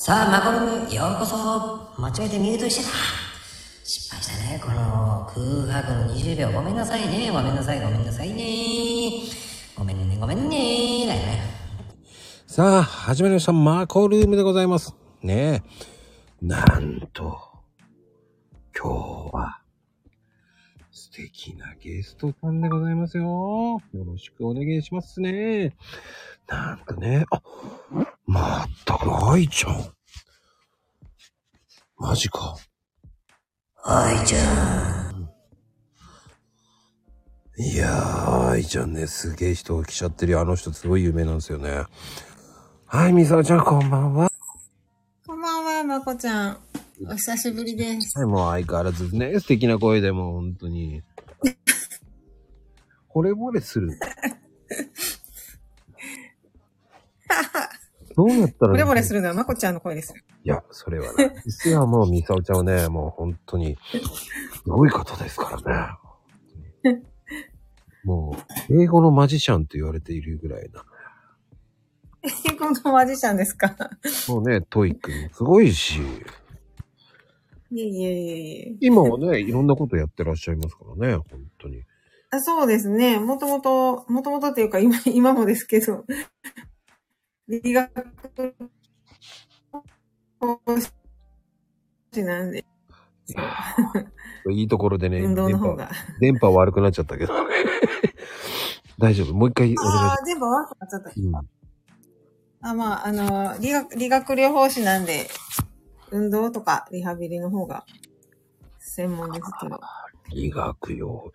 さあ、マコルム、ようこそ。間違えてミュートしてた。失敗したね、この空白の20秒。ごめんなさいね、ごめんなさい、ごめんなさいね。ごめんね、ごめんね。だよね。さあ、始まりました。マコルームでございます。ねえ。なんと、今日、敵なゲストさんでございますよ。よろしくお願いしますね。なんとね、あ、まったく愛ちゃん。マジか。愛ちゃん。いやー、愛ちゃんね、すげえ人が来ちゃってるよ。あの人すごい有名なんですよね。はい、みさおちゃんこんばんは。こんばんは、まこちゃん。お久しぶりです。はい、もう相変わらずね、素敵な声でもう本当に。惚れ惚れする。どうやったら惚れ惚れするのはまこちゃんの声です。いや、それはね。実はもうみさおちゃんはね、もう本当に、すごい方ですからね。もう、英語のマジシャンと言われているぐらいな。英語のマジシャンですか？もうね、 TOEIC もすごいし、いえいえいえ。今はね、いろんなことやってらっしゃいますからね、本当に。あそうですね。もともと、もともとっていうか今、今もですけど、理学講師なんで、いいところでね、運動の方電波が。電波悪くなっちゃったけど。大丈夫。もう一回お願いしあます。あ、全部悪くなっちゃった。うんあ、まあ、あの、理学、理学療法士なんで、運動とかリハビリの方が専門ですけど。理学用。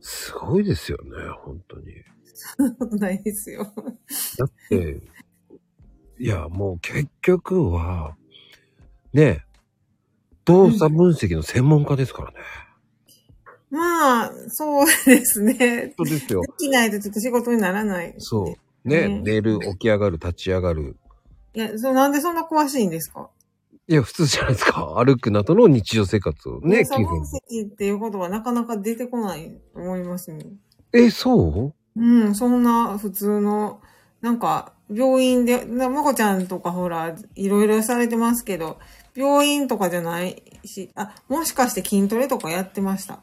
すごいですよね、本当に。そんなことないですよ。だって、いや、もう結局は、ね、動作分析の専門家ですからね。まあ、そうですね。そうですよで。きないとちょっと仕事にならない。そう。ね、うん寝る、起き上がる、立ち上がる。いや、そう、なんでそんな詳しいんですか？いや、普通じゃないですか。歩くなどの日常生活をね、基本。析っていうことはなかなか出てこないと思いますね。え、そう？うん、そんな普通の、なんか、病院で、なまこちゃんとかほら、いろいろされてますけど、病院とかじゃないし、あ、もしかして筋トレとかやってました？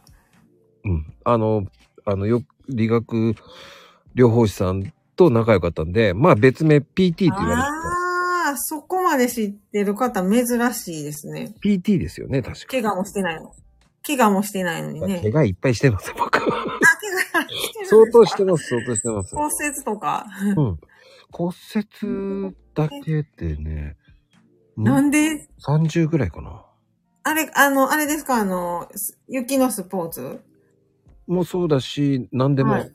うん。あの、あの、よ、理学療法士さんと仲良かったんで、まあ別名 PT って言われてああ、そこまで知ってる方珍しいですね。た。PT ですよね、確か。怪我もしてないの。怪我もしてないのにね。怪我いっぱいしてますよ、僕は。あ、怪我してる相当してます、相当してます。骨折とか。うん。骨折だけでね、なんで、30ぐらいかな。あれ、あの、あれですか、あの、す雪のスポーツ？もうそうだし、何でも、はい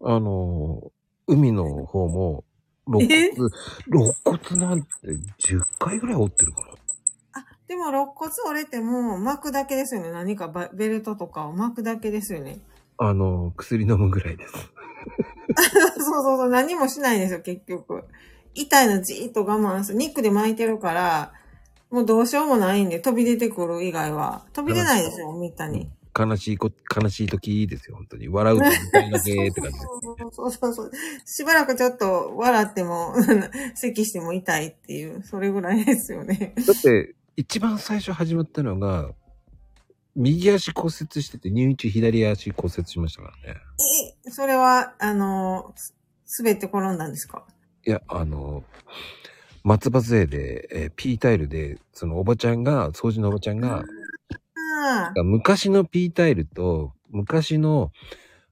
あの、海の方も、肋え？骨、肋骨なんて10回ぐらい折ってるから。あ、でも肋骨折れても巻くだけですよね。何かバベルトとかを巻くだけですよね。あの、薬飲むぐらいです。そうそうそう、何もしないんですよ、結局。痛いのじーっと我慢する。肉で巻いてるから、もうどうしようもないんで、飛び出てくる以外は。飛び出ないですよ、みたに。悲しいこ、悲しい時ですよ、本当に。笑うと痛いだけって感じです。そうそうそう。しばらくちょっと笑っても、咳しても痛いっていう、それぐらいですよね。だって、一番最初始まったのが、右足骨折してて、入院中左足骨折しましたからね。え、それは、あの、す滑って転んだんですか？いや、あの、松葉杖で、えー P タイルで、そのおばちゃんが、掃除のおばちゃんが、ああ、昔の P タイルと、昔の、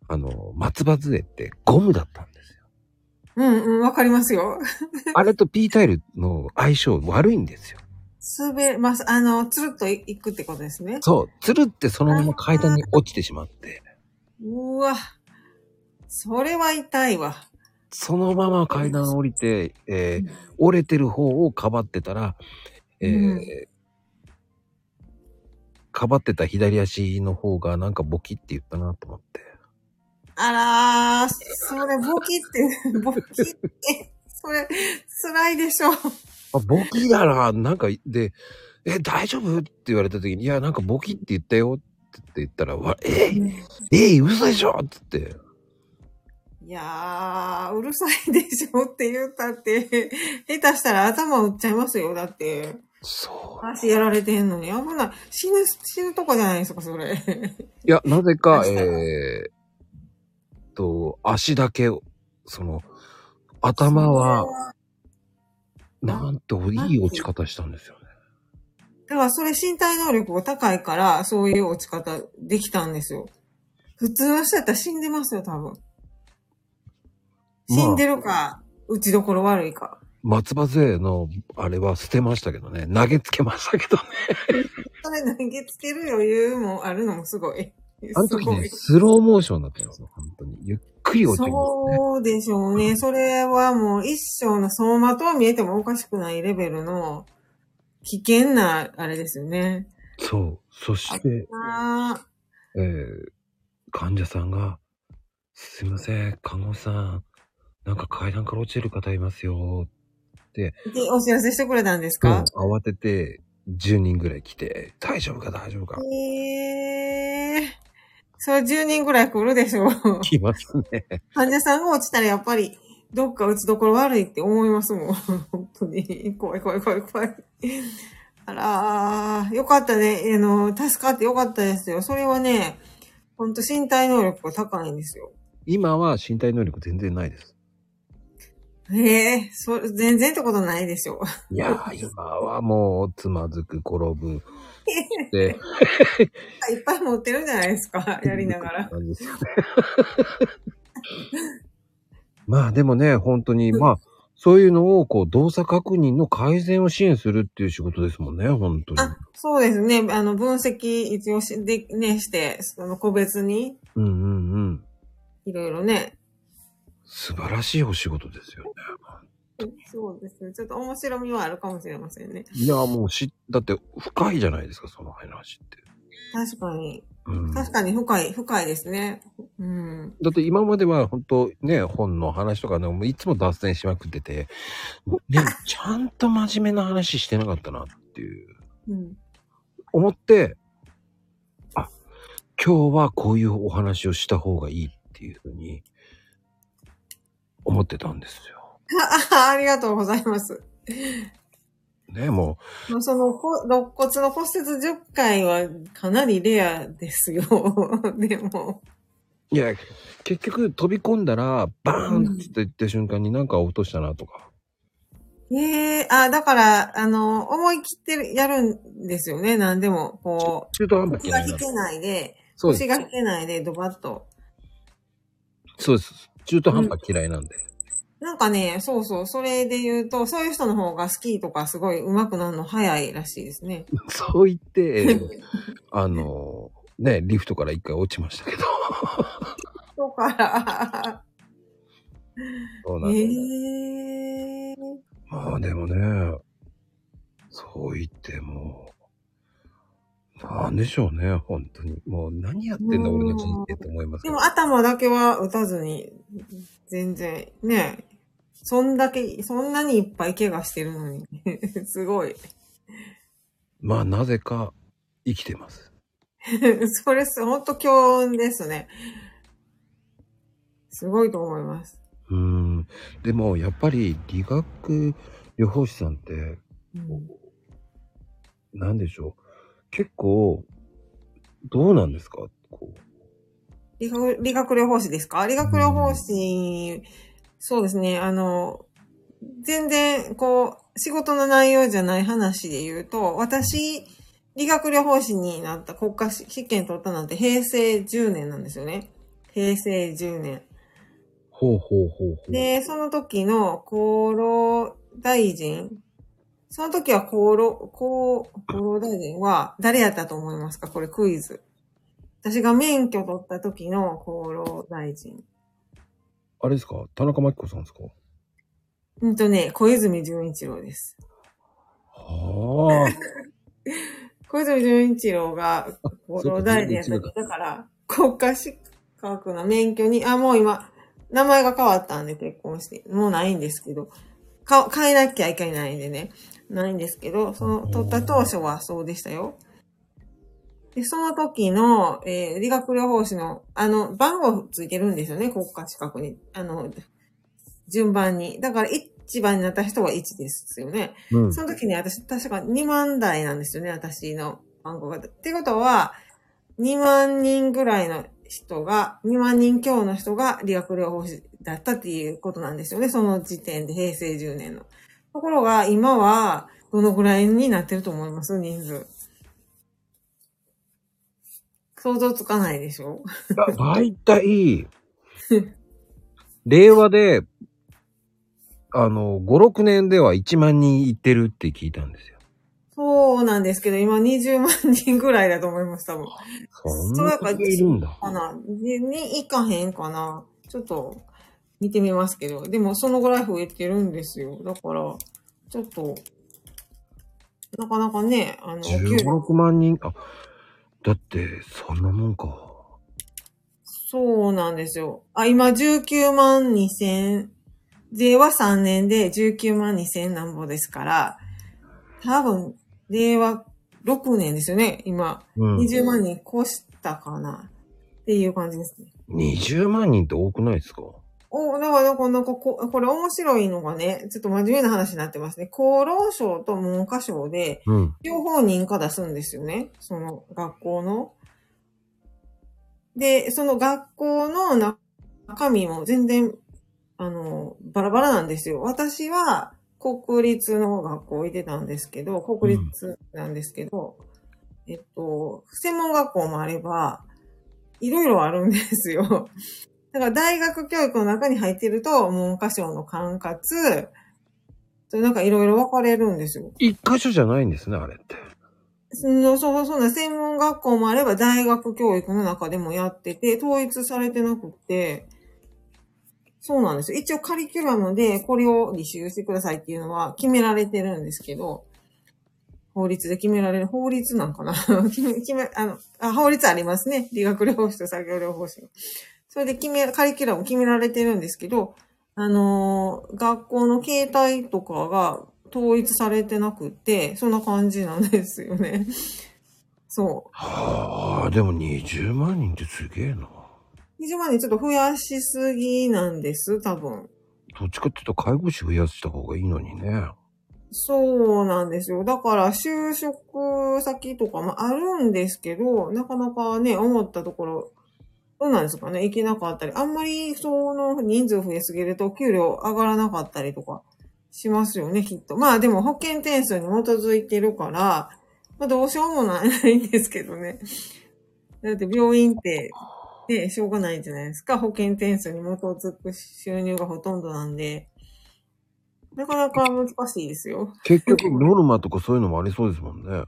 あの、松葉杖ってゴムだったんですよ。うんうん、わかりますよ。あれと P タイルの相性悪いんですよ。滑、まあ、あの、つるっといくってことですね。そう、つるってそのまま階段に落ちてしまって、うわ。それは痛いわ。そのまま階段降りて、えー折れてる方をかばってたら、えーうんかばってた左足の方がなんかボキって言ったなと思って。あらー、それ、ボキって、ボキって、それ、辛いでしょ。あ、ボキだな、なんか、で、え、大丈夫って言われた時に、いや、なんかボキって言ったよって言ったら、わえー、えー、嘘でしょっつって。いやー、うるさいでしょって言ったって、下手したら頭打っちゃいますよ。だって、そう。足やられてんのに。危ない。死ぬ、死ぬとこじゃないですか、それ。いや、なぜか、えー、と、足だけを、その、頭は、なんといい落ち方したんですよね。だからそれ身体能力が高いから、そういう落ち方できたんですよ。普通の人やったら死んでますよ、多分。死んでるか、打ちどころ悪いか。松葉勢の、あれは捨てましたけどね。投げつけましたけどね。それ投げつける余裕もあるのもすごい。あの時ね、スローモーションだったんですよ。本当に。ゆっくり落ちるんですね。そうでしょうね。それはもう一生の走馬灯見えてもおかしくないレベルの危険なあれですよね。そう。そして、えー、患者さんが、すいません、看護師さん、なんか階段から落ちる方いますよ。で、お知らせしてくれたんですうんか、慌てて、10人ぐらい来て、大丈夫か大丈夫か。ええー。それ10人ぐらい来るでしょう。来ますね。患者さんが落ちたらやっぱり、どっか打ちどころ悪いって思いますもん。本当に。怖い怖い怖い怖い。あらー、よかったね。あの、助かってよかったですよ。それはね、ほんと身体能力が高いんですよ。今は身体能力全然ないです。ええそれ、全然ってことないでしょ。いやー、今はもう、つまずく、転ぶ。で、いっぱい持ってるんじゃないですか。やりながら。まあでもね、本当に、まあ、そういうのを、こう、動作確認の改善を支援するっていう仕事ですもんね、本当に。あ、そうですね。あの、分析一応し、で、ね、して、その個別に、うんうんうん。いろいろね。素晴らしいお仕事ですよね。そうですね。ちょっと面白みはあるかもしれませんね。いや、もうし、だって深いじゃないですか、その話って。確かに。うん、だ確かに深い、深いですね。うん。って今までは本当ね、本の話とかね、もういつも脱線しまくってて、ね、ちゃんと真面目な話してなかったなっていう、うん。思って、あ、今日はこういうお話をした方がいいっていうふうに、思ってたんですよ。あ ありがとうございます。ね、ももうその、こ肋骨の骨折10回はかなりレアですよ。でも。う、いや、結局飛び込んだら、バーンって言った瞬間になんか落としたなとか。ええあ、だから、あの、思い切ってやるんですよね。何でも、こ中途半う、端腰が引けないで、腰。が引けないで、ドバッと。そうです。中途半端嫌いなんで。なんかね、そうそう、それで言うと、そういう人の方がスキーとかすごい上手くなるの早いらしいですね。そう言って、あの、ね、リフトから一回落ちましたけど。だから、そうなんえですえまあでもね、そう言ってもう、なんでしょうね、本当に。もう何やってんだ俺の人生と思いますでも頭だけは打たずに、全然、ね、そんだけ、そんなにいっぱい怪我してるのに、すごい。まあなぜか生きてます。それす、ほんと強運ですね。すごいと思います。うーん。でもやっぱり理学療法士さんって、うんなんでしょう。結構、どうなんですか？こう。理学理学療法士ですか？理学療法士、そうですね、あの、全然、こう、仕事の内容じゃない話で言うと、私、理学療法士になった国家試験取ったなんて平成10年なんですよね。平成10年。ほうほうほうほう。で、その時の厚労大臣、その時は厚労、厚厚労大臣は誰やったと思いますか？これクイズ。私が免許取った時の厚労大臣。あれですか？田中真紀子さんですか？うんとね、小泉純一郎です。はあ。小泉純一郎が厚労大臣やっただから、国家資格の免許に、あ、もう今、名前が変わったんで結婚して、もうないんですけど、か変えなきゃいけないんでね、ないんですけど、その、取った当初はそうでしたよ。で、その時の、えー理学療法士の、あの、番号ついてるんですよね、国家資格に。あの、順番に。だから、一番になった人は1ですよね。うん。その時に私、確か2万台なんですよね、私の番号が。ってことは、2万人ぐらいの人が、2万人強の人が理学療法士だったっていうことなんですよね、その時点で、平成10年の。ところが、今は、どのぐらいになってると思います？人数。想像つかないでしょ？だいたい、令和で、あの、5、6年では1万人いってるって聞いたんですよ。そうなんですけど、今20万人ぐらいだと思います、多分。そんなにいるんだ。かな？に、にいかへんかな？ちょっと、見てみますけど。でも、そのぐらい増えてるんですよ。だから、ちょっと、なかなかね、あの、お給15、料6万人、あ、だって、そんなもんか。そうなんですよ。あ、今、19万2千、税は3年で19万2千なんぼですから、多分、令和6年ですよね、今。うん。20万人越したかなっていう感じですね。20万人って多くないですか？お、だから、なんか、なんかこ、これ面白いのがね、ちょっと真面目な話になってますね。厚労省と文科省で、うん。両方認可出すんですよね。その学校の。で、その学校の中身も全然、あの、バラバラなんですよ。私は国立の学校行ってたんですけど、国立なんですけど、えっと、専門学校もあれば、いろいろあるんですよ。だから大学教育の中に入ってると、文科省の管轄、なんかいろいろ分かれるんですよ。一箇所じゃないんですね、あれって。そのそう、そんな専門学校もあれば大学教育の中でもやってて、統一されてなくって、そうなんですよ。一応カリキュラムでこれを履修してくださいっていうのは決められてるんですけど、法律で決められる、法律なんかな 決め、決め、あのあ、法律ありますね。理学療法士と作業療法士の。それで決め、カリキュラム決められてるんですけど、あのー学校の形態とかが統一されてなくって、そんな感じなんですよね。そはあ、でも20万人ってすげえな。う。20万人ちょっと増やしすぎなんです、多分。どっちかっていうと介護士増やした方がいいのにね。そうなんですよ。だから、就職先とかもあるんですけど、なかなかね、思ったところ、どうなんですかね行けなかったり。あんまりその人数増えすぎると給料上がらなかったりとかしますよね、きっと。まあでも保険点数に基づいてるから、まあどうしようもないんですけどね。だって病院って、ね、しょうがないじゃないですか。保険点数に基づく収入がほとんどなんで。なかなか難しいですよ。結局、ノルマとかそういうのもありそうですもんね。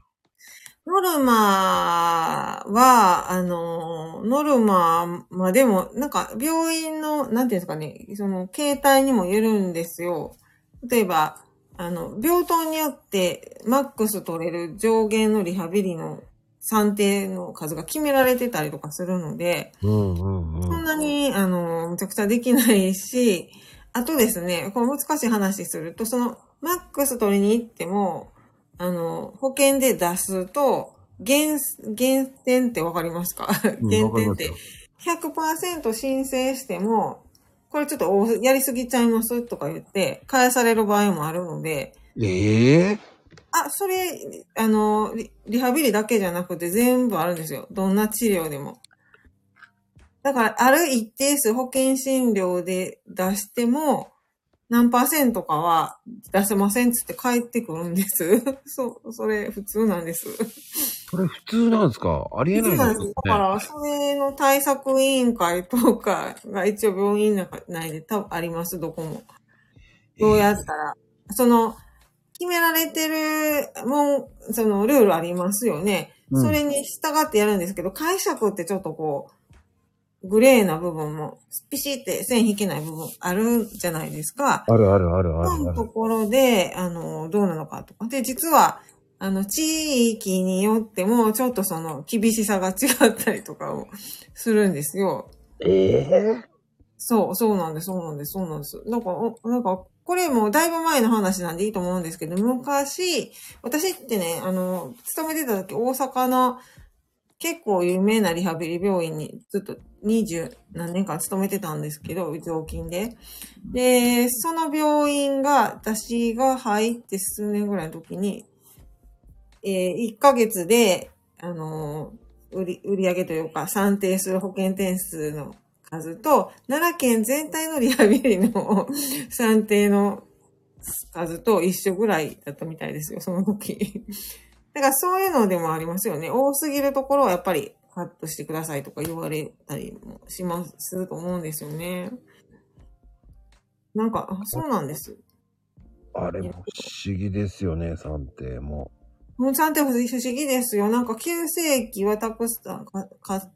ノルマは、あの、ノルマ、まあでも、なんか、病院の、なんていうんですかね、その、形態にもよるんですよ。例えば、あの、病棟によって、マックス取れる上限のリハビリの算定の数が決められてたりとかするので、うんうんうそんん。なに、あの、むちゃくちゃできないし、あとですね、この難しい話すると、その、マックス取りに行っても、あの、保険で出すと、減、減点ってわかりますか？うん減点ってわかりますよ。100%申請しても、これちょっと多やりすぎちゃいますとか言って、返される場合もあるので、ええあ、それ、あのリ、リハビリだけじゃなくて全部あるんですよ。どんな治療でも。だから、ある一定数保険診療で出しても、何パーセントかは出せませんっつって帰ってくるんです。そう、それ普通なんです。それ普通なんですか？ありえないです。ねだから、それの対策委員会とかが一応病院内で多分あります、どこも。どうやったら。その、決められてるもん、そのルールありますよね。うんそれに従ってやるんですけど、解釈ってちょっとこう、グレーな部分も、ピシって線引けない部分あるじゃないですか。あるあるあるあそのと。ころで、あの、どうなのかとか。で、実は、あの、地域によっても、ちょっとその、厳しさが違ったりとかをするんですよ。ええそう、そうなんです、そうなんです、そうなんです。なんか、おなんか、これもだいぶ前の話なんでいいと思うんですけど、昔、私ってね、あの、勤めてた時、大阪の、結構有名なリハビリ病院にずっと20何年間勤めてたんですけど、常勤で。で、その病院が、私が入って数年ぐらいの時に、えー1ヶ月で、あのー売り、売り上げというか、算定する保険点数の数と、奈良県全体のリハビリの 算定の数と一緒ぐらいだったみたいですよ、その時。だからそういうのでもありますよね。多すぎるところはやっぱりカットしてくださいとか言われたりもします、すると思うんですよね。なんか、あそうなんです。あれも不思議ですよね、算定も。もうちゃんと不思議ですよ。なんか急性期はたくさん、か、か、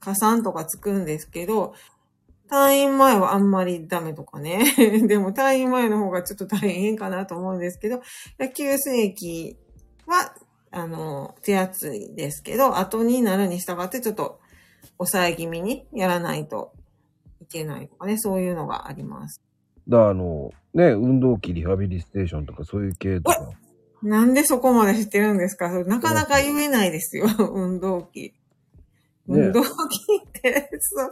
加算とかつくんですけど、退院前はあんまりダメとかね。でも退院前の方がちょっと大変かなと思うんですけど、急性期は、あの、手厚いですけど、後になるに従ってちょっと抑え気味にやらないといけないとかね、そういうのがあります。だからあの、ね、運動器リハビリステーションとかそういう系とか。なんでそこまで知ってるんですか？それなかなか言えないですよ、運動器。運動器って、そ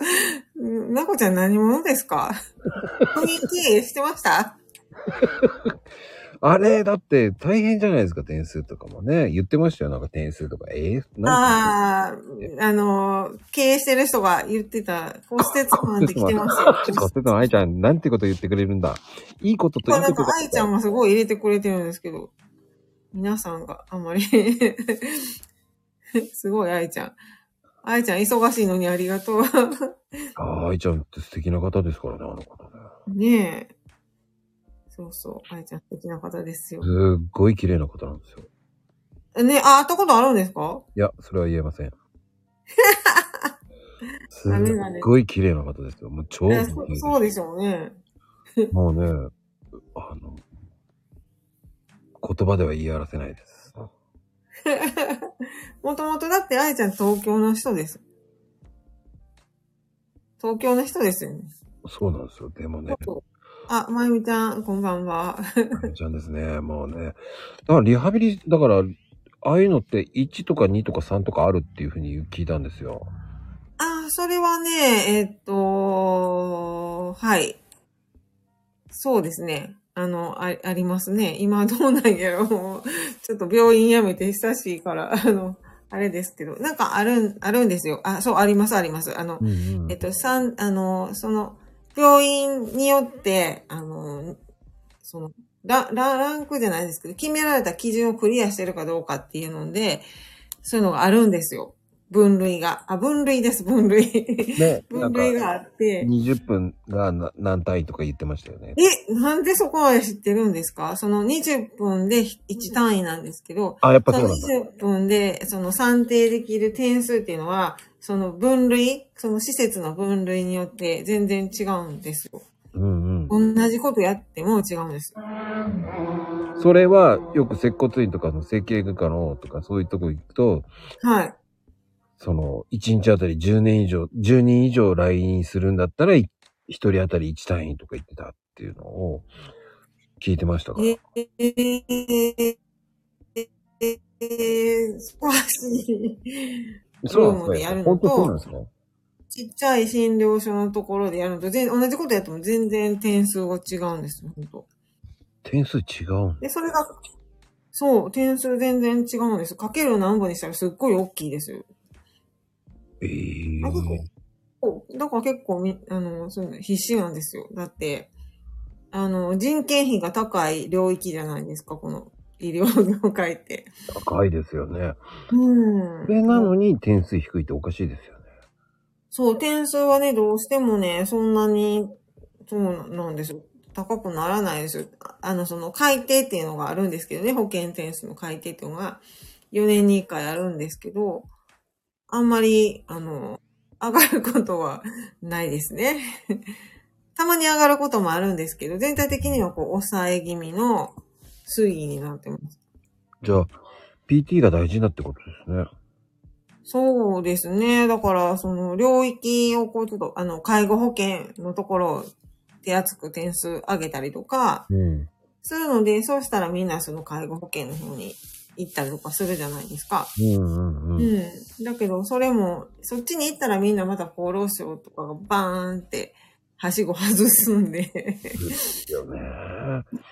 う、なこちゃん何者ですか？雰囲気してました？あれ、だって大変じゃないですか、点数とかもね。言ってましたよ、なんか点数とか。えー、なんああ、あの、経営してる人が言ってた、骨折マンって来てますよ。ちょっと待って、愛ちゃん、なんてこと言ってくれるんだ。いいことといいことが。愛ちゃんもす。ごい入れてくれてるんです。けど、皆さんがあんまりす。ごい愛ちゃん。愛ちゃん忙しいのにありがとう。ああ、愛ちゃんって素敵な方です。からね、あの方ね。ねえ。そうそう。愛ちゃん素敵な方ですよす。っごい綺麗な方なんですよ。ね、あ、会ったことあるんですか？いや、それは言えません。すっごい綺麗な方ですよ。もう超そそうでしょうね。もうね、あの、言葉では言い表せないです。もともとだって愛ちゃん東京の人です。東京の人ですよね。そうなんですよ。でもね、あ、まゆみちゃん、こんばんは。愛ちゃんですね、もうね。だからリハビリ、だから、ああいうのって1とか2とか3とかあるっていうふうに聞いたんですよ。あ、それはね、えっと、はい。そうですね。あの、あありますね。今どうなんやろもうちょっと病院辞めて久しいから、あの、あれですけど、なんかあるん、あるんですよ。あ、そう、あります、あります。あの、うんうんえっと、三、あの、その、病院によって、あの、その、ララランクじゃないですけど、決められた基準をクリアしてるかどうかっていうので、そういうのがあるんですよ。分類が。あ、分類です、分類。ね、分類があって。20分がな何単位とか言ってましたよね。え、なんでそこまで知ってるんですか？その20分で1単位なんですけど、あ、やっぱそうなんだ。20分でその算定できる点数っていうのは、その分類、その施設の分類によって全然違うんですよ。うんうん。同じことやっても違うんです。それは、よく接骨院とかの整形外科のとかそういうとこ行くと、はい。その、1日あたり10年以上、10人以上来院するんだったら、1人当たり1単位とか言ってたっていうのを聞いてましたから。えー、えー、えー、少し。ルームでやるのと。ちっちゃい診療所のところでやるのと、全同じことやっても全然点数が違うんですよ、本当点数違うんで、それが、そう、点数全然違うんです。かける何本にしたらすっごい大きいですよ。ええあ結構そうだから結構み、あの、そういうの必死なんですよ。だって、あの、人件費が高い領域じゃないですか、この医療業界って。高いですよね。うん。それなのに点数低いっておかしいですよね。そう、点数はね、どうしてもね、そんなに、そうなんですよ。高くならないですよ。ああの、その改定っていうのがあるんですけどね、保険点数の改定っていうのが4年に1回あるんですけど、あんまり、あの、上がることはないですね。たまに上がることもあるんですけど、全体的にはこう、抑え気味の推移になってます。じゃあ、PT が大事だってことですね。そうですね。だから、その領域をこうちょっと、あの、介護保険のところを手厚く点数上げたりとか、うん。するので、そうしたらみんなその介護保険の方に行ったりとかするじゃないですか。うんうんうん。うん。だけど、それも、そっちに行ったらみんなまた厚労省とかがバーンって、はしご外すんで、ですよね。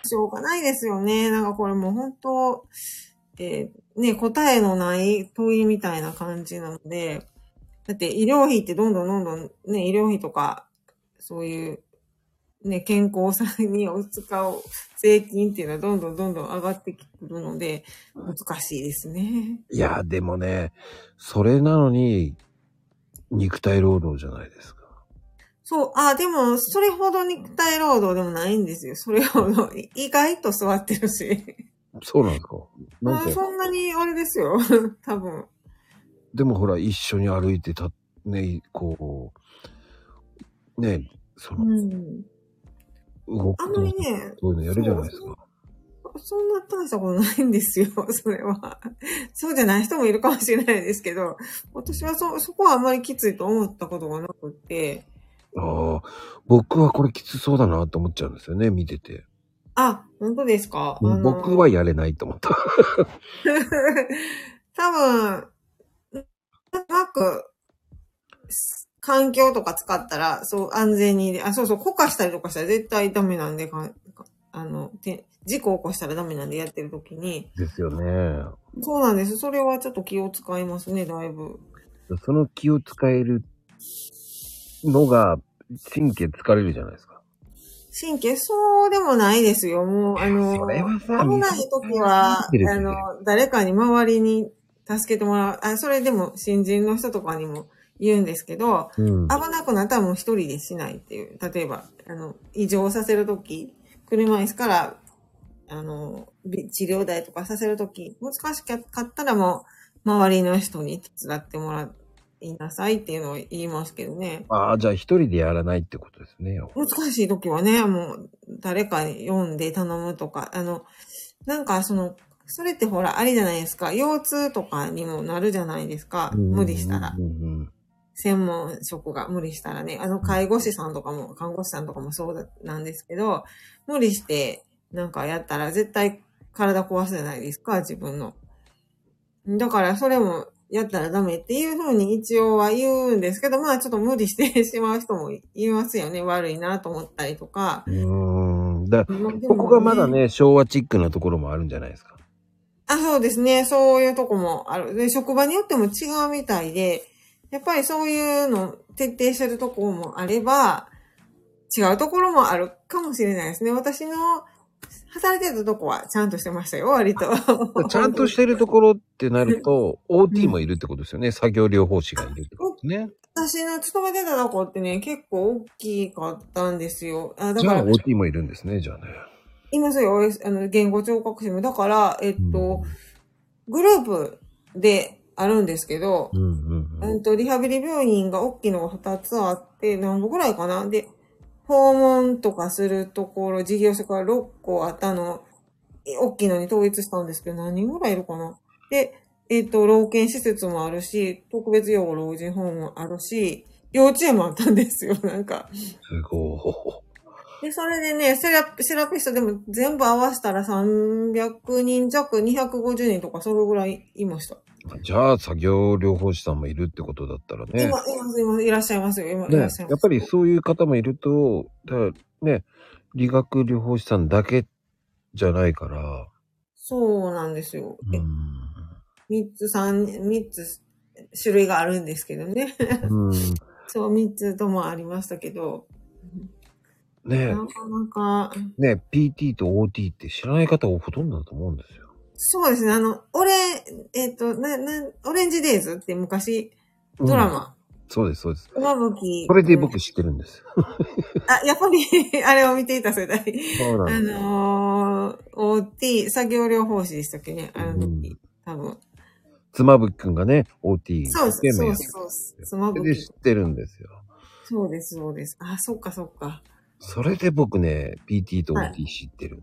しょうがないですよね。なんかこれもう本当、えーね、答えのない問いみたいな感じなので、だって医療費ってどんどんどんどんね、医療費とか、そういう、ね、健康さにを使う税金っていうのはどんどんどんどん上がってくるので、難しいですね。いや、でもね、それなのに、肉体労働じゃないですか。そう、あ、でも、それほど肉体労働でもないんですよ。それほど、意外と座ってるし。そうなんですか？なんあか、そんなにあれですよ。多分。でもほら、一緒に歩いてた、ね、こう、ね、その、うん。動くとあんま、りね、そういうのやるじゃないですか。そんな大したことないんですよ、それは。そうじゃない人もいるかもしれないですけど、私はそ、そこはあんまりきついと思ったことがなくって、ああ、僕はこれきつそうだなと思っちゃうんですよね、見てて。あ、本当ですか？あの僕はやれないと思った。多分、うまく、環境とか使ったら、そう、安全に、あ、そうそう、こかしたりとかしたら絶対ダメなんで、かかあの、て事故起こしたらダメなんでやってる時に。ですよね。そうなんです。それはちょっと気を使いますね、だいぶ。その気を使えるのが、神経疲れるじゃないですか。神経、そうでもないですよ。もう、あの、それはさ危ない時は、見てるあの、誰かに周りに助けてもらう。あ、それでも新人の人とかにも言うんですけど、うん。危なくなったらもう一人でしないっていう。例えば、あの、異常させるとき、車椅子から、あの、び治療台とかさせるとき、難しかったらもう、周りの人に手伝ってもらいなさいっていうのを言いますけどね。ああ、じゃあ一人でやらないってことですね。難しい時はね、もう、誰かに読んで頼むとか、あの、なんかその、それってほら、あれじゃないですか、腰痛とかにもなるじゃないですか、無理したら専門職が無理したらね、あの、介護士さんとかも、看護師さんとかもそうだなんですけど、無理して、なんかやったら絶対体壊すじゃないですか、自分の。だから、それもやったらダメっていうふうに一応は言うんですけど、まあちょっと無理してしまう人もいますよね。悪いなと思ったりとか。うん。だまあでもここがまだね、昭和チックなところもあるんじゃないですか。あ、そうですね。そういうとこもある。で、職場によっても違うみたいで、やっぱりそういうの徹底してるところもあれば、違うところもあるかもしれないですね。私の働いてたとこはちゃんとしてましたよ、割と。ちゃんとしてるところってなると、OT もいるってことですよね。作業療法士がいるってことね。私の勤めてたとこってね、結構大きかったんですよ。あだじゃあから、OT もいるんですね、じゃあね。いますよ、あの、言語聴覚士も。だから、えっと、グループであるんですけど、うんうんうん。うんと、リハビリ病院が大きいのが2つあって、何本ぐらいかなで、訪問とかするところ、事業所から6個あったの、え大きいのに統一したんですけど、何人ぐらいいるかな。で、えっ、と、老犬施設もあるし、特別養護老人ホームもあるし、幼稚園もあったんですよ、なんか。すごで、それでね、セラセラピストでも全部合わせたら300人弱、250人とかそれぐらいいました。い。じゃあ、作業療法士さんもいるってことだったらね。今、今、今、いらっしゃいますよ、今、いね、やらっしゃいます。っぱりそういう方もいると、だね、理学療法士さんだけじゃないから、そうなんですよ。三つ、三、三つ種類があるんですけどね。うん、そう、三つともありましたけど、ねなかなか、ね PT と OT って知らない方ほとんどだと思うんですよ。そうですね、あの、オレ、えっ、と、な、な、オレンジデイズって昔、ドラうんマ、そうです、そうです。馬吹。これで僕知ってるんです。あ、やっぱり、あれを見ていた世代。あそうなんです。のー、OT、作業療法士でしたっけね、あの時、多分。妻夫木くんがね、OT そうです、そうです、そうです。スマそブれで知ってるんですよ。そうです、そうです。あ、そっか、そっか。それで僕ね、PT とは OT 知ってる。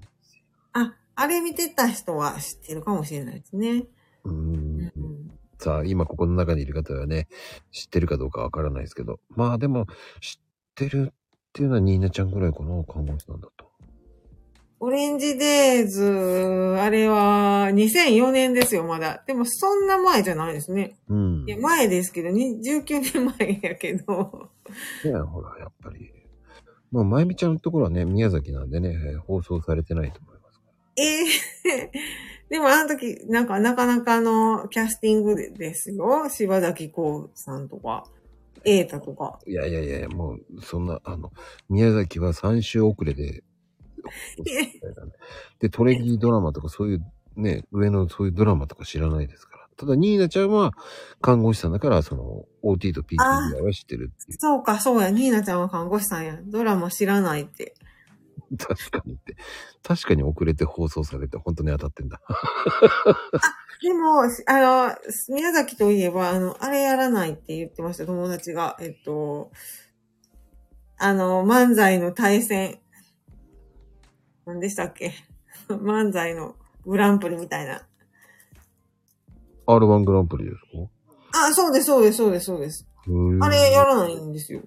あ、あれ見てた人は知ってるかもしれないですね。うんうんさあ、今ここの中にいる方はね、知ってるかどうかわからないですけど。まあでも、知ってるっていうのはニーナちゃんぐらいかな、看護師さんだと。オレンジデイズ、あれは2004年ですよ、まだ。でもそんな前じゃないですね。うん。いや、前ですけど、に19年前やけど。ねほら、やっぱり。まあ、まゆみちゃんのところはね、宮崎なんでね、えー放送されてないと思ええ でもあの時、なんかなかなかのキャスティングですよ。柴崎幸さんとか、瑛太とか。いやいやいや、もう、そんな、あの、宮崎は3週遅れで、で、トレギードラマとかそういうね、上のそういうドラマとか知らないですから。ただ、ニーナちゃんは看護師さんだから、その、OT と PT ぐらいは知ってるっていう。そうか、そうや。ニーナちゃんは看護師さんや。ドラマ知らないって。確かにって。確かに遅れて放送されて本当に当たってんだ。でも、あの、宮崎といえば、あの、あれやらないって言ってました、友達が。えっと、あの、漫才の対戦。何でしたっけ？漫才のグランプリみたいな。R1 グランプリですか？あ、そうです、そうです、そうです、そうです。あれやらないんですよ。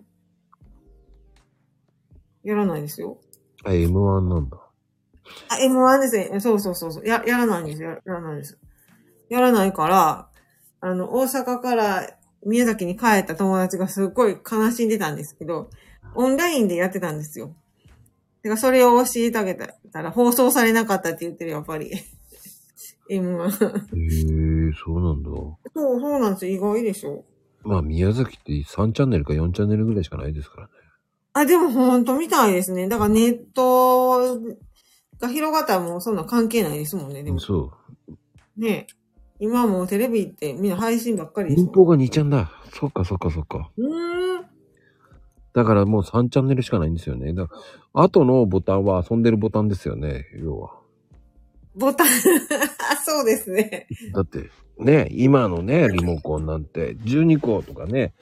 やらないですよ。あ、M1 なんだ。あ、M1 ですね。そうそうそうそう。や、やらないんですよ。ややらないです。やらないから、あの、大阪から宮崎に帰った友達がすっごい悲しんでたんですけど、オンラインでやってたんですよ。だからそれを教えてあげたら放送されなかったって言ってる、やっぱり。M1。そう、へえ、そうなんだ。そうなんですよ。意外でしょ。まあ、宮崎って3チャンネルか4チャンネルぐらいしかないですからね。あ、でもほんとみたいですね。だからネットが広がったらもうそんな関係ないですもんね。でもそう。ね今もうテレビってみんな配信ばっかり。民放が2チャンだ。そっかそっかそっか。うーん。だからもう3チャンネルしかないんですよね。だから後のボタンは遊んでるボタンですよね、要は。ボタン、そうですね。だって、ね、今のね、リモコンなんて12個とかね、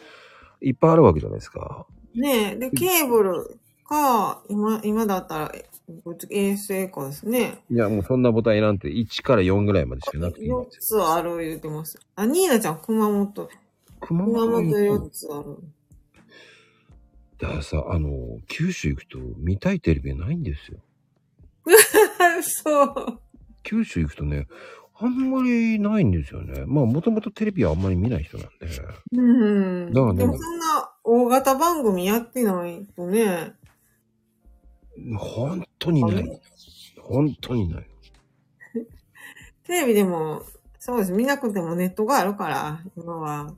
いっぱいあるわけじゃないですか。ねで、ケーブルか、今、今だったら、衛星かですね。いや、もうそんなボタン選んで1から4ぐらいまでしかなくていいん4ですよ。つある言ってます。あ、ニーナちゃん、熊本。熊熊本本4つある。だからさ、あの、九州行くと見たいテレビないんですよ。そう。九州行くとね、あんまりないんですよね。まあ、もともとテレビはあんまり見ない人なんで。うん。だからねでもそんな大型番組やってないとね。本当にない。本当にない。テレビでも、そうです。見なくてもネットがあるから、今は。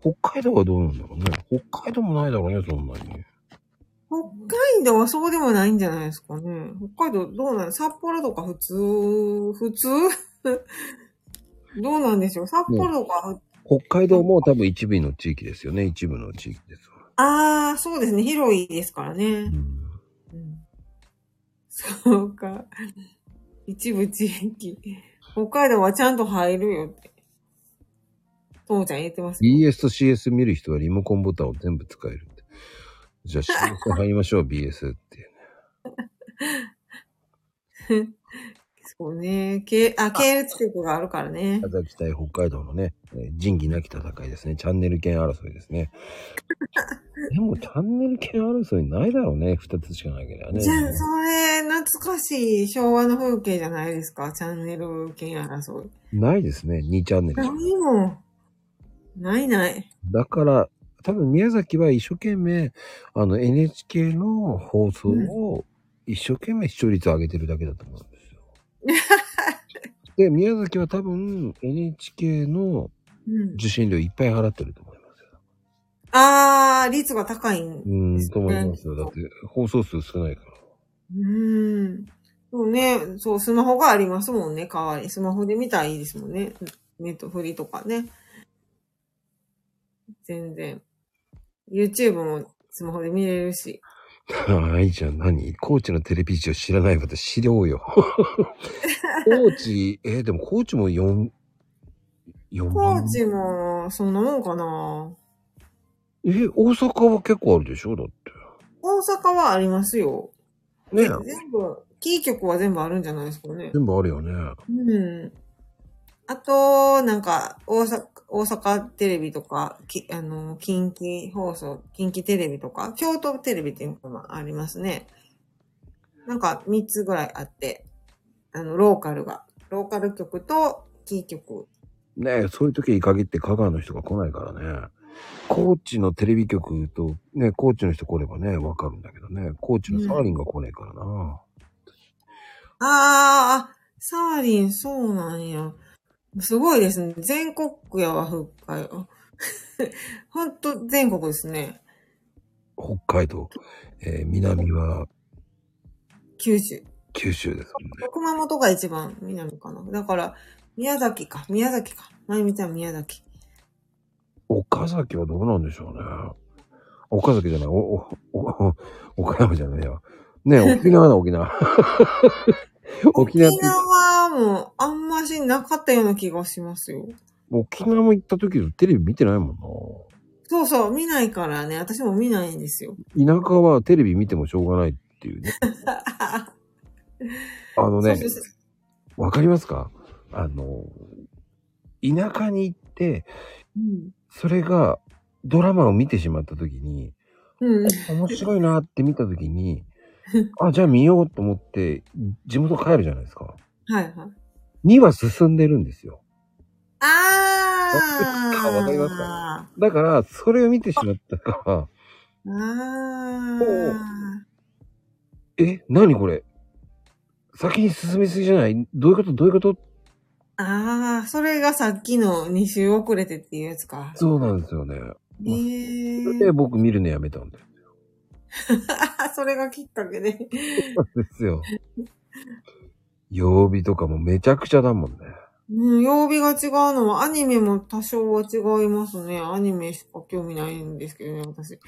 北海道はどうなんだろうね。北海道もないだろうね、そんなに。北海道はそうでもないんじゃないですかね。北海道どうなん札幌とか普通、普通？どうなんでしょう？札幌とか、北海道も多分一部の地域ですよね。一部の地域ですわ。ああ、そうですね。広いですからね。うんうんそうか。一部地域。北海道はちゃんと入るよって。ともちゃん言ってますよ。BS と CS 見る人はリモコンボタンを全部使えるって。じゃあ CS 入りましょう、BS っていうね。そうね。けあ、系列局があるからね。宮崎対北海道のね、えー仁義なき戦いですね。チャンネル権争いですね。でもチャンネル権争いないだろうね。二つしかないけどね。じゃあ、それ、懐かしい昭和の風景じゃないですか？チャンネル権争い。ないですね。2チャンネル。何も。ないない。だから、多分宮崎は一生懸命、あの NHK の放送を一生懸命視聴率を上げてるだけだと思うん で宮崎は多分 NHK のうん。受信料いっぱい払ってると思いますよ。あー、率が高いんうーん、ですねと思いますよ。だって放送数少ないから。うーん。そうね。そう、スマホがありますもんね、代わり。スマホで見たらいいですもんね。ネットフリとかね。全然。YouTube もスマホで見れるし。はいじゃん、何？高知のテレビ事情知らない私知ろうよ。高知、えーでも高知も4、4高知も、そんなもんかなえ、大阪は結構あるでしょ？だって。大阪はありますよ。ね全部、キー局は全部あるんじゃないですかね。全部あるよね。うん。あと、なんか、大阪、大阪テレビとか、きあの、近畿放送、近畿テレビとか、京都テレビっていうのもありますね。なんか3つぐらいあって、あの、ローカルが。ローカル局とキー局。ねえ、そういう時に限って香川の人が来ないからね。高知のテレビ局と、ね、高知の人来ればね、わかるんだけどね。高知のサーリンが来ねえからな。あー、サーリン、そうなんや。すごいですね。全国やわ、北海道。ほんと全国ですね。北海道、えー南は？九州。九州ですもんね。熊本が一番南かな。だから、宮崎か。宮崎か。まゆみちゃん宮崎。岡崎はどうなんでしょうね。岡崎じゃない、お、お、お、岡山じゃないよ。ねえ沖縄だ、沖縄。沖縄って、沖縄もあんましなかったような気がしますよ。沖縄も行った時テレビ見てないもんそうそう、見ないからね。私も見ないんですよ。な。田舎はテレビ見てもしょうがないっていうね。あのねわかりますか？あの、田舎に行って、うん。それがドラマを見てしまった時に、うん。面白いなって見た時に、あ、じゃあ見ようと思って、地元帰るじゃないですか。はいはい。2は進んでるんですよ。あー。わかりますかだから、それを見てしまったから、あー。え、何これ？先に進みすぎじゃない？どういうこと？どういうこと？あー、それがさっきの2週遅れてっていうやつか。そうなんですよね。へー。で、僕見るのやめたんだよ。それがきっかけで。そうですよ。曜日とかもめちゃくちゃだもんね。うん、曜日が違うのは、アニメも多少は違いますね。アニメしか興味ないんですけどね、私。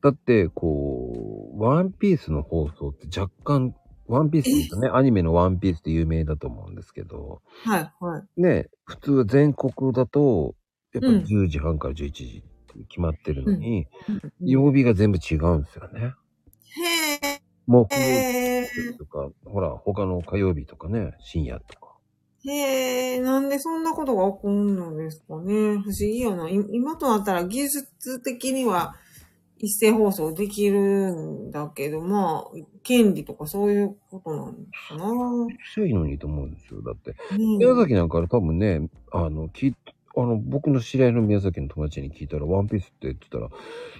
だって、こう、ワンピースの放送って若干、ワンピースって言うとね、アニメのワンピースって有名だと思うんですけど、はい、はい。ね、普通は全国だと、やっぱりうん10時半から11時って決まってるのに、うん曜日が全部違うんですよね。へ木曜日とか、ほら、他の火曜日とかね、深夜とか。ー。へー。なんでそんなことが起こるのですかね。不思議やな。い今となったら技術的には一斉放送できるんだけど、まあ、権利とかそういうことなのかな。したいのにと思うんですよ。だって、ね宮崎なんか多分ね、あの、きあの、僕の知り合いの宮崎の友達に聞いたら、ワンピースって言ってたら、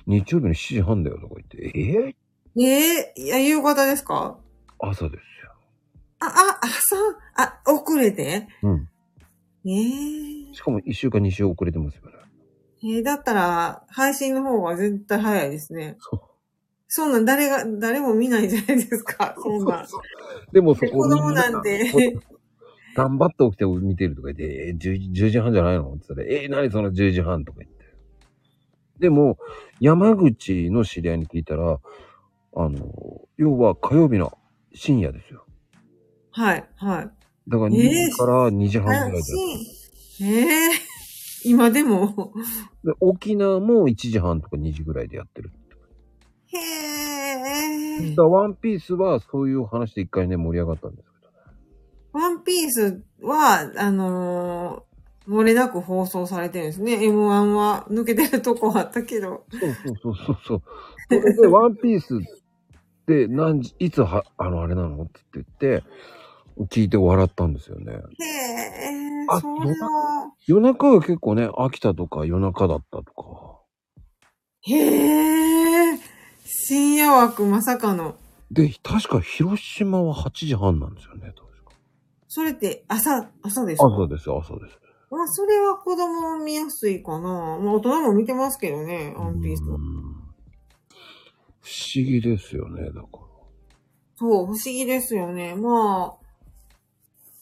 日曜日の7時半だよとか言って、ええー、いや、夕方ですか？ー、朝ですよ。あ、あ、朝、あ、遅れて？うん。えー、しかも1週間2週遅れてますよね。えーだったら、配信の方が絶対早いですね。そう。そんなん誰が、誰も見ないじゃないですか。そんなん。でもそこ子供なんて 頑張って起きて見てるとか言って、えー、10, 10時半じゃないのって言ったら、えー、何その10時半とか言って。でも、山口の知り合いに聞いたら、あの、要は火曜日の深夜ですよ。はい、はい。だから2えー時から2時半ぐらいで。安心ええ今でも？で沖縄も1時半とか2時ぐらいでやってる。へえだワンピースはそういう話で一回ね盛り上がったんですけどね。ワンピースは、あのー漏れなく放送されてるんですね。M1 は抜けてるとこあったけど。そうそうそうそうそう。それで、ワンピースって何時、いつは、あの、あれなの？って言って、聞いて笑ったんですよね。へえあそれは。夜中は結構ね、秋田とか夜中だったとか。へえ深夜枠まさかの。で、確か広島は8時半なんですよね、確か。それって朝、朝ですか？朝ですよ、朝です。まあ、それは子供見やすいかな。まあ、大人も見てますけどね、ワンピースう。ん不思議ですよね、だから。そう、不思議ですよね。まあ、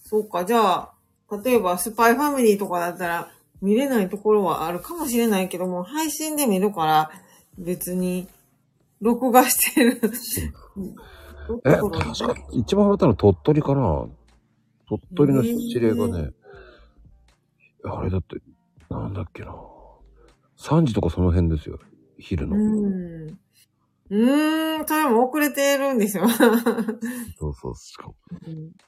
そうか、じゃあ、例えばスパイファミリーとかだったら見れないところはあるかもしれないけども、配信で見るから別に録画してる。え、確か、一番笑ったの鳥取かな？鳥取の知り合いがね、あれだって、なんだっけな。3時とかその辺ですよ。昼の。うん。うーん、それも遅れてるんですよ。そうそう。しかも、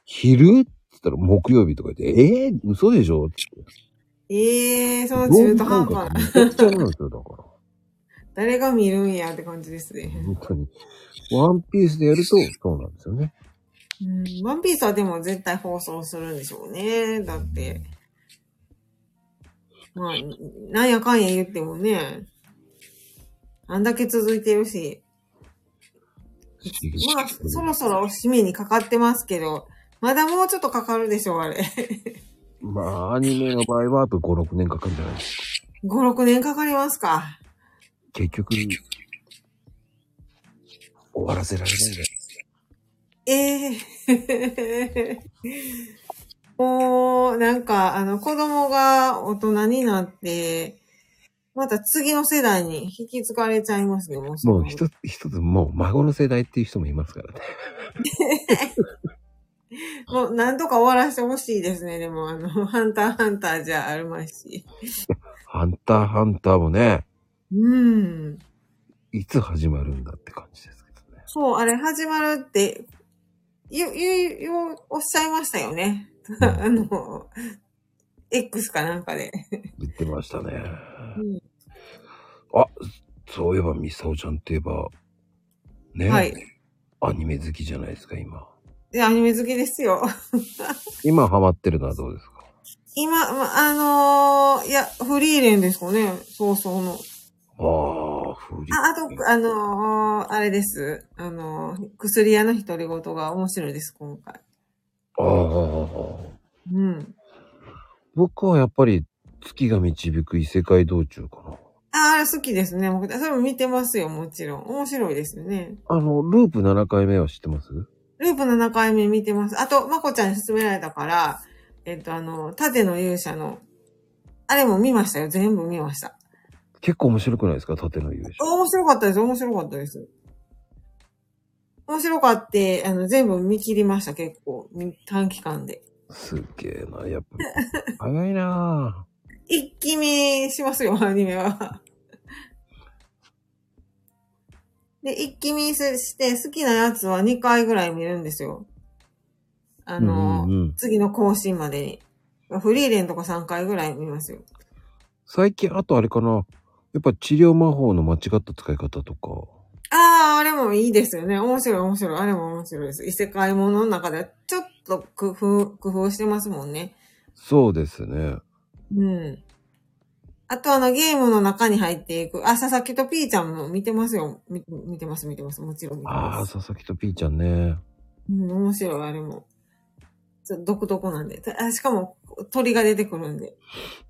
昼って言ったら木曜日とか言って、えー、嘘でしょ?ってええー、その。中途半端な。めちゃくちゃなんですよ、だから。誰が見るんやって感じですね。本当に。ワンピースでやると、そうなんですよね。うん、ワンピースはでも絶対放送するんでしょうね。だって。まあ、なんやかんや言ってもね、あんだけ続いてるし、まあ、そろそろ締めにかかってますけど、まだもうちょっとかかるでしょう、あれ。まあ、アニメの場合は、あと5、6年かかるんじゃない？ですか。5、6年かかりますか。結局、終わらせられないんだよ。ええ もう、なんか、あの、子供が大人になって、また次の世代に引き継がれちゃいますね、ももう一つ、一つ、もう孫の世代っていう人もいますからね。もう、なんとか終わらせてほしいですね、でも、あの、ハンターハンターじゃありますし。ハンターハンターもね、うん。いつ始まるんだって感じですけどね。そう、あれ始まるって、ゆ、ゆ、ゆ、おっしゃいましたよね。あの、X かなんかで。言ってましたね。うんあ、そういえば、ミサオちゃんって言えば、ね、はい。アニメ好きじゃないですか、今。で、アニメ好きですよ。今ハマってるのはどうですか？今、ま、あのーいや、フリーレンですかね。そうそうの。ああ、フリー。あ、あと、あのーあれです。あのー薬屋の独り言が面白いです、今回。ああ、うん。僕はやっぱり月が導く異世界道中かな。あ、あれ好きですね。僕、それも見てますよ、もちろん。面白いですよね。あの、ループ7回目は知ってます？ループ7回目見てます。あと、まこちゃんに勧められたから、えっと、あの、盾の勇者の、あれも見ましたよ。全部見ました。結構面白くないですか？縦の優勝。面白かったです。面白かったです。面白かって、あの、全部見切りました、結構。み短期間で。すっげえな。やっぱ、早いな一気見しますよ、アニメは。で、一気見して、好きなやつは2回ぐらい見るんですよ。あの、うんうんうん次の更新までに。フリーレンとか3回ぐらい見ますよ。最近、あとあれかな。やっぱ治療魔法の間違った使い方とか。ああ、あれもいいですよね。面白い面白い。あれも面白いです。異世界ものの中ではちょっと工夫、工夫してますもんね。そうですね。うん。あとあのゲームの中に入っていく、あ、佐々木とピーちゃんも見てますよ。み見てます、見てます。もちろん見てああ、ます。佐々木とピーちゃんね。うん、面白い、あれも。ちょっと独特なんで。あしかも、鳥が出てくるんで。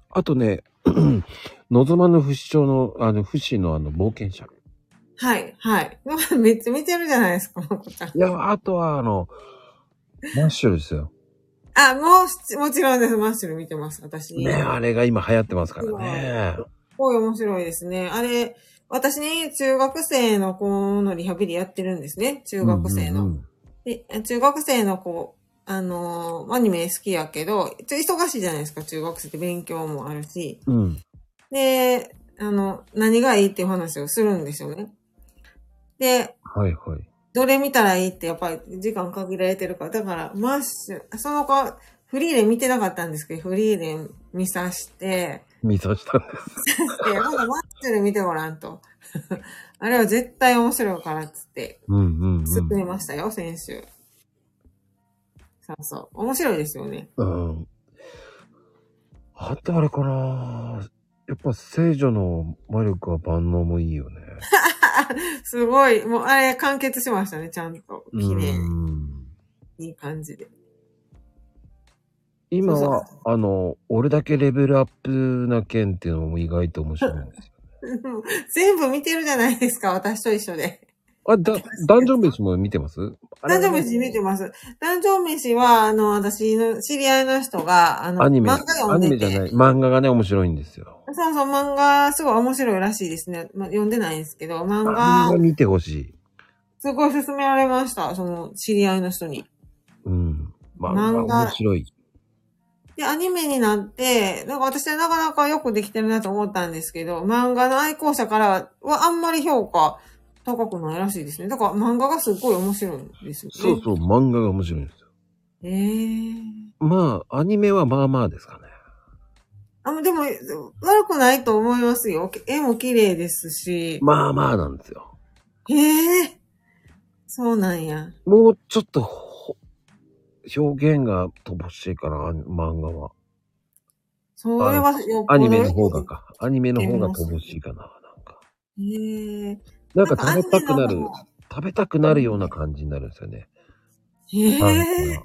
あとね、望まぬ不死鳥の、あの、不死のあの、冒険者。はい、はい。めっちゃ見てるじゃないですか、まこちゃん。いや、あとはあの、マッシュルですよ。あ、もう、もちろんです。マッシュル見てます、私。ねあれが今流行ってますからね。すごい面白いですね。あれ、私ね、中学生の子のリハビリやってるんですね。中学生の。うんうんで中学生の子、あのーアニメ好きやけど、ちょ忙しいじゃないですか、中学生って勉強もあるし。うん。うん。で、あの、何がいいっていう話をするんですよね。で、はいはい。どれ見たらいいってやっぱり時間限られてるから。だから、マッシュ、その子、フリーレン見てなかったんですけど、フリーレン見さして、見さしたんです。で、今度マッシュル見てごらんと。あれは絶対面白いからっつって、うんうん進めましたよ、先週。そうそう。面白いですよね。うん。うん。あとあれかなやっぱ聖女の魔力は万能もいいよね。すごい。もう、あれ、完結しましたね、ちゃんと。綺麗うに。ん。いい感じで。今そうは、あの、俺だけレベルアップな件っていうのも意外と面白いんですよ。全部見てるじゃないですか、私と一緒で。あ、だ、ダンジョン飯も見てます？ダンジョン飯見てます。ダンジョン飯は、あの、私の知り合いの人が、あの、アニメ、漫画読アんでて。ニメじゃない。漫画がね、面白いんですよ。そうそう、漫画、すごい面白いらしいですね。まあ、読んでないんですけど、漫漫画画、見てほしい。すごい勧められました。その、知り合いの人に。うん。漫画面白い。で、アニメになって、なんか私はなかなかよくできてるなと思ったんですけど、漫画の愛好者からはあんまり評価高くないらしいですね。だから漫画がすっごい面白いんですよね。そうそう、漫画が面白いんですよ。へえー。まあ、アニメはまあまあですかね。あ、でも、悪くないと思いますよ。絵も綺麗ですし。まあまあなんですよ。へえ。そうなんや。もうちょっとほ、表現が乏しいかな、漫画は。それはアニメの方がか。アニメの方が乏しいかな、なんか。へえ。なんか食べたくなる食べたくなるような感じになるんですよね。へはいえ。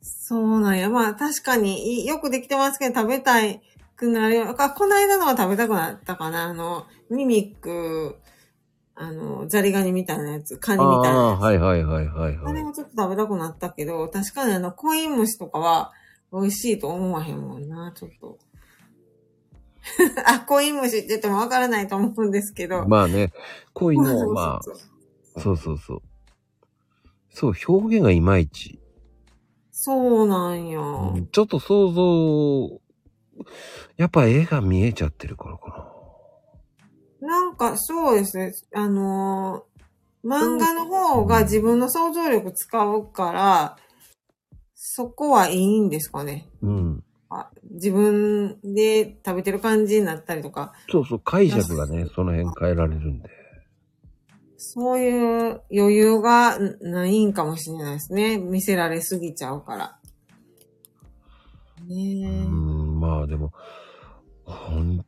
そうなんや。まあ確かにいよくできてますけど食べたいくなるよ。あ、この間のは食べたくなったかな。あの、ミミック、あの、ザリガニみたいなやつ、カニみたいなああ、やつ。はいはいはいはいはい。あれもちょっと食べたくなったけど、確かにあの、コイン虫とかは美味しいと思わへんもんな、ちょっと。あ、コイン虫って言ってもわからないと思うんですけど。まあね、こ ういうのを、まあ、そうそうそう。そう、表現がいまいち。そうなんや。うんちょっと想像、やっぱ絵が見えちゃってるからかなんか、そうですね。あのー漫画の方が自分の想像力使うから、そこはいいんですかね。な。うん。あ自分で食べてる感じになったりとか、そうそう、解釈がね、その辺変えられるんで。そういう余裕がんないんかもしれないですね。見せられすぎちゃうから。うねえ。ん、まあでも、本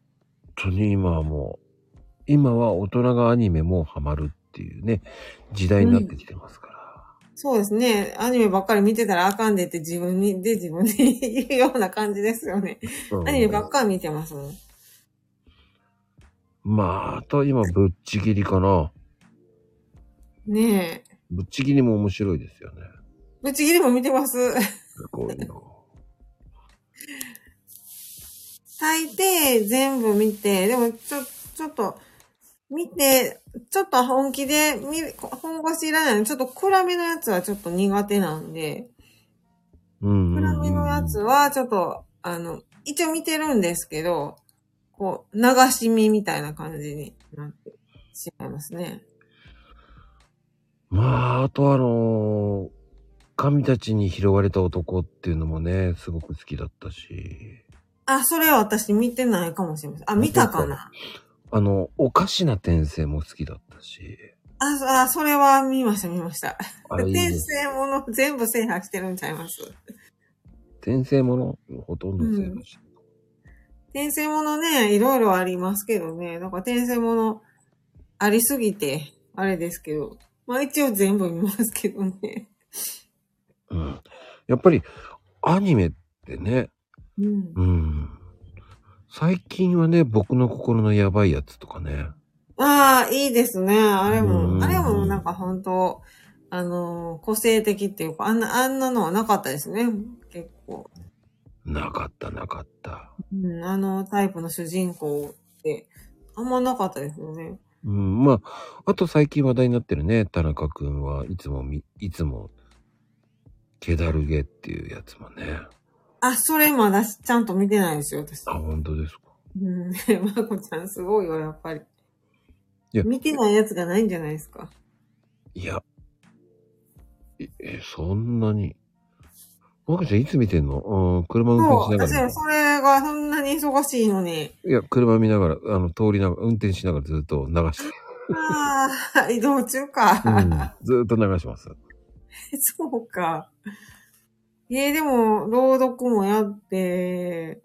当に今はもう、今は大人がアニメもハマるっていうね、時代になってきてますから。そうですね。アニメばっかり見てたらあかんでって自分に、で自分に言うような感じですよね。うんアニメばっかり見てます？もん。まあ、あとは今、ぶっちぎりかな。ねえ。ぶっちぎりも面白いですよね。ぶち切りも見てます？こういうの。大抵全部見て、でもちょ、ちょっと、見て、ちょっと本気で見る、本腰いらないのちょっと暗めのやつはちょっと苦手なんで、うんうんうん。暗めのやつはちょっと、あの、一応見てるんですけど、こう、流し見みたいな感じになってしまいますね。まあ、あとあのー神たちに拾われた男っていうのもね、すごく好きだったし、あ、それは私見てないかもしれません。あ、見たかなあの、おかしな転生も好きだったし、あ、そあそれは見ました、見ました。転。生もの全部制覇してるんちゃいます？転生ものほとんど制覇して転生ものね、いろいろありますけどね。なんか転生ものありすぎて、あれですけど。まあ一応全部見ますけどね。うん。やっぱり、アニメってね、うん。うん。最近はね、僕の心のやばいやつとかね。ああ、いいですね。あれうも、んあれもなんか本当あのー個性的っていうか、あんな、あんなのはなかったですね。結構。なかった、なかった。うん、あのタイプの主人公って、あんまなかったですよね。うん、まあ、あと最近話題になってるね、田中くんはいつもみ、いつも、ケダルゲっていうやつもね。あ、それまだちゃんと見てないですよ、私。あ、本当ですか。うん、まこちゃんすごいわ、やっぱり。いや見てないやつがないんじゃないですか。いや、え、えそんなに。まこちゃんいつ見てんの？うん、車運そう、転しながら。私はそれがそんなに忙しいのに。いや、車見ながら、あの、通りながら、運転しながらずっと流して。ああ、移動中か。うん、ずっと流します。そうか。えー、でも、朗読もやって、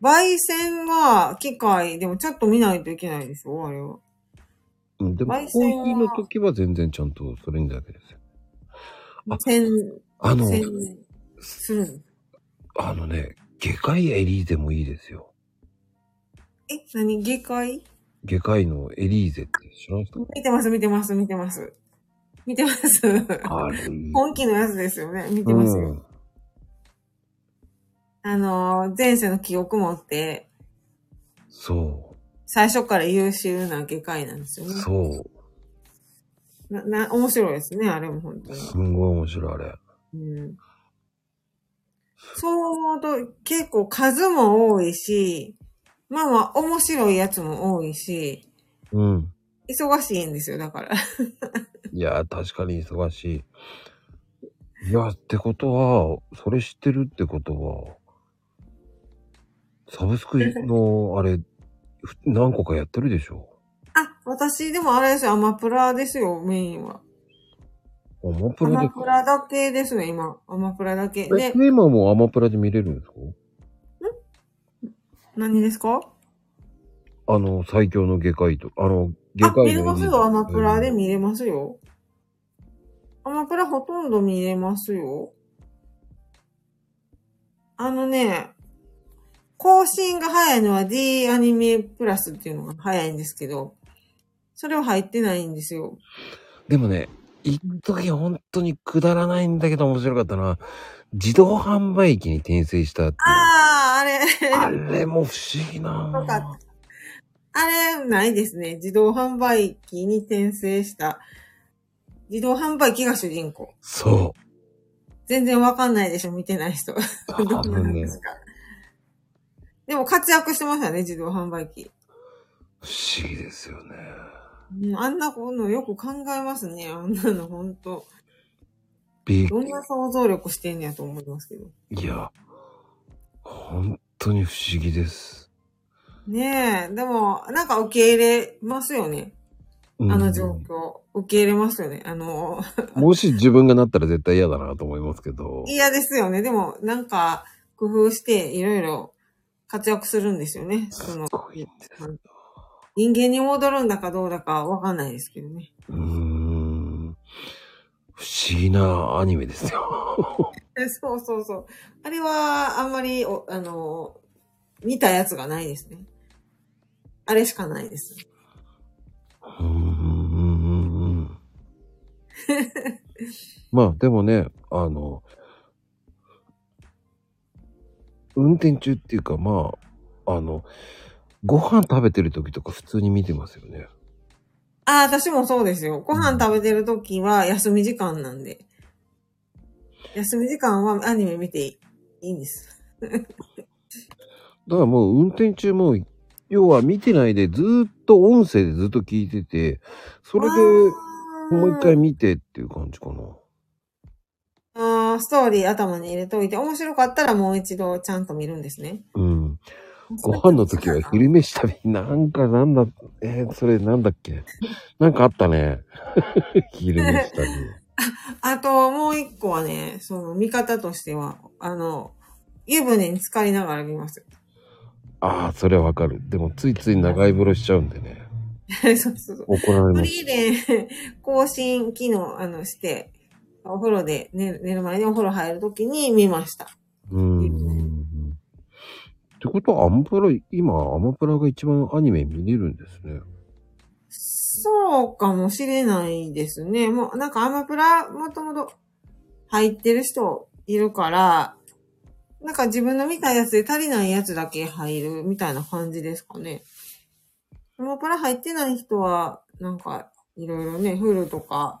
焙煎は機械、でもちょっと見ないといけないでしょ、あれは。うん、でも、焙コーヒーの時は全然ちゃんとそれにだけですよ。あ煎、あの、煎するの？あのね、外科医エリーゼもいいですよ。え、何？外科医？外科医のエリーゼって知らないですか？見てます、見てます、見てます。見てます。本気のやつですよね。見てますよ。うんあのー、前世の記憶持って、そ最初から優秀な外科医なんですよう、ね。そう。な、な、面白いですね、あれも本当に。すんごい面白い、あれ。うん。そう思うと結構数も多いし、まあまあ面白いやつも多いし、うん。忙しいんですよ、だから。いや、確かに忙しい。いや、ってことは、それ知ってるってことは、サブスクの、あれ、ふ何個かやってるでしょ？あ、私でもあれですよ、アマプラですよ、メインは。アマプアラでマ。プラだけですね、今。アマプラだけ。え、で、今もアマプラで見れるんですか？何ですか？あの、最強の外科医と、あの、外あ、科医の。見れますよ、アマプラで見れますよ。アマプラほとんど見れますよ。あのね、更新が早いのは D アニメプラスっていうのが早いんですけど、それは入ってないんですよ。でもね、一時本当にくだらないんだけど面白かったのは、自動販売機に転生したっていう。ああ、あれ、あれも不思議な。あれ、ないですね。自動販売機に転生した。自動販売機が主人公。そ全然わかんないでしょ、見てない人。でも活躍してましたね、自動販売機。不思議ですよね。うんあんなのよく考えますね。あんなのほんと。どんな想像力してんねやと思いますけど。いや、本当に不思議です。ねえ、でも、なんか受け入れますよね。うんあの状況。受け入れますよね。あの、もし自分がなったら絶対嫌だなと思いますけど。嫌ですよね。でも、なんか、工夫して、いろいろ活躍するんですよね。その。人間に戻るんだかどうだかわかんないですけどね。うーん。不思議なアニメですよ。え そうそうそう。あれは、あんまり、おあの、見たやつがないですね。あれしかないです。うーん。まあでもね、あの、運転中っていうかまあ、あの、ご飯食べてる時とか普通に見てますよね。ああ、私もそうですよ。ご飯食べてるときは休み時間なんで。休み時間はアニメ見ていいんです。だからもう運転中も、要は見てないでずーっと音声でずっと聞いてて、それでもう一回見てっていう感じかな。あーストーリー頭に入れといて、面白かったらもう一度ちゃんと見るんですね。うん。ご飯の時は昼飯食べ、なんかなんだ、えーそれなんだっけ？なんかあったね。昼飯食べ。あと、もう一個はね、その見方としては、あの、湯船に浸かりながら見ます。ああ、それはわかる。でもついつい長い風呂しちゃうんでね。そうそうそう。怒られフます。リーで更新機能、あの、して、お風呂で寝る寝る前にお風呂入るときに見ました。うーん。ってことはアマプラ、今アマプラが一番アニメ見れるんですね。そうかもしれないですね。もう、なんかアマプラもともと入ってる人いるから、なんか自分の見たやつで足りないやつだけ入るみたいな感じですかね。アマプラ入ってない人は、なんかいろいろね、フルとか、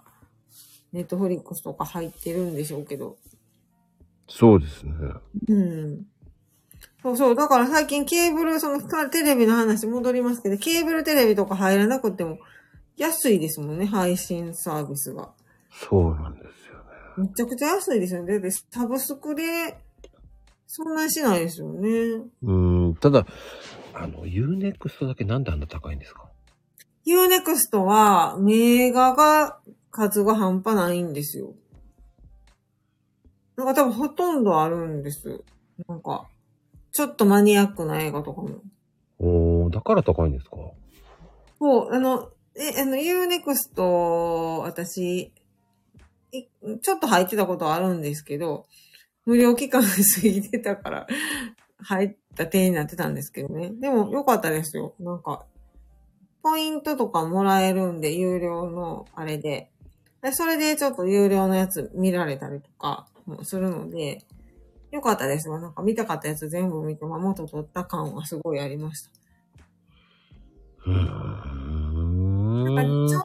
ネットフリックスとか入ってるんでしょうけど。そうですね。うん。そうそう。だから最近ケーブル、そのテレビの話戻りますけど、ケーブルテレビとか入らなくても安いですもんね、配信サービスが。そうなんですよね。めちゃくちゃ安いですよね。だってサブスクで、そんなにしないですよね。うーん。ただ、あの、Unext だけなんであんな高いんですか？Unext は、名画が、数が半端ないんですよ。なんか多分ほとんどあるんです。なんか、ちょっとマニアックな映画とかも。おー、だから高いんですか？そう、あの、え、あの、Unext、私、いちょっと入ってたことはあるんですけど、無料期間過ぎてたから、入った手になってたんですけどね。でも、良かったですよ。なんか、ポイントとかもらえるんで、有料のあれで。でそれでちょっと有料のやつ見られたりとかもするので、良かったですよ。なんか見たかったやつ全部見て、まあ、元取った感はすごいありました。うーん。ちょっ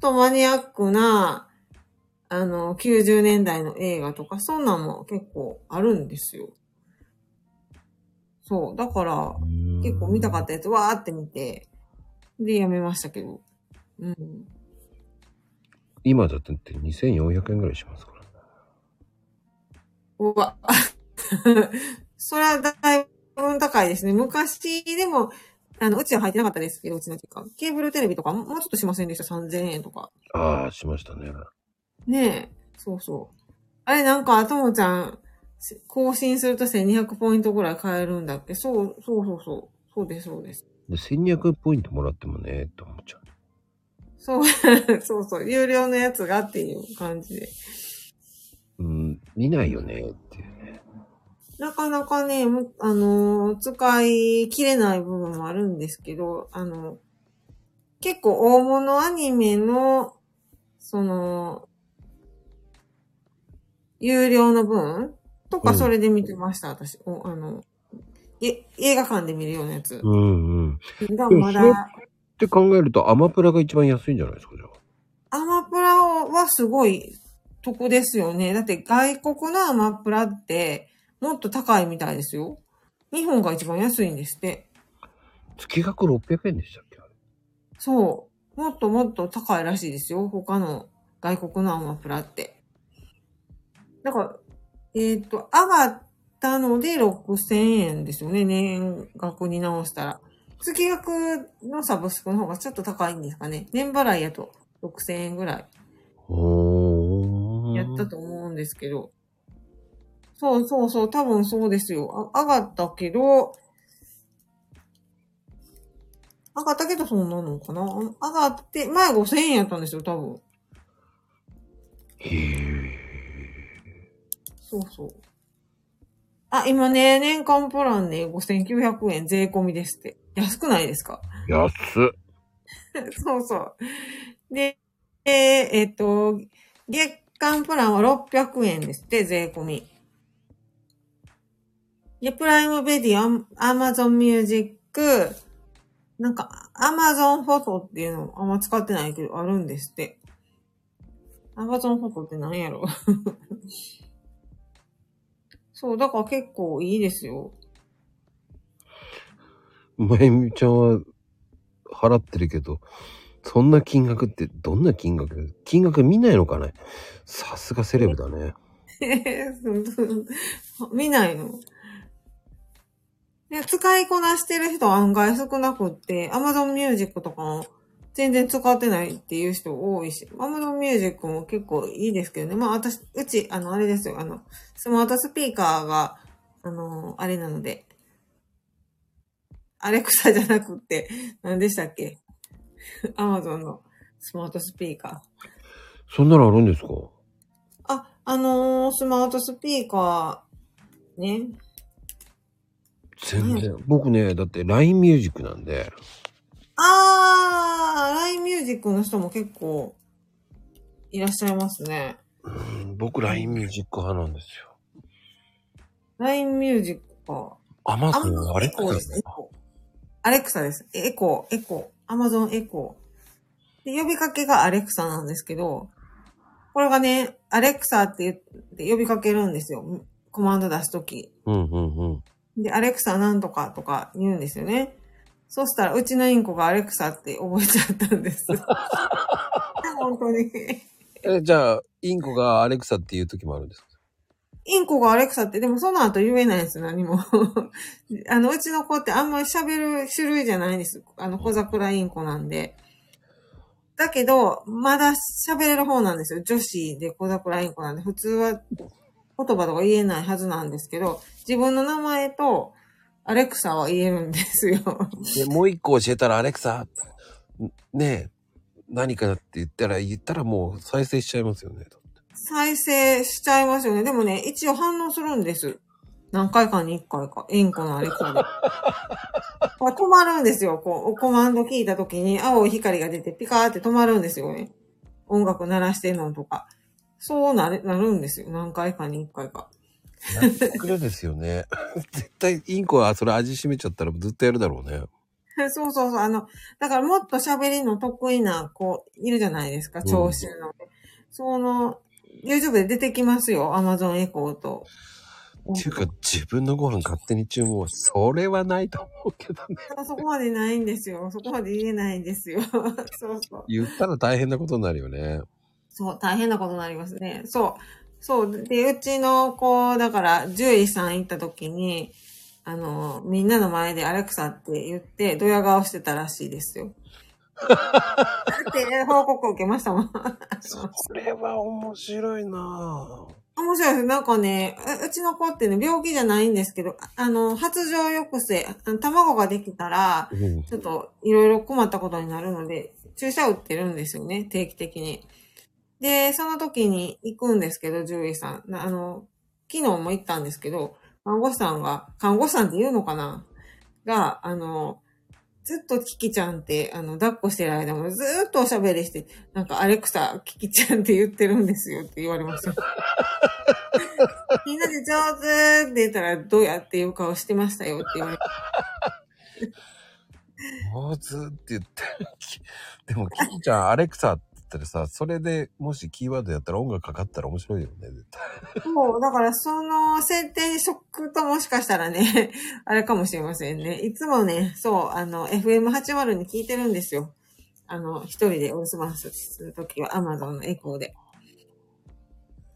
とマニアックな、あの、90年代の映画とか、そんなんも結構あるんですよ。そう。だから、結構見たかったやつ、わーって見て、で、やめましたけど。うん。今だって2400円ぐらいしますからね。うわ。それはだい分高いですね。昔でも、あの、うちは入ってなかったですけど、うちの実家。ケーブルテレビとかももうちょっとしませんでした？3000円とか。ああ、しましたね。ねえ。そうそう。あれなんか、ともちゃん、更新すると1200ポイントぐらい買えるんだっけ？そう、そうそうそう。そうです、そうです。で、1200ポイントもらってもね、って思っちゃう。そう、そうそう。有料のやつがっていう感じで。うん、見ないよね、っていうね。なかなかね、もあのー使い切れない部分もあるんですけど、あの、結構大物アニメの、その、有料の分とかうんそれで見てました、私。おあの、え、映画館で見るようなやつう。んうん。っがまだ、て考えると、アマプラが一番安いんじゃないですか、じゃあ。アマプラはすごい得ですよね。だって外国のアマプラってもっと高いみたいですよ。日本が一番安いんですって。月額600円でしたっけあれそう。もっともっと高いらしいですよ。他の外国のアマプラって。だから、えっ、と、上がったので6000円ですよね。年額に直したら。月額のサブスクの方がちょっと高いんですかね。年払いやと6000円ぐらい。やったと思うんですけど。そうそうそう、多分そうですよ。あ上がったけど、上がったけどそんなのかな上がって、前5000円やったんですよ、多分。へー。そうそう。あ、今ね、年間プランね、5900円税込みですって。安くないですか？安っ。そうそう。で、えーえっと、月間プランは600円ですって、税込み。で、プライムビデオ、アマゾンミュージック、なんか、アマゾンフォトっていうのあんま使ってないけど、あるんですって。アマゾンフォトって何やろ？そう、だから結構いいですよ。まゆみちゃんは払ってるけど、そんな金額ってどんな金額？金額見ないのかね？さすがセレブだね。見ないので使いこなしてる人は案外少なくって、Amazon Music とかも全然使ってないっていう人多いし、Amazon Music も結構いいですけどね。まあ私、うち、あの、あれですよ、あの、スマートスピーカーが、あの、あれなので、アレクサじゃなくって、何でしたっけ ?Amazon のスマートスピーカー。そんなのあるんですか？あ、あのースマートスピーカー、ね。全然。僕ね、だって LINE ミュージックなんで、あー、LINE ミュージックの人も結構いらっしゃいますね。うん僕 LINE ミュージック派なんですよ。LINE ミュージックか。アマゾあンあれエコーです。エコー。アレクサです。エコー、エコー。アマゾンエコー。で呼びかけがアレクサなんですけど、これがね、アレクサって言って呼びかけるんですよ。コマンド出すとき。うんうんうん。で、アレクサなんとかとか言うんですよね。そしたら、うちのインコがアレクサって覚えちゃったんです。本当に。え、じゃあ、インコがアレクサっていう時もあるんですか？インコがアレクサって、でもその後言えないんですよ、何も。あの、うちの子ってあんまり喋る種類じゃないんです。あの、小桜インコなんで。だけど、まだ喋れる方なんですよ。女子で小桜インコなんで、普通は言葉とか言えないはずなんですけど、自分の名前とアレクサは言えるんですよ。で、もう一個教えたらアレクサ、ねえ、何かって言ったら、言ったらもう再生しちゃいますよね。再生しちゃいますよね。でもね、一応反応するんです。何回かに一回か。インコのアレクサで。止まるんですよ。こう、コマンド聞いた時に青い光が出てピカーって止まるんですよね。音楽鳴らしてんのとか。そうなる、なるんですよ。何回かに一回か。くれですよね。絶対インコはそれ味しめちゃったらずっとやるだろうね。そうそうそう。あの、だからもっと喋りの得意な子いるじゃないですか。聴衆の。その、YouTube で出てきますよ。Amazon エコーと。っていうか、自分のご飯勝手に注文は、それはないと思うけどね。そこまでないんですよ。そこまで言えないんですよ。そうそう。言ったら大変なことになるよね。そう、大変なことになりますね。そう。そう。で、うちの子、だから、獣医さん行った時に、あの、みんなの前でアレクサって言って、ドヤ顔してたらしいですよ。だって、報告受けましたもん。それは面白いなぁ。面白いです。なんかね、ううちの子ってね、病気じゃないんですけど、あの、発情抑制、卵ができたら、うんちょっといろいろ困ったことになるので、注射打ってるんですよね、定期的に。で、その時に行くんですけど、獣医さん。あの、昨日も行ったんですけど、看護師さんが、看護師さんって言うのかな？が、あの、ずっとキキちゃんって、あの、抱っこしてる間もずっとおしゃべりして、なんかアレクサ、キキちゃんって言ってるんですよって言われました。みんなで上手って言ったら、どうやっていう顔してましたよって言われて。上手って言って。でも、キキちゃん、アレクサってったらさ、それでもしキーワードやったら音楽かかったら面白いよね、絶対。そう、だからその設定に食ともしかしたらね、あれかもしれませんね。いつもね、そう、あの、FM80 に聞いてるんですよ。あの、一人でお留守番するときは Amazon のエコーで。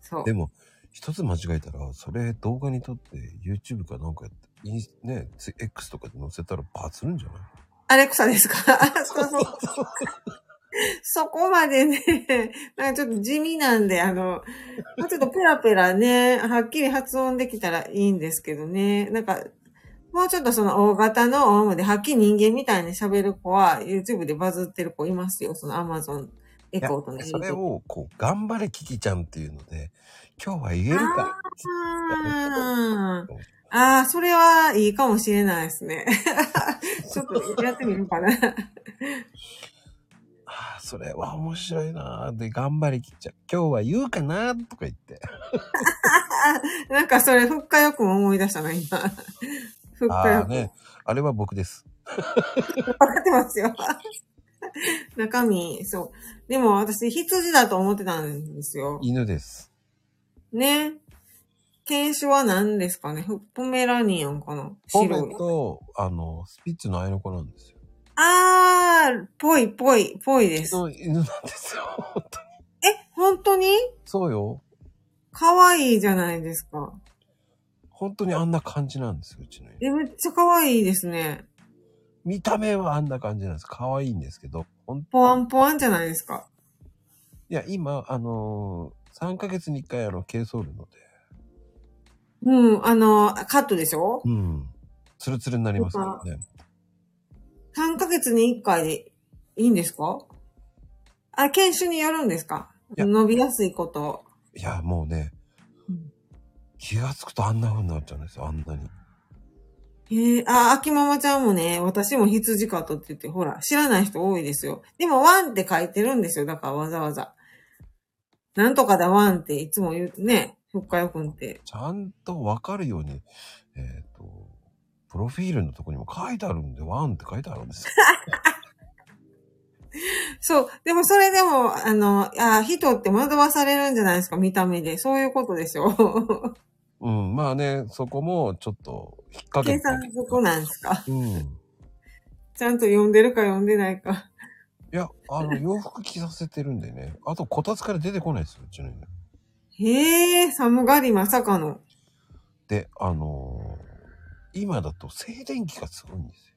そうで。も、一つ間違えたら、それ動画に撮って YouTube かなんかやって、インスね、ツ X とかで載せたらバズるんじゃない？アレクサですか？そうそう。そ こまでね、なんかちょっと地味なんで、あの、もうちょっとペラペラね、はっきり発音できたらいいんですけどね。なんか、もうちょっとその大型のオウムではっきり人間みたいに喋る子は YouTube でバズってる子いますよ。その Amazon エコーとね。それを、こう、頑張れキキちゃんっていうので、今日は言えるかあーあー、それはいいかもしれないですね。ちょっとやってみるかな。ああ、それは面白いなで、頑張れキキちゃん。今日は言うかなとか言って。なんかそれ、ふっかよくも思い出したな、今。ふっかあよく。あね、あれは僕です。わかってますよ。中身、そう。でも私、羊だと思ってたんですよ。犬です。ね。犬種は何ですかねフポメラニアンかなポメ白い。と、あの、スピッツの愛の子なんですよ。あー、ぽいぽい、ぽいです。の犬なんですよ。本当にえ、本当に？そうよ。可愛いじゃないですか。本当にあんな感じなんですよ、うちの犬。え、めっちゃ可愛いですね。見た目はあんな感じなんです。可愛いんですけど。ほんポワンポワンじゃないですか。いや、今、あのー、3ヶ月に1回、あの、毛剃るので。うん、あの、カットでしょ？うん。ツルツルになりますからね。3ヶ月に1回でいいんですか？あ、研修によるんですか？いや伸びやすいこと。いや、もうね、うん気がつくとあんな風になっちゃうんですよ、あんなに。へえ、あ、秋ママちゃんもね、私も羊カットって言って、ほら、知らない人多いですよ。でも、ワンって書いてるんですよ。だからわざわざ。なんとかだワンっていつも言う、ね、ふっかよくんって。ちゃんとわかるように、えっ、と、プロフィールのとこにも書いてあるんで、ワンって書いてあるんですよ。そう。でも、それでも、あの、あ、人って惑わされるんじゃないですか、見た目で。そういうことでしょ。うん、まあね、そこもちょっと引っ掛け計算づくなんですか。うん。いちゃんと読んでるか読んでないか。や、あの、洋服着させてるんでね。あと、こたつから出てこないですよ、うちの犬。へえ、寒がりまさかの。で、あのー今だと静電気がすごいんですよ。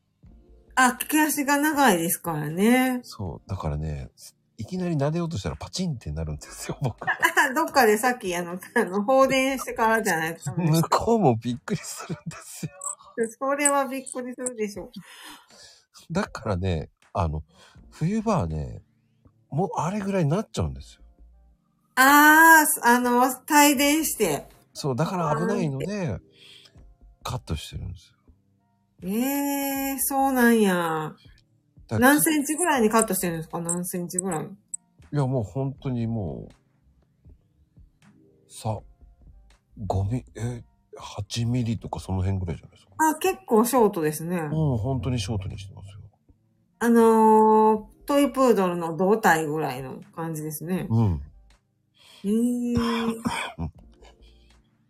あ、毛足が長いですからね。そう。だからね、いきなり撫でようとしたらパチンってなるんですよ、僕。どっかでさっき、あの、あの放電してからじゃないですか。向こうもびっくりするんですよ。それはびっくりするでしょ。だからね、あの、冬場はね、もうあれぐらいになっちゃうんですよ。ああ、あの、帯電して。そう、だから危ないので、カットしてるんですよ。ええー、そうなんや。何センチぐらいにカットしてるんですか？何センチぐらい？いや、もう本当にもう、さ、5ミリ、え、8ミリとかその辺ぐらいじゃないですか？あ、結構ショートですね。もう本当にショートにしてますよ。あのー、トイプードルの胴体ぐらいの感じですね。うん。ええー。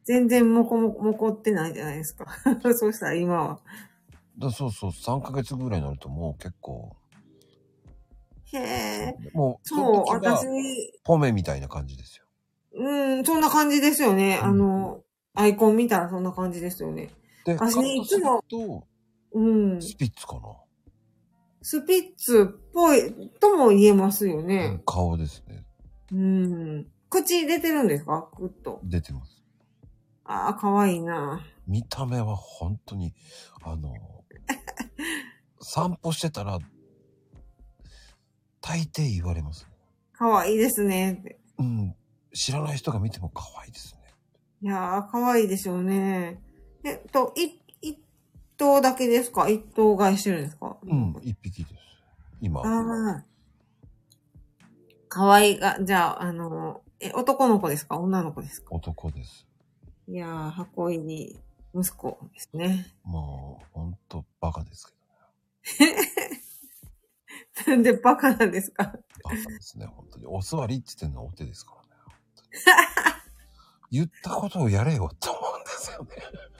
全然もこもこ、もこってないじゃないですか。そうしたら今は。だそうそう、3ヶ月ぐらいになるともう結構、へえ。もう、そう、私、ポメみたいな感じですよ。うん、そんな感じですよね。うんあの、アイコン見たらそんな感じですよね。で、私ねいつもと、うん。スピッツかな？スピッツっぽいとも言えますようんね。顔ですね。うん。口出てるんですか？ぐっと。出てます。ああ、かわいいな。見た目は本当に、あの、散歩してたら、大抵言われます。かわいいですね。うん。知らない人が見ても可愛いですね。いやー、かわいいでしょうね。えっと、い、一頭だけですか？一頭買いしてるんですか？うん、一匹です。今。ああ。かわいいが、じゃあ、あの、え、男の子ですか？女の子ですか？男です。いやー、箱入り息子ですね。もう、ほんとバカですけ なんでバカなんですか？ど。バカですね、本当に。お座りって言ってんのはお手ですからね。言ったことをやれよって思うんですよね。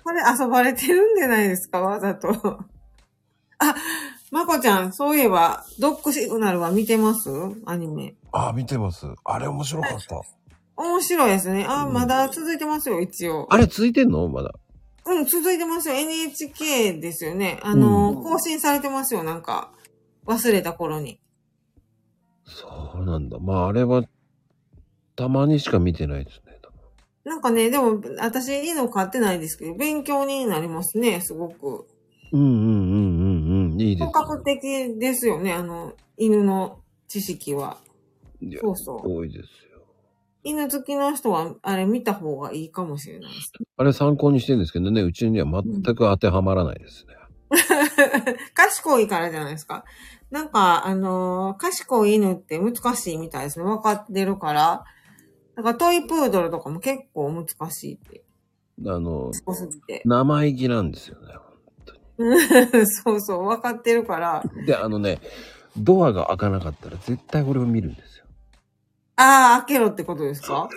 これ遊ばれてるんじゃないですか？わざと。あ、まこちゃん、そういえば、ドッグシグナルは見てます？アニメ。あ、見てます。あれ面白かった。面白いですね。あ、うんまだ続いてますよ、一応。あれ続いてんの？まだ。うん、続いてますよ。NHK ですよね。あの、うん更新されてますよ、なんか。忘れた頃に。そうなんだ。まあ、あれは、たまにしか見てないですね。なんかね、でも、私、犬飼ってないですけど、勉強になりますね、すごく。うんうんうんうんうん。いいです、本格的ですよね、あの、犬の知識は。そうそう。多いですよ。犬好きの人は、あれ見た方がいいかもしれないです。あれ参考にしてるんですけどね、うちには全く当てはまらないですね。賢いからじゃないですか。なんか、あのー賢い犬って難しいみたいですね。分かってるから。だからトイプードルとかも結構難しいって。あの。生意気なんですよね。そうそう、分かってるから。で、あのね、ドアが開かなかったら絶対俺を見るんですよ。ああ、開けろってことですか？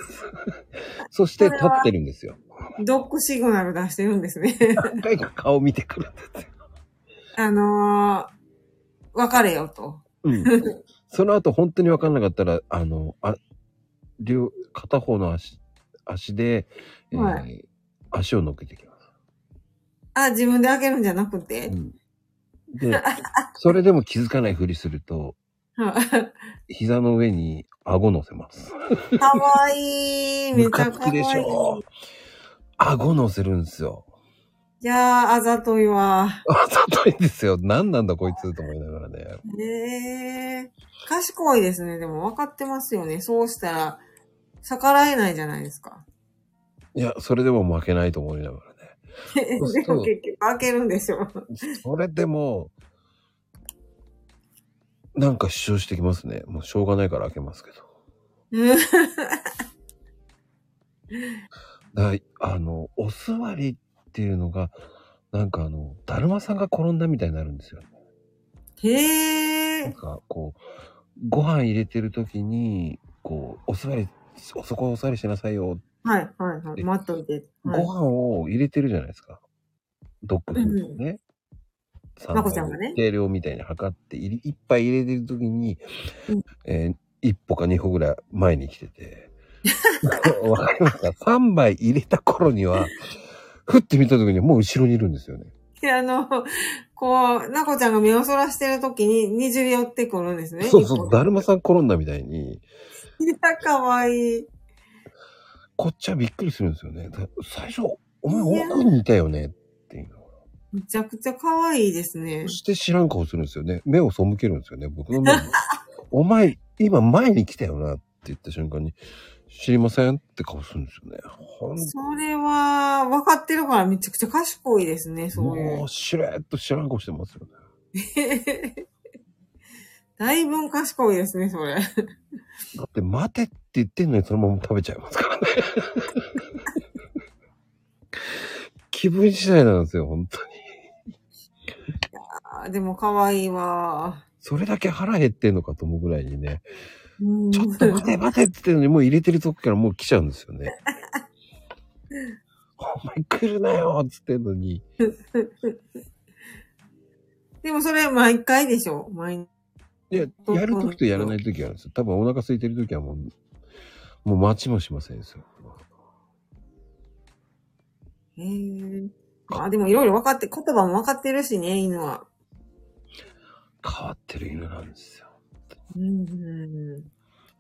そして立ってるんですよ。ドッグシグナル出してるんですね。何回か顔見てくるんですよ。あのー、別れよと。うん。その後本当に分かんなかったら、あの、あ、両、片方の足、足で、えーは足を乗っけてきます。あ、自分で開けるんじゃなくて？う。ん。で、それでも気づかないふりすると、膝の上に顎乗せます。かわいい。めムちゃかわいい。でしょ顎乗せるんですよ。いやー、あざといわ。あざといんですよ。何なんだこいつと思いながらね。ねえ。賢いですね。でも分かってますよね。そうしたら、逆らえないじゃないですか。いや、それでも負けないと思いながらね。でも結局開けるんでしょ。それでも、なんか主張してきますね。もうしょうがないから開けますけど。だいあの、お座りっていうのが、なんかあの、だるまさんが転んだみたいになるんですよ。へえ。なんかこう、ご飯入れてる時に、こう、お座り、そこはお座りしなさいよ。はい、はい、はい。待っといて。はいご飯を入れてるじゃないですか。ドッグフードをね。まこちゃんがね定量みたいに測って、いり一杯入れてる時に、うんえー一歩か二歩ぐらい前に来てて。わかりますか ?3 杯入れた頃には、ふって見た時にはもう後ろにいるんですよね。で、あの、こう、なこちゃんが目をそらしてるときに、にじり寄ってくるんですね。そうそう、だるまさん転んだみたいに、いや、かわいい。こっちはびっくりするんですよね。だ最初、お前奥にいたよねっ。めちゃくちゃかわいいですねそ。して知らん顔するんですよね。目を背けるんですよね、僕の目に。お前、今前に来たよなって言った瞬間に、知りませんって顔するんですよね。ほんそれは、分かってるからめちゃくちゃ賢いですね、そういもう、う。しれっと知らん顔してますよね。だいぶ賢いですね、それ。だって、待てって言ってんのにそのまま食べちゃいますからね。気分次第なんですよ、本当に。あでもかわいいわ。それだけ腹減ってんのかと思うぐらいにね。うんちょっと待て待てって言ってんのにもう入れてるとこからもう来ちゃうんですよね。お前来るなよっつってんのに。でもそれ毎回でしょ？毎いや、やるときとやらないときあるんですよ。多分お腹空いてるときはもう、もう待ちもしませんですよ。へえ。まあでもいろいろ分かって、言葉も分かってるしね、犬は。変わってる犬なんですよ。うんうん。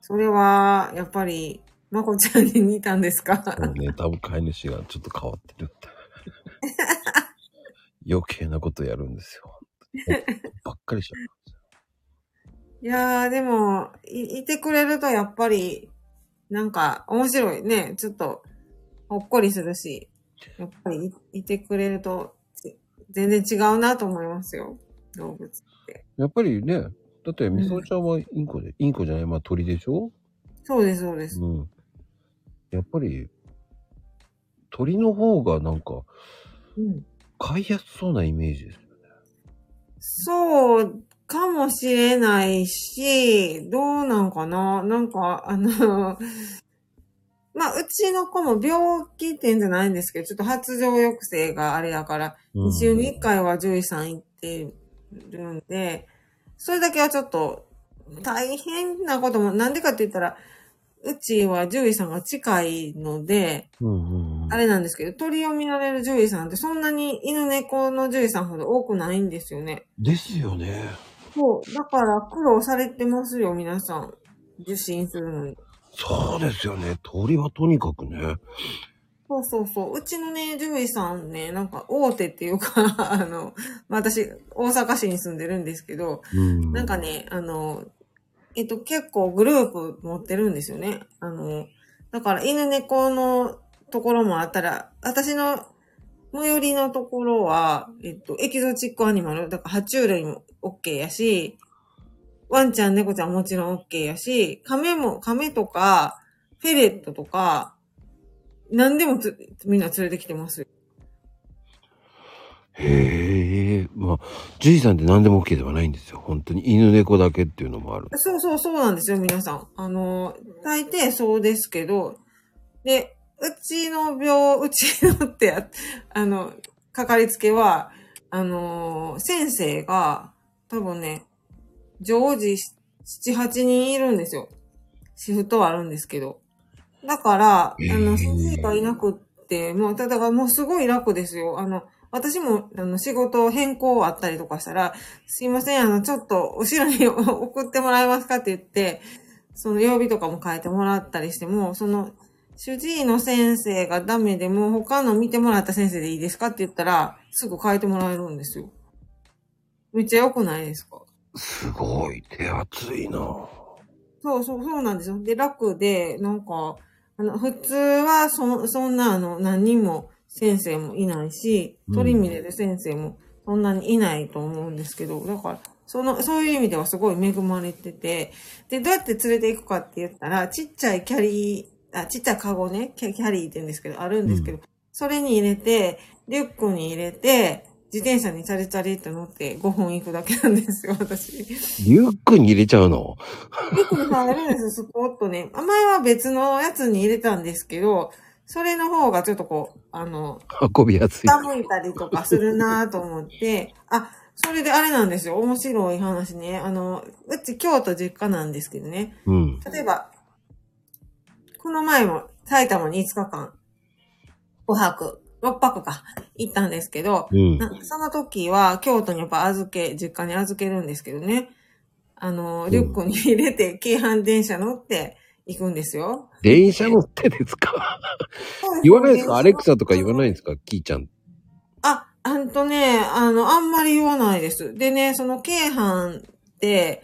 それは、やっぱり、まこちゃんに似たんですか？そうね、多分飼い主がちょっと変わってるって。余計なことやるんですよ。ばっかりしちゃう。いやー、でもい、いてくれるとやっぱり、なんか、面白いね。ちょっと、ほっこりするし、やっぱりいいてくれると、ち全然違うなと思いますよ。動物。やっぱりね、だって、みそちゃんはインコで、インコじゃない、まあ鳥でしょ？そうです、そうです。うん。やっぱり、鳥の方がなんか、うん。飼いやすそうなイメージですよね。そうかもしれないし、どうなんかな？なんか、あの、まあ、うちの子も病気ってんじゃないんですけど、ちょっと発情抑制があれだから、うん2週に1回は獣医さん行ってるんで、それだけはちょっと大変なことも、なんでかって言ったら、うちは獣医さんが近いので。あれなんですけど、鳥を見られる獣医さんってそんなに犬猫の獣医さんほど多くないんですよね。ですよね。そう。だから苦労されてますよ、皆さん。受診するのに。そうですよね。鳥はとにかくね。そうそうそう。うちのね、獣医さんね、なんか大手っていうか、あの、まあ私、大阪市に住んでるんですけど、うん。なんかね、あの、えっと、結構グループ持ってるんですよね。あの、だから犬猫のところもあったら、私の最寄りのところは、えっと、エキゾチックアニマル、だから爬虫類も OK やし、ワンちゃん、猫ちゃんもちろん OK やし、亀も、亀とか、フェレットとか、何でもつみんな連れてきてますよ。へえ。まあ、獣医さんって何でも OK ではないんですよ。本当に犬猫だけっていうのもある。そうそうそうなんですよ、皆さん。あの、大抵そうですけど、で、うちの病、うちのってや、あの、かかりつけは、あの、先生が、多分ね、常時7、8人いるんですよ。シフトはあるんですけど。だから、あの、先生がいなくって、もう、ただからもうすごい楽ですよ。あの、私も、あの、仕事変更あったりとかしたら、すいません、あの、ちょっと、後ろに送ってもらえますかって言って、その曜日とかも変えてもらったりしても、その、主治医の先生がダメでも、他の見てもらった先生でいいですかって言ったら、すぐ変えてもらえるんですよ。めっちゃ良くないですか？すごい。手厚いなそうそう、そうなんですよ。で、楽で、なんか、あの、普通は、そ、そんな、あの、何人も先生もいないしうん、取り見れる先生もそんなにいないと思うんですけど、だから、その、そういう意味ではすごい恵まれてて、で、どうやって連れて行くかって言ったら、ちっちゃいキャリー、あ、ちっちゃいカゴね、キャキャリーって言うんですけど、あるんですけど、それに入れて、リュックに入れて、自転車にチャリチャリって乗って5分行くだけなんですよ、私。リュックに入れちゃうの？リュックに入るんですよ、スポッとね。前は別のやつに入れたんですけど、それの方がちょっとこう、あの、運びやすい。下向いたりとかするなと思って、あ、それであれなんですよ。面白い話ね。あの、うち京都実家なんですけどね。うん。例えば、この前も埼玉に5日間、5泊、6泊か、行ったんですけど、うん。なその時は京都にやっぱ預け、実家に預けるんですけどね。あの、リュックに入れて、京阪電車乗って行くんですよ。電車乗ってですか？言わないですか？アレクサとか言わないんですか？キーちゃん。あ、あんとね、あの、あんまり言わないです。でね、その京阪って、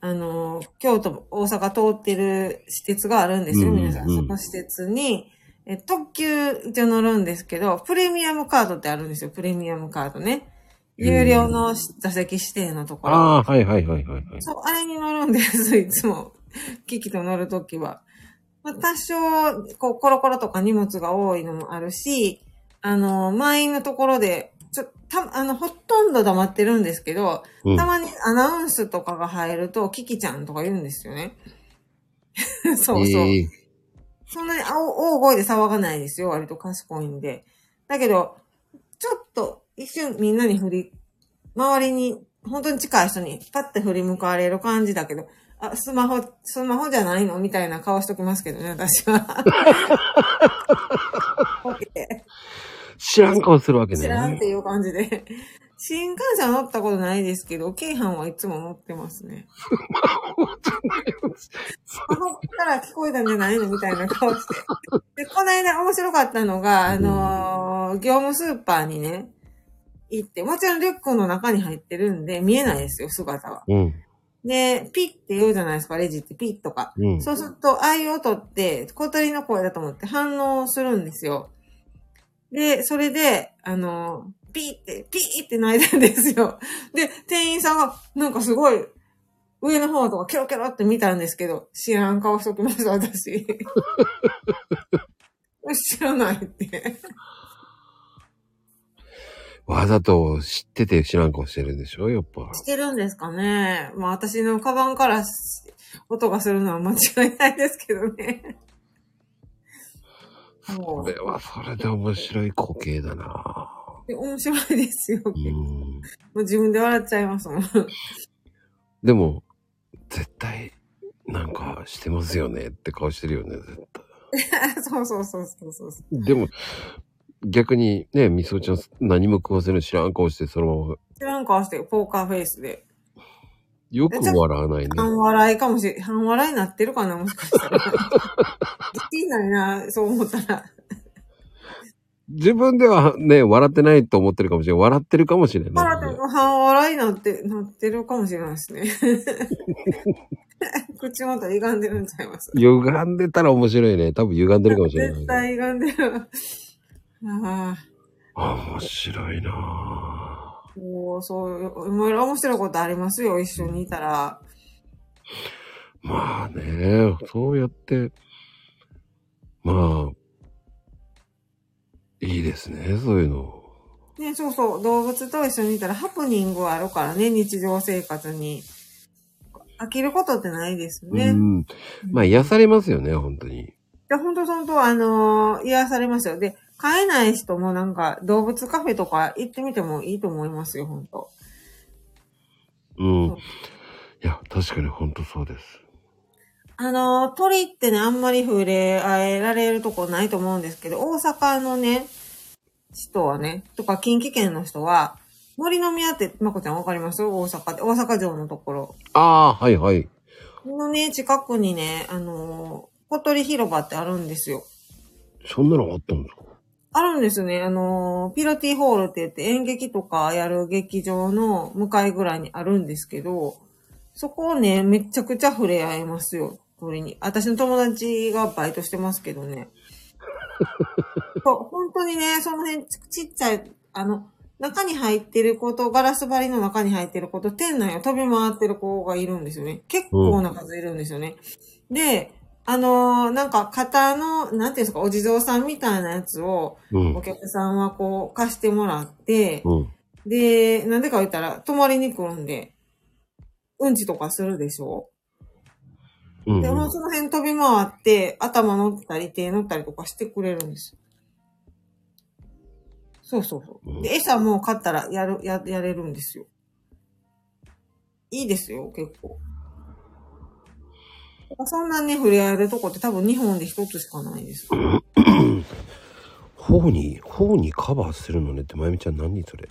あの、京都、大阪通ってる施設があるんですよ、うん皆さんその施設に、え特急一応乗るんですけど、プレミアムカードってあるんですよ、プレミアムカードね。有料の座席指定のところ。ああ、はいはいはいはいはい。そう、あれに乗るんです、いつも。機器と乗るときは。まあ、多少、こう、コロコロとか荷物が多いのもあるし、あの、満員のところで、ちょ、た、あの、ほとんど黙ってるんですけど、うんたまにアナウンスとかが入ると、キキちゃんとか言うんですよね。そうそう。ええそんなに大大声で騒がないですよ。割と賢いんで。だけど、ちょっと一瞬みんなに振り、周りに、本当に近い人にパッて振り向かれる感じだけど、あ、スマホ、スマホじゃないのみたいな顔しときますけどね、私は。知らん顔するわけね。知らんっていう感じで。新幹線は乗ったことないですけど、京阪はいつも乗ってますね。あのから聞こえたんじゃないのみたいな顔して。で、この間面白かったのが、あのー業務スーパーにね、行って、もちろんリュックの中に入ってるんで、見えないですよ、姿は。うん。で、ピッって言うじゃないですか、レジってピッとか。うん。そうすると、ああいう音って、小鳥の声だと思って反応するんですよ。で、それで、あの、ピーって、ピーって鳴いたんですよ。で、店員さんが、なんかすごい、上の方とかキョロキョロって見たんですけど、知らん顔しときました、私。知らないって。わざと知ってて知らん顔してるんでしょ？やっぱ。してるんですかねまあ私のカバンから音がするのは間違いないですけどね。もこれはそれで面白い光景だなう、面白いですよ。う。もうん自分で笑っちゃいますもん。でも、絶対、なんかしてますよねって顔してるよね、絶対。そうそうそうそうそう。でも、逆にね、みそちゃん何も食わせぬ知らん顔してそのまま、知らん顔して、ポーカーフェイスで。よく笑わないね。半笑いかもしれ、半笑いになってるかなもしかしたら。できないな、そう思ったら。自分ではね、笑ってないと思ってるかもしれない。笑ってるかもしれない、笑って半笑いになって、なってるかもしれないですね。口元歪んでるんちゃいます？歪んでたら面白いね。多分歪んでるかもしれない、絶対歪んでる。ああ。面白いなぁ。もう、そう、いろいろ面白いことありますよ、一緒にいたら。まあね、そうやって、まあ、いいですね、そういうの。ね、そうそう、動物と一緒にいたらハプニングはあるからね、日常生活に。飽きることってないですね。うん。まあ癒されますよね、本当に。いや、本当本当あのー癒されますよ。で、飼えない人もなんか動物カフェとか行ってみてもいいと思いますよ、本当うん。いや、確かに本当そうです。あのー鳥ってね、あんまり触れ合えられるとこないと思うんですけど、大阪のね、人はね、とか近畿圏の人は、森の宮って、まこちゃんわかります？大阪で、大阪城のところ。ああ、はいはい。のね、近くにね、あのー小鳥広場ってあるんですよ。そんなのあったんですか？あるんですね。あのー、ピロティホールって言って演劇とかやる劇場の向かいぐらいにあるんですけど、そこをね、めちゃくちゃ触れ合えますよ、鳥に。私の友達がバイトしてますけどね。そう本当にね、その辺ちちっちゃい、あの、中に入ってる子と、ガラス張りの中に入ってる子と、店内を飛び回ってる子がいるんですよね。結構な数いるんですよね。で、あのーなんか型の、なんていうんですか、お地蔵さんみたいなやつを、うんお。客さんはこう貸してもらって、うん。で、なんでか言ったら泊まりに来るんで、うんちとかするでしょうん。で、もうその辺飛び回って、頭乗ったり手乗ったりとかしてくれるんです。そうそうそう。で、餌も買ったらやる、や、やれるんですよ。いいですよ、結構。そんなね、触れ合えるとこって多分日本で一つしかないです。頬に、頬にカバーするのねって、まゆみちゃん何それ？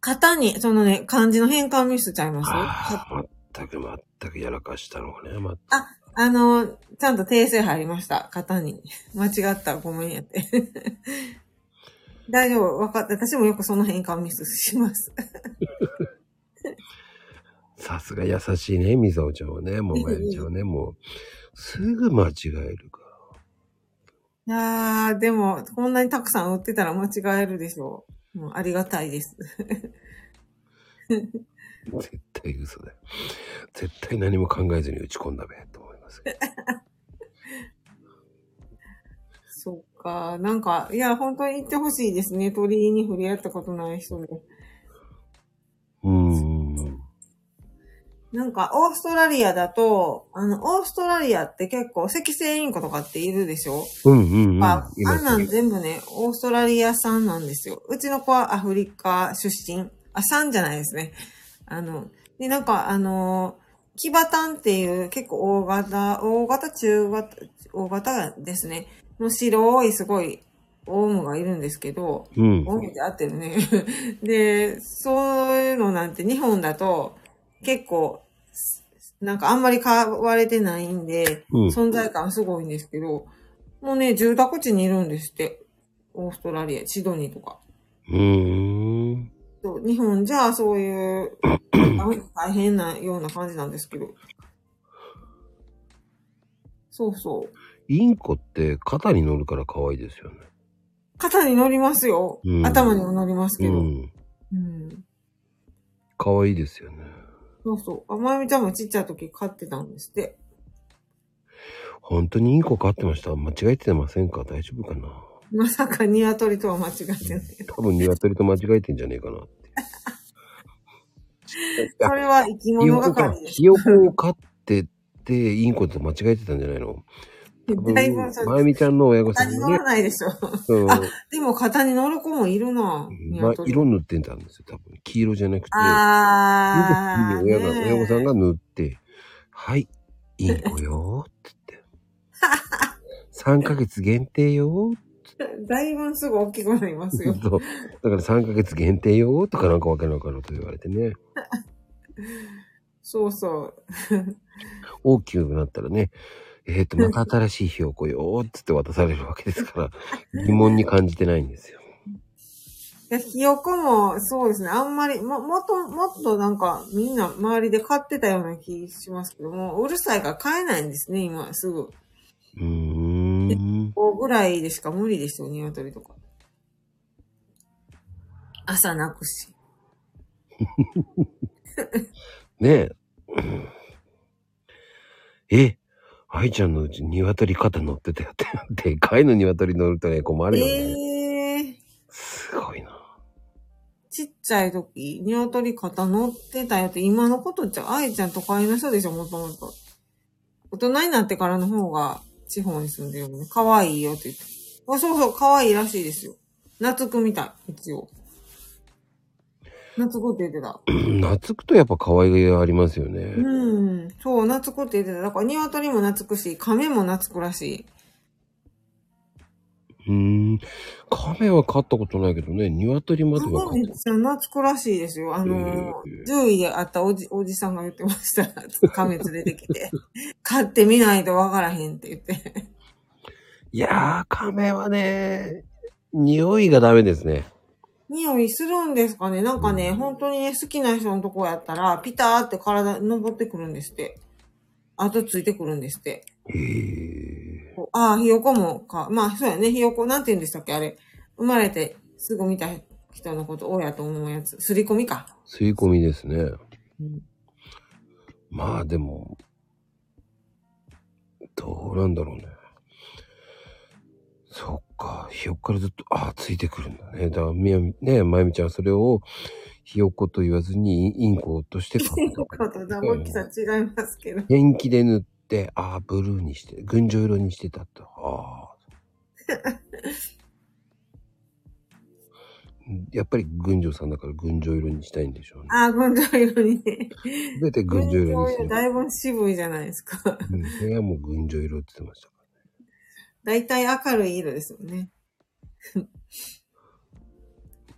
型に、そのね、漢字の変換ミスちゃいます？ああ、全く全くやらかしたのがね、まあ、あの、ちゃんと訂正入りました。型に。間違った。ごめんやって。大丈夫。わかった。私もよくその変換ミスします。さすが優しいね、みさおちゃんはね、もうまゆみちゃんはね、もう、すぐ間違えるかいやー、でも、こんなにたくさん売ってたら間違えるでしょう。もうありがたいです。ら。絶対嘘だよ。絶対何も考えずに打ち込んだべ、と。そっか。なんか、いや、本当に言ってほしいですね。鳥に触れ合ったことない人で。うーん。なんか、オーストラリアだと、あの、オーストラリアって結構、赤星インコとかっているでしょ？うんうんうん。あ、あんなん全部ね、オーストラリア産なんですよ。うちの子はアフリカ出身。あ、産じゃないですね。あの、で、なんか、あのーキバタンっていう結構大型、大型、中型、大型ですね。の白いすごいオウムがいるんですけど、うん。オウムって合ってるね。で、そういうのなんて日本だと結構、なんかあんまり買われてないんで、うん存在感すごいんですけど、もうね、住宅地にいるんですって。オーストラリア、シドニーとか。うーん。日本じゃそういう大変なような感じなんですけど。そうそう。インコって肩に乗るから可愛いですよね。肩に乗りますよ。うん頭にも乗りますけど。うん。うん。可愛いですよね。そうそう。あまゆみちゃんもちっちゃい時飼ってたんですって。本当にインコ飼ってました？間違えてませんか？大丈夫かな？まさか鶏とは間違ってない。多分鶏と間違えてんじゃねえかな。それは生き物係、ですひ。よこを飼ってて、インコと間違えてたんじゃないの？だいぶそまゆみちゃんの親御さん に乗ら、ないでしょ。うん、あでも肩に乗る子もいるな。まあ、鶏色塗ってたんですよ、多分。黄色じゃなくて。あー。親が、ね親御さんが塗って、はい、インコよーって言って。3ヶ月限定よーだいぶすぐ大きくなりますよ。そう。だから3ヶ月限定よーとかなんかわけのわからんこと言われてね。そうそう。大きくなったらね、えっ、と、また新しいひよこよーっつって渡されるわけですから、疑問に感じてないんですよ。ひよこも、そうですね。あんまり、も、もっと、もっとなんか、みんな周りで飼ってたような気しますけども、うるさいから飼えないんですね、今、すぐ。うーん。5ぐらいでしか無理ですよ、鶏とか。朝泣くし。ねえ。え、愛ちゃんのうち鶏肩乗ってたよって。でかいの鶏乗るとね、困るよね。ええー、すごいな。ちっちゃい時、鶏肩乗ってたよって、今のことじゃ、愛ちゃん都会の人でしょ、もともと。大人になってからの方が地方に住んでるのね。可愛いよって言って。あ、そうそう、可愛いらしいですよ。懐くみたい、一応。懐くって言ってた。懐くとやっぱ可愛げがありますよね。うん。そう、懐くって言ってた。だから、鶏も懐くし、亀も懐くらしい。うーん。亀は飼ったことないけどね、鶏までは飼っ亀めっちゃ懐くらしいですよ。あの獣医で会ったおじ、おじさんが言ってました。亀連れてきて。飼ってみないとわからへんって言って。いやー、亀はね、匂いがダメですね。匂いするんですかねなんかね、本当にね、好きな人のとこやったら、ピターって体登ってくるんですって。後ついてくるんですって。へえ。こうああ、ひよこもか。まあ、そうやね。ひよこ、なんて言うんでしたっけあれ。生まれてすぐ見た人のこと、親と思うやつ。すり込みか。吸い込みですね。うんまあでも、どうなんだろうね。そっか、ひよっからずっと、ああ、ついてくるんだね。だから、みやみ、ねまゆみちゃんはそれを、ひよこと言わずに、インコとして飼 ったことだ、大きさ違いますけど。元気で塗って、ああ、ブルーにして、群青色にしてたと。ああ。やっぱり群青さんだから群青色にしたいんでしょうね。ああ、群青色にね。全て群青色にする。だいぶ渋いじゃないですか。うん、部屋も群青色って言ってましたかだいたい明るい色ですよね。ら。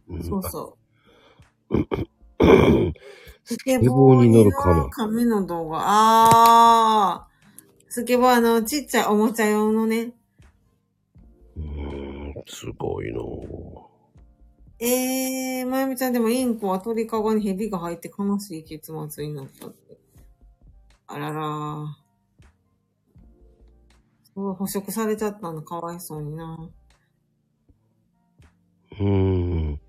うん、そうそう。スケボーに乗る亀。亀の動画。あー。スケボーあの、ちっちゃいおもちゃ用のね。うーん、すごいなぁえー、まゆみちゃんでもインコは鳥かごに蛇が入って悲しい結末になったって。あららー。そう、捕食されちゃったのかわいそうにな。うーん。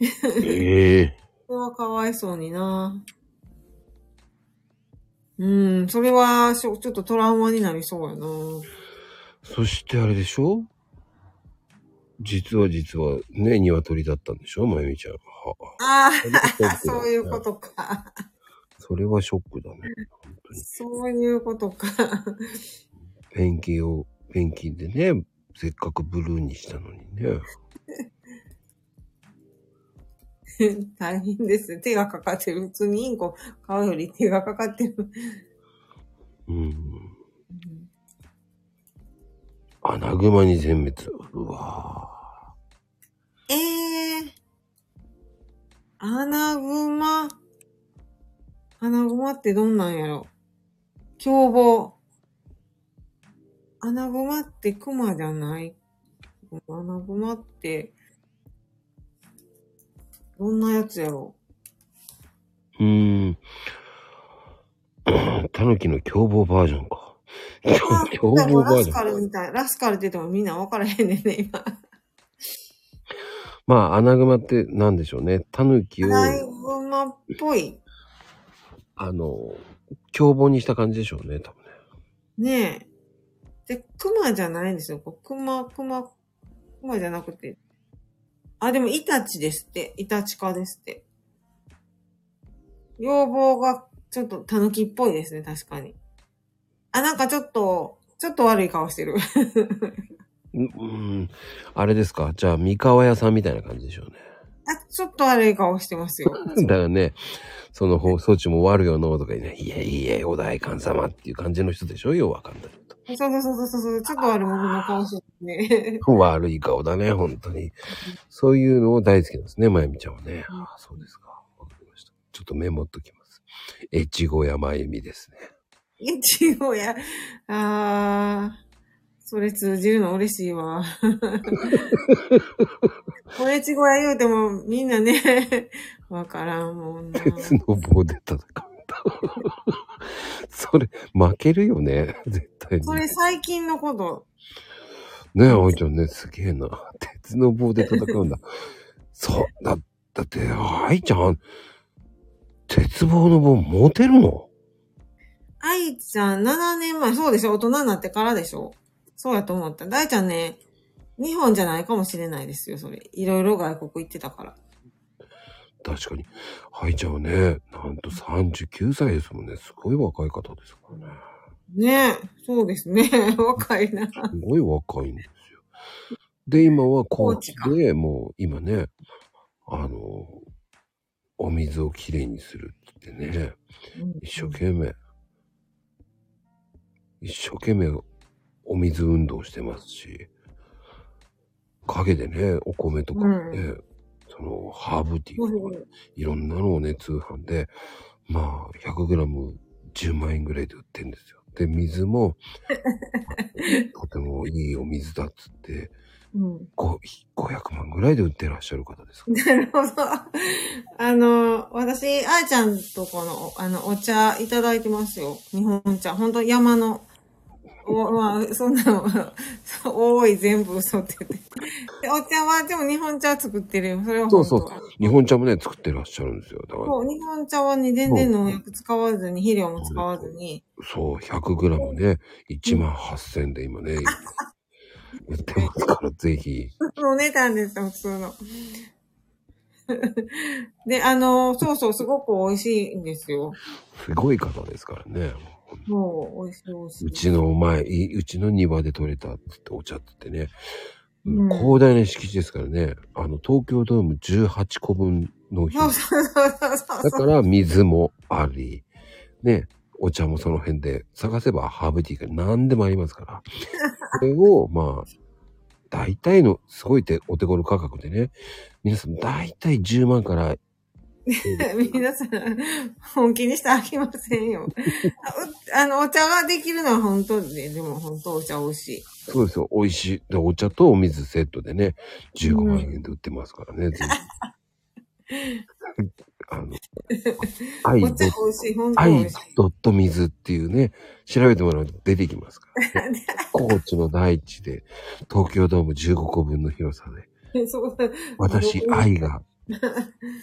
ええそれはかわいそうにな。うん、それはちょっとトラウマになりそうやな。そしてあれでしょ？実は実はね、鶏だったんでしょ？まゆみちゃん。はああ、そういうことか。それはショックだね。そういうことか。ペンキを、ペンキでね、せっかくブルーにしたのにね。大変です。手がかかってる。普通にインコ買うより手がかかってる。うん。穴熊に全滅。うわええー。穴熊。穴熊ってどんなんやろ凶暴。穴熊って熊じゃない？穴熊って、どんなやつやろ？ー。うーん。タヌキの凶暴バージョンか。凶暴バージョン。カルみたい。ラスカルって言ってもみんな分からへんねんね、今。まあ、穴熊って何でしょうね。タヌキを、穴熊っぽい。あの、凶暴にした感じでしょうね、多分ね。ねえ。で、熊じゃないんですよ。こう熊、熊、熊じゃなくて。あ、でも、イタチですって。イタチ科ですって。要望がちょっとタヌキっぽいですね、確かに。あ、なんかちょっと、ちょっと悪い顔してる。うん、うんあれですか？じゃあ、三河屋さんみたいな感じでしょうね。あ、ちょっと悪い顔してますよ。だからね、その放送地も悪よのとかにね、いえいえ、お代官様っていう感じの人でしょ？よ、わかんないと。そうそうそうそうそう、ちょっと悪者の顔してるね。悪い顔だね、本当に。そういうのを大好きなんですね、まゆみちゃんはね。うんああ、そうですか。わかりました。ちょっとメモっときます。越後屋まゆみですね。一応や、あー、それ通じるの嬉しいわ。これちごや言うてもみんなね、わからんもんな。鉄の棒で戦うんだ。それ、負けるよね、絶対に。それ最近のこと。ねえ、あいちゃんね、すげえな。鉄の棒で戦うんだ。そう、だ、だって、あいちゃん、鉄棒の棒持てるの？愛ちゃん7年前、そうでしょ？大人になってからでしょ？そうやと思った。大ちゃんね、日本じゃないかもしれないですよ、それ。いろいろ外国行ってたから。確かに。あいちゃんはね、なんと39歳ですもんね。すごい若い方ですからね。ねえ、そうですね。若いな。すごい若いんですよ。で、今は高知高知でもう今ね、あの、お水をきれいにするって言ってね、一生懸命、一生懸命お水運動してますし、陰でね、お米とかね、そのハーブティーとか、いろんなのをね、通販で、まあ、100g10 万円ぐらいで売ってんですよ。で、水も、とてもいいお水だっつって、うん。ご500万ぐらいで売ってらっしゃる方ですか？ら。なるほど。あの、私、あーちゃんとこの、あの、お茶いただいてますよ。日本茶。本当山の、おまあ、そんなの、多い全部嘘って言って。でお茶は、でも日本茶作ってるよ。それは本当そうそう。日本茶もね、作ってらっしゃるんですよ。だから、そう、日本茶はね、全然農薬使わずに、肥料も使わずに、そう、100g ね、1万8000で今ね、売ってますから、ぜひ。お値段ですよ、普通の。で、あの、そうそう、すごく美味しいんですよ。すごい方ですからね。もう、美味しい美味しい。うちの前、いうちの庭で採れたってお茶って言ってね、うん広大な敷地ですからね、あの、東京ドーム18個分の日。そうそうそうそうそう。だから水もあり、ね、お茶もその辺で探せばハーブティーが何でもありますから。それを、まあ、大体の、すごい手お手頃価格でね、皆さん大体10万から、皆さん、本気にしてあきませんよ。あの、お茶ができるのは本当で、でも本当お茶美味しい。そうですよ、美味しい。で、お茶とお水セットでね、15万円で売ってますからね、ぜひ。あの、愛ド愛ドット水っていうね、調べてもらうと出てきますから、ね。高知の大地で、東京ドーム15個分の広さで、私、愛が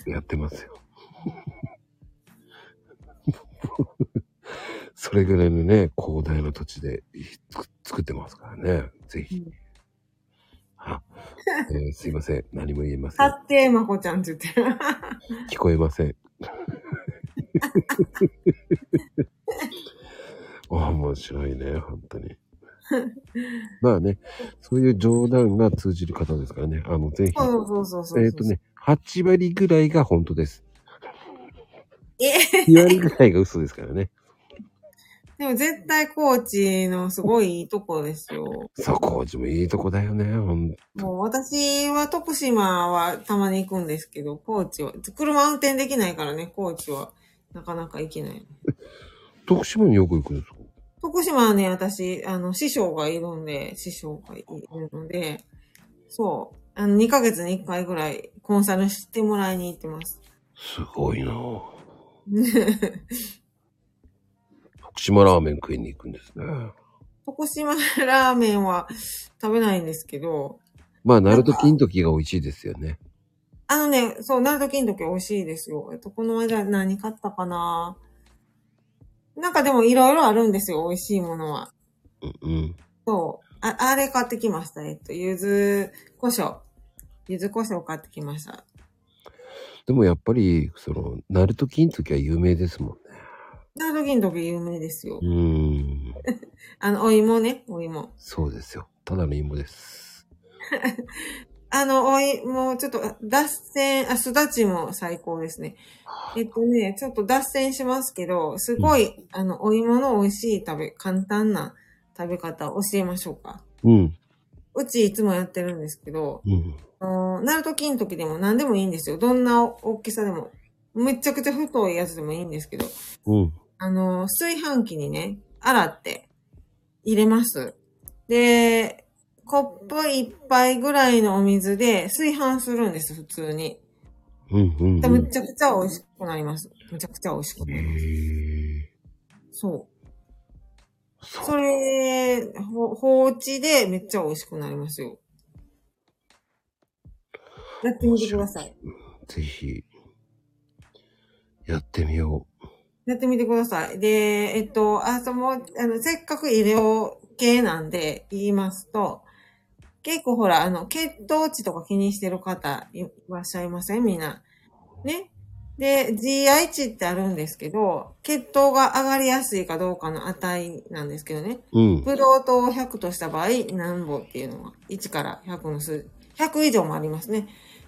やってますよ。それぐらいのね、広大な土地でつ作ってますからね。ぜひ。あえーすいません。何も言えません。買って、まこちゃんって言ってる。聞こえません。面白いね、本当に。まあね、そういう冗談が通じる方ですからね。あの、ぜひ。そうそうそうそう。えっ、とね、8割ぐらいが本当です。え2割ぐらいが嘘ですからね。でも絶対高知のすごいいいとこですよ。そう、高知もいいとこだよね。ほんもう私は徳島はたまに行くんですけど、高知は、車運転できないからね、高知はなかなか行けない。徳島によく行くんですか？徳島はね、私、あの、師匠がいるんで、師匠がいるので、そう、あの、2ヶ月に1回ぐらいコンサルしてもらいに行ってます。すごいなぁ 徳島ラーメン食いに行くんですね。徳島ラーメンは食べないんですけど、まあ、鳴門金時が美味しいですよね。あのね、そう、ナルト金時美味しいですよ。えっと、この間何買ったかななんかでもいろいろあるんですよ、美味しいものは。うんうん。そう。あ、あれ買ってきました。えっと、柚子胡椒。柚子胡椒買ってきました。でもやっぱり、その、鳴門金時は有名ですもんね。ナルト金時有名ですよう。ーん。あの、お芋ね、お芋。そうですよ。ただの芋です。あの、お芋、ちょっと、脱線、あ、すだちも最高ですね。えっとね、ちょっと脱線しますけど、すごい、あの、お芋の美味しい食べ、簡単な食べ方教えましょうか。うん。うちいつもやってるんですけど、うん。あのナルト金時でも何でもいいんですよ。どんな大きさでも。めちゃくちゃ太いやつでもいいんですけど、うん。あの、炊飯器にね、洗って入れます。で、コップ一杯ぐらいのお水で炊飯するんです、普通に。うん。うん。でむちゃくちゃ美味しくなります。むちゃくちゃ美味しくなへります。え。そう。そそれ、ほ放置でめっちゃ美味しくなりますよ。やってみてください。う。ぜひ、やってみよやってみてください。で、えっと、あ、その、あの、せっかく医療系なんで言いますと、結構ほら、あの、血糖値とか気にしてる方いらっしゃいません？みんな。ね。で、GI 値ってあるんですけど、血糖が上がりやすいかどうかの値なんですけどね。う。うん。ブドウ糖を100とした場合、何歩っていうのは、1から100の数、100以上もありますね。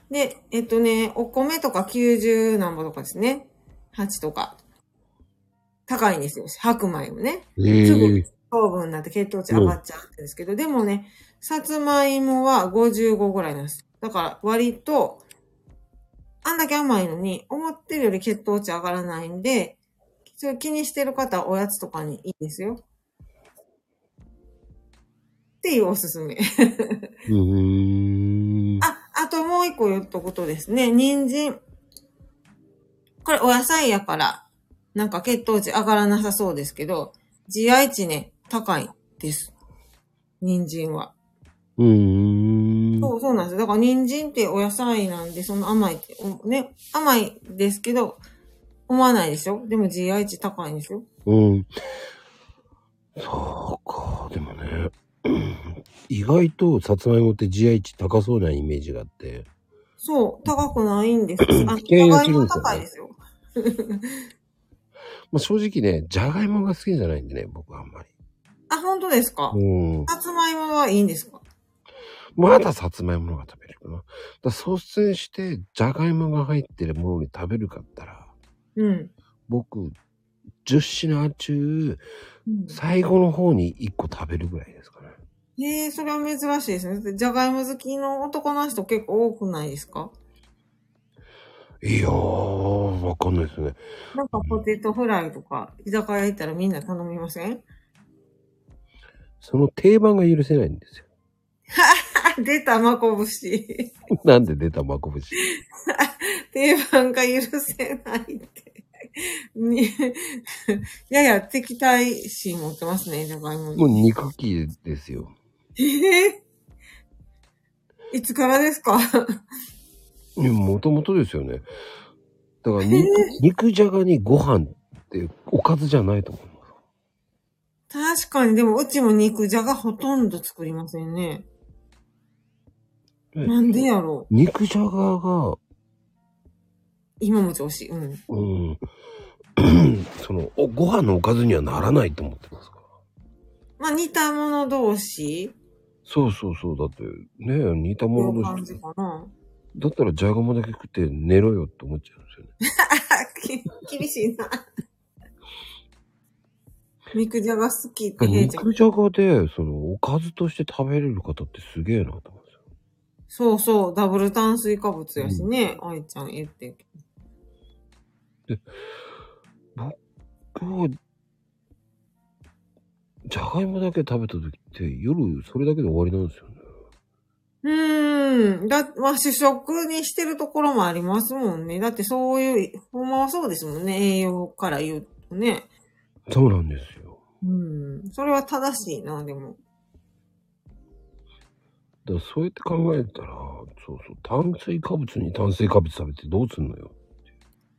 で、えっとね、お米とか90何歩とかですね。8とか。高いんですよ。白米もね。えすぐえ。糖分になって血糖値上がっちゃうんですけど、でもね、さつまいもは55ぐらいなんです。だから割と、あんだけ甘いのに、思ってるより血糖値上がらないんで、それ気にしてる方はおやつとかにいいですよ。っていうおすすめ。うーん。ともう一個言っとくとですね、人参。これお野菜やから、なんか血糖値上がらなさそうですけど、GI 値ね、高いです。人参は。うーん。そう、そうなんですよ。だから人参ってお野菜なんで、その甘いって、おね、甘いですけど、思わないでしょ？でも GI 値高いんですよ。うん。そうか。意外とさつまいもって GI 値高そうなイメージがあって。そう、高くないんです。あ、敬遠す高いですよね高いですよ。まあ、正直ね、じゃがいもが好きじゃないんでね、僕はあんまり。あ、本当ですか？うん。さつまいもはいいんですか？まださつまいものが食べれるかな。だ率先して、じゃがいもが入ってるものに食べるかったら、うん。僕、10品中、うん最後の方に1個食べるぐらいですかね。へえ、それは珍しいですね。じゃがいも好きの男の人結構多くないですか？いやー、わかんないですね。なんかポテトフライとか、居酒屋行ったらみんな頼みません？その定番が許せないんですよ。あ、出た、まこぶし。なんで出たまこぶし。定番が許せないって。にやや敵対心持ってますね、じゃがいももうに。肉球ですよ。ええいつからですか？もともとですよね。だから肉、肉じゃがにご飯っておかずじゃないと思います。確かに、でもうちも肉じゃがほとんど作りませんね。ねなんでやろう肉じゃがが、今も調子。うん。うん、そのお、ご飯のおかずにはならないと思ってますから。まあ似た者同士そうそうそう。だって、ねえ、似たこものういう感じ。かな。だったらじゃがいもだけ食って寝ろよって思っちゃうんですよね。き 厳しいな。肉じゃが好きって平ちゃん。肉じゃがで、その、おかずとして食べれる方ってすげえなと思うんですよ。そうそう、ダブル炭水化物やしね、愛ちゃん言ってんけ僕は、じゃがいもだけ食べた時って、夜それだけで終わりなんですよね。うーん。だ、まあ、主食にしてるところもありますもんね。だってそういう、ほんまはそうですもんね。栄養から言うとね。そうなんですよ。うん。それは正しいな、でも。だそうやって考えたら、そうそう、炭水化物に炭水化物食べてどうすんのよ。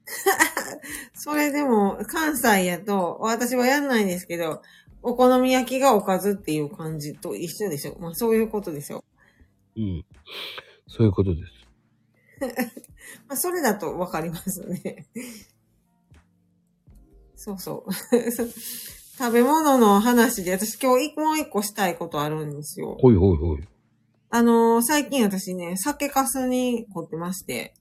それでも、関西やと、私はやんないんですけど、お好み焼きがおかずっていう感じと一緒でしょ。まあ、そういうことでしょ。うん。そういうことです。まあ、それだとわかりますね。そうそう。食べ物の話で、私今日一もう一個したいことあるんですよ。ほいほいほい。あのー最近私ね、酒粕に凝ってまして、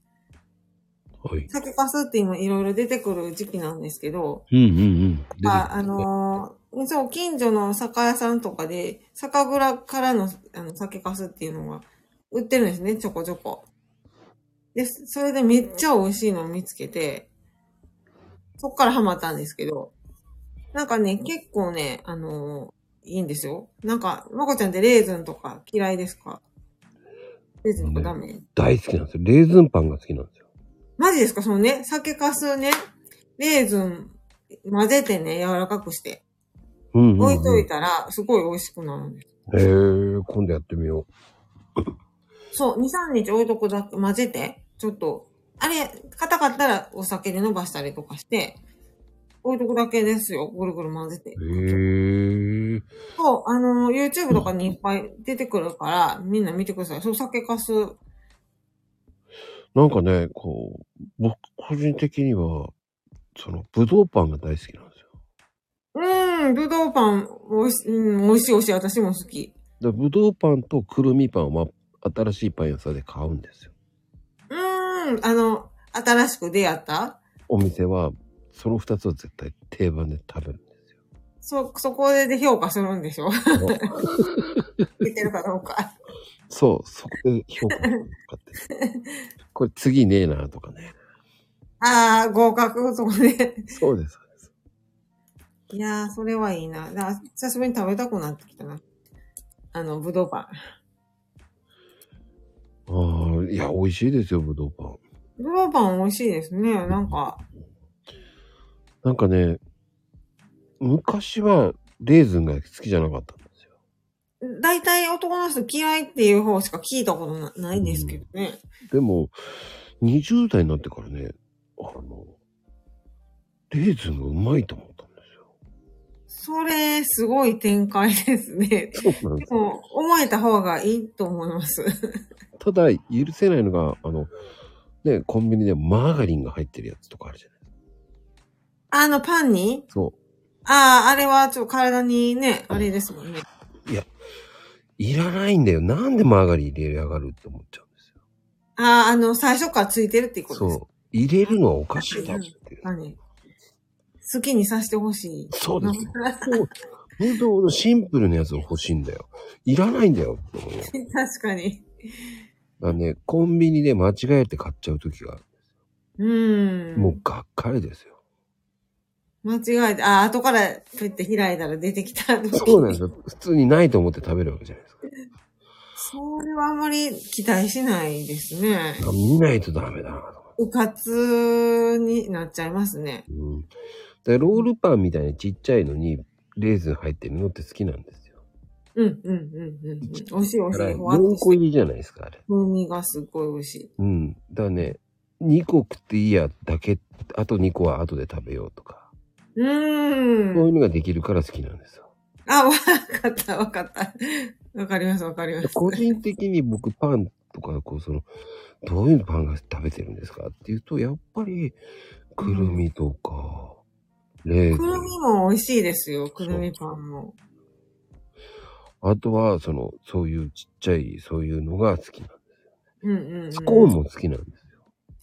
はい。酒粕って今いろいろ出てくる時期なんですけど、うんうんうん。あ、あのーそう、近所の酒屋さんとかで、酒蔵からのあの酒粕っていうのが売ってるんですね、ちょこちょこ。で、それでめっちゃ美味しいのを見つけて、そっからハマったんですけど、なんかね、結構ね、あのーいいんですよ。なんか、まこちゃんってレーズンとか嫌いですか？レーズンとかダメ、大好きなんですよ。レーズンパンが好きなんですよ。マジですか？そのね、酒粕ね、レーズン混ぜてね、柔らかくして、うんうん、うん。置いといたら、すごい美味しくなるんです。へえ、今度やってみよそう、2、3日置いとくだけ、混ぜて、ちょっと、あれ、硬かったらお酒で伸ばしたりとかして、置いとくだけですよ。ぐるぐる混ぜて。う。へえ。そう、あの、YouTube とかにいっぱい出てくるから、みんな見てください。そう、酒かす。なんかね、こう、僕個人的には、その、ぶどうパンが大好きなんですよ。うーん、ぶどうパン、おいし、うん、美味しい美味しい。私も好き。でぶどうパンとくるみパンは、新しいパン屋さんで買うんですよ。うーん、あの、新しく出会った？お店は、その二つは絶対定番で食べるんですよ。そ、そこで評価するんでしょ？出てるかどうか。そう、そこで評価するかって。これ次ねえなとかね。ああ、合格とかね。そうです、そうです。いやー、それはいいな。だ久しぶりに食べたくなってきたな。あの、ぶどうパン。ああ、いや、美味しいですよ、ぶどうパン。ぶどうパン美味しいですね。なんか、なんかね、昔はレーズンが好きじゃなかった。大体男の人嫌いっていう方しか聞いたことなないんですけどね。でも、20代になってからね、あの、レーズンがうまいと思ったんですよ。それ、すごい展開ですね。そうなんでですも、思えた方がいいと思います。ただ、許せないのが、あの、ね、コンビニでマーガリンが入ってるやつとかあるじゃないあの、パンに？そああ、あれはちょっと体にね、あれですもんね。う。いや、いらないんだよ。なんでマーガリン入れやがるって思っちゃうんですよ。ああ、あの、最初からついてるってことですそう。入れるのはおかしいだろっていう。好きにさせてほしい。そうです。そう。本当シンプルなやつを欲しいんだよ。いらないんだよって思う 確かに。らね、コンビニで間違えて買っちゃう時がある。うーん。もうがっかりですよ。間違えて、あ、後からペッて開いたら出てきた時。そうなんですよ。普通にないと思って食べるわけじゃないですか。それはあんまり期待しないですね。あ見ないとダメだなと思うかつになっちゃいますね。うん。で、ロールパンみたいにちっちゃいのに、レーズン入ってるのって好きなんですよ。うん、うん、うん、うんうん。美味しい美味しい。だからふわっと4個入りじゃないですか、あれ。風味がすっごい美味しい。うん。だからね、2個食っていいやだけ、あと2個は後で食べようとか。うそういう。のができるから好きなんですよ。あ、わかった、わかった。わかります、わかります。個人的に僕パンとか、こう、その、どういうパンが食べてるんですかっていうと、やっぱり、くるみとか、レーズくるン。みも美味しいですよ、くるみパンも。あとは、その、そういうちっちゃい、そういうのが好きなんです。うんうん、うん。スコーンも好きなんですよ。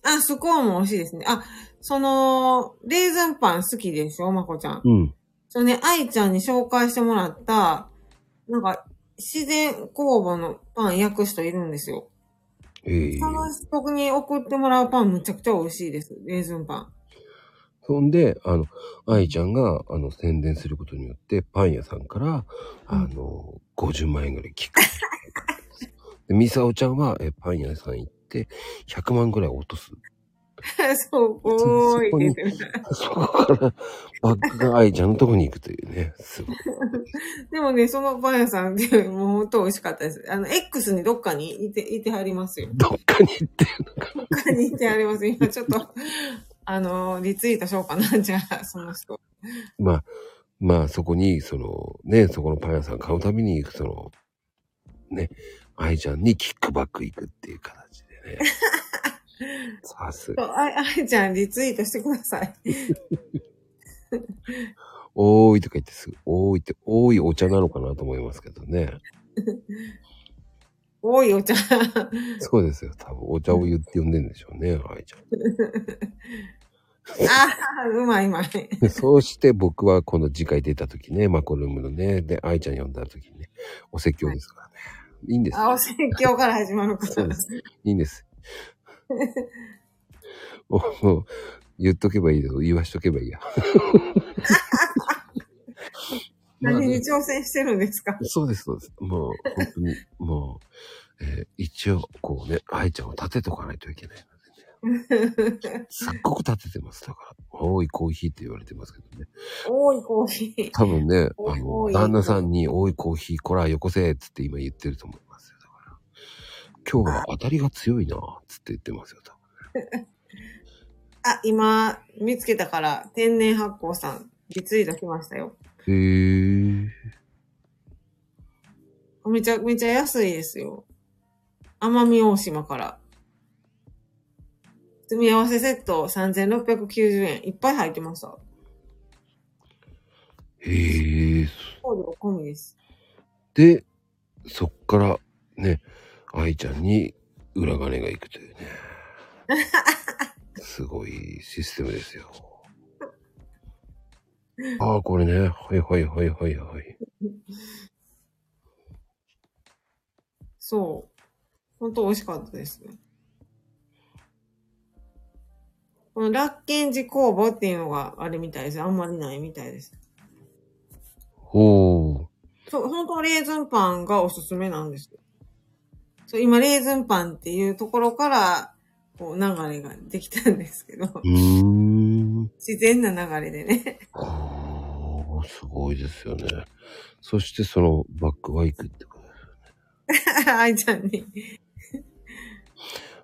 あ、スコーンも美味しいですね。あ、その、レーズンパン好きでしょ？まこちゃん。うん。そうね、愛ちゃんに紹介してもらった、なんか、自然酵母のパン焼く人いるんですよ。ええその人に送ってもらうパンむちゃくちゃ美味しいです。レーズンパン。そんで、あの、愛ちゃんが、あの、宣伝することによって、パン屋さんから、あの、50万円ぐらい聞く。で、ミサオちゃんは、え、パン屋さん行って、100万ぐらい落とす。そう、多いですね。そこから、バックが愛ちゃんのとこに行くというね。すごい。でもね、そのパン屋さんってもう本当美味しかったです。あの、X にどっかにいて、いてはりますよ。どっかに行ってるのか。どっかにいてはります。今ちょっと、あの、リツイートしようかな、じゃあ、その人。まあ、まあ、そこに、その、ね、そこのパン屋さん買うために、その、ね、愛ちゃんにキックバック行くっていう形でね。さすが。あい、あいちゃんリツイートしてください。多いとか言ってすぐ、多いって、多いお茶なのかなと思いますけどね。多いお茶。そうですよ。多分お茶を言って呼んでんでしょうね、愛ちゃん。ああ、うまいうまい。でそうして僕はこの次回出た時ね、マコルームのね、で、愛ちゃん呼んだ時にね、お説教ですからね。いいんです。あ、お説教から始まることです。いいんです。おもう、言っとけばいいよ。言わしとけばいいや。ま あ何に挑戦してるんですか？そうです、そうです。もう、本当に、もう、えー一応、こうね、愛ちゃんを立てとかないといけない。すっごく立ててます。だから、多いコーヒーって言われてますけどね。多いコーヒー。多分ね、あ多の、い旦那さんに多いコーヒー、こら、よこせっつって今言ってると思いますよ。だから、今日は当たりが強いなつって言ってますよ。多分あ、今、見つけたから、天然発酵さん、リツイートしましたよ。へー。めちゃめちゃ安いですよ。奄美大島から。組み合わせセット3690円。いっぱい入ってました。へー。送料込みです。で、そっからね、愛ちゃんに裏金が行くというね。すごいシステムですよ。ああ、これね。はいはいはいはいはい。そう。本当美味しかったですね。このラッケンジ工房っていうのがあれみたいです。あんまりないみたいです。ほう。そう、本当レーズンパンがおすすめなんですよ。そう、今レーズンパンっていうところから、こう流れができたんですけど。自然な流れでね。はあ、すごいですよね。そしてそのバックは行くってことですよね。愛ちゃんに。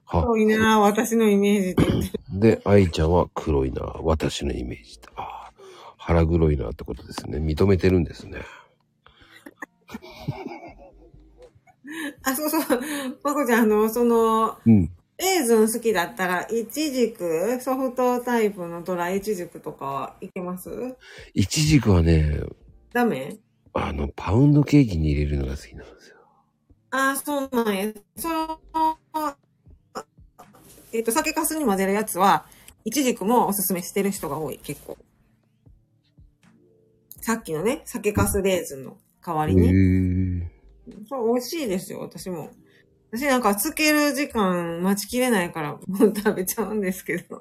は多いなぁ、私のイメージって言ってる。で、愛ちゃんは黒いな、私のイメージ。ああ、腹黒いなってことですね。認めてるんですね。あ、そうそう。まこちゃん、あの、その、うん。レーズン好きだったら、イチジク、ソフトタイプのドライイチジクとかはいけます？イチジクはね、ダメ？あの、パウンドケーキに入れるのが好きなんですよ。あ、そうなんや。その、えっ、と、酒粕に混ぜるやつは、イチジクもおすすめしてる人が多い、結構。さっきのね、酒粕レーズンの代わへりに。え。そう、美味しいですよ、私も。私なんか、つける時間待ちきれないから、もう食べちゃうんですけど。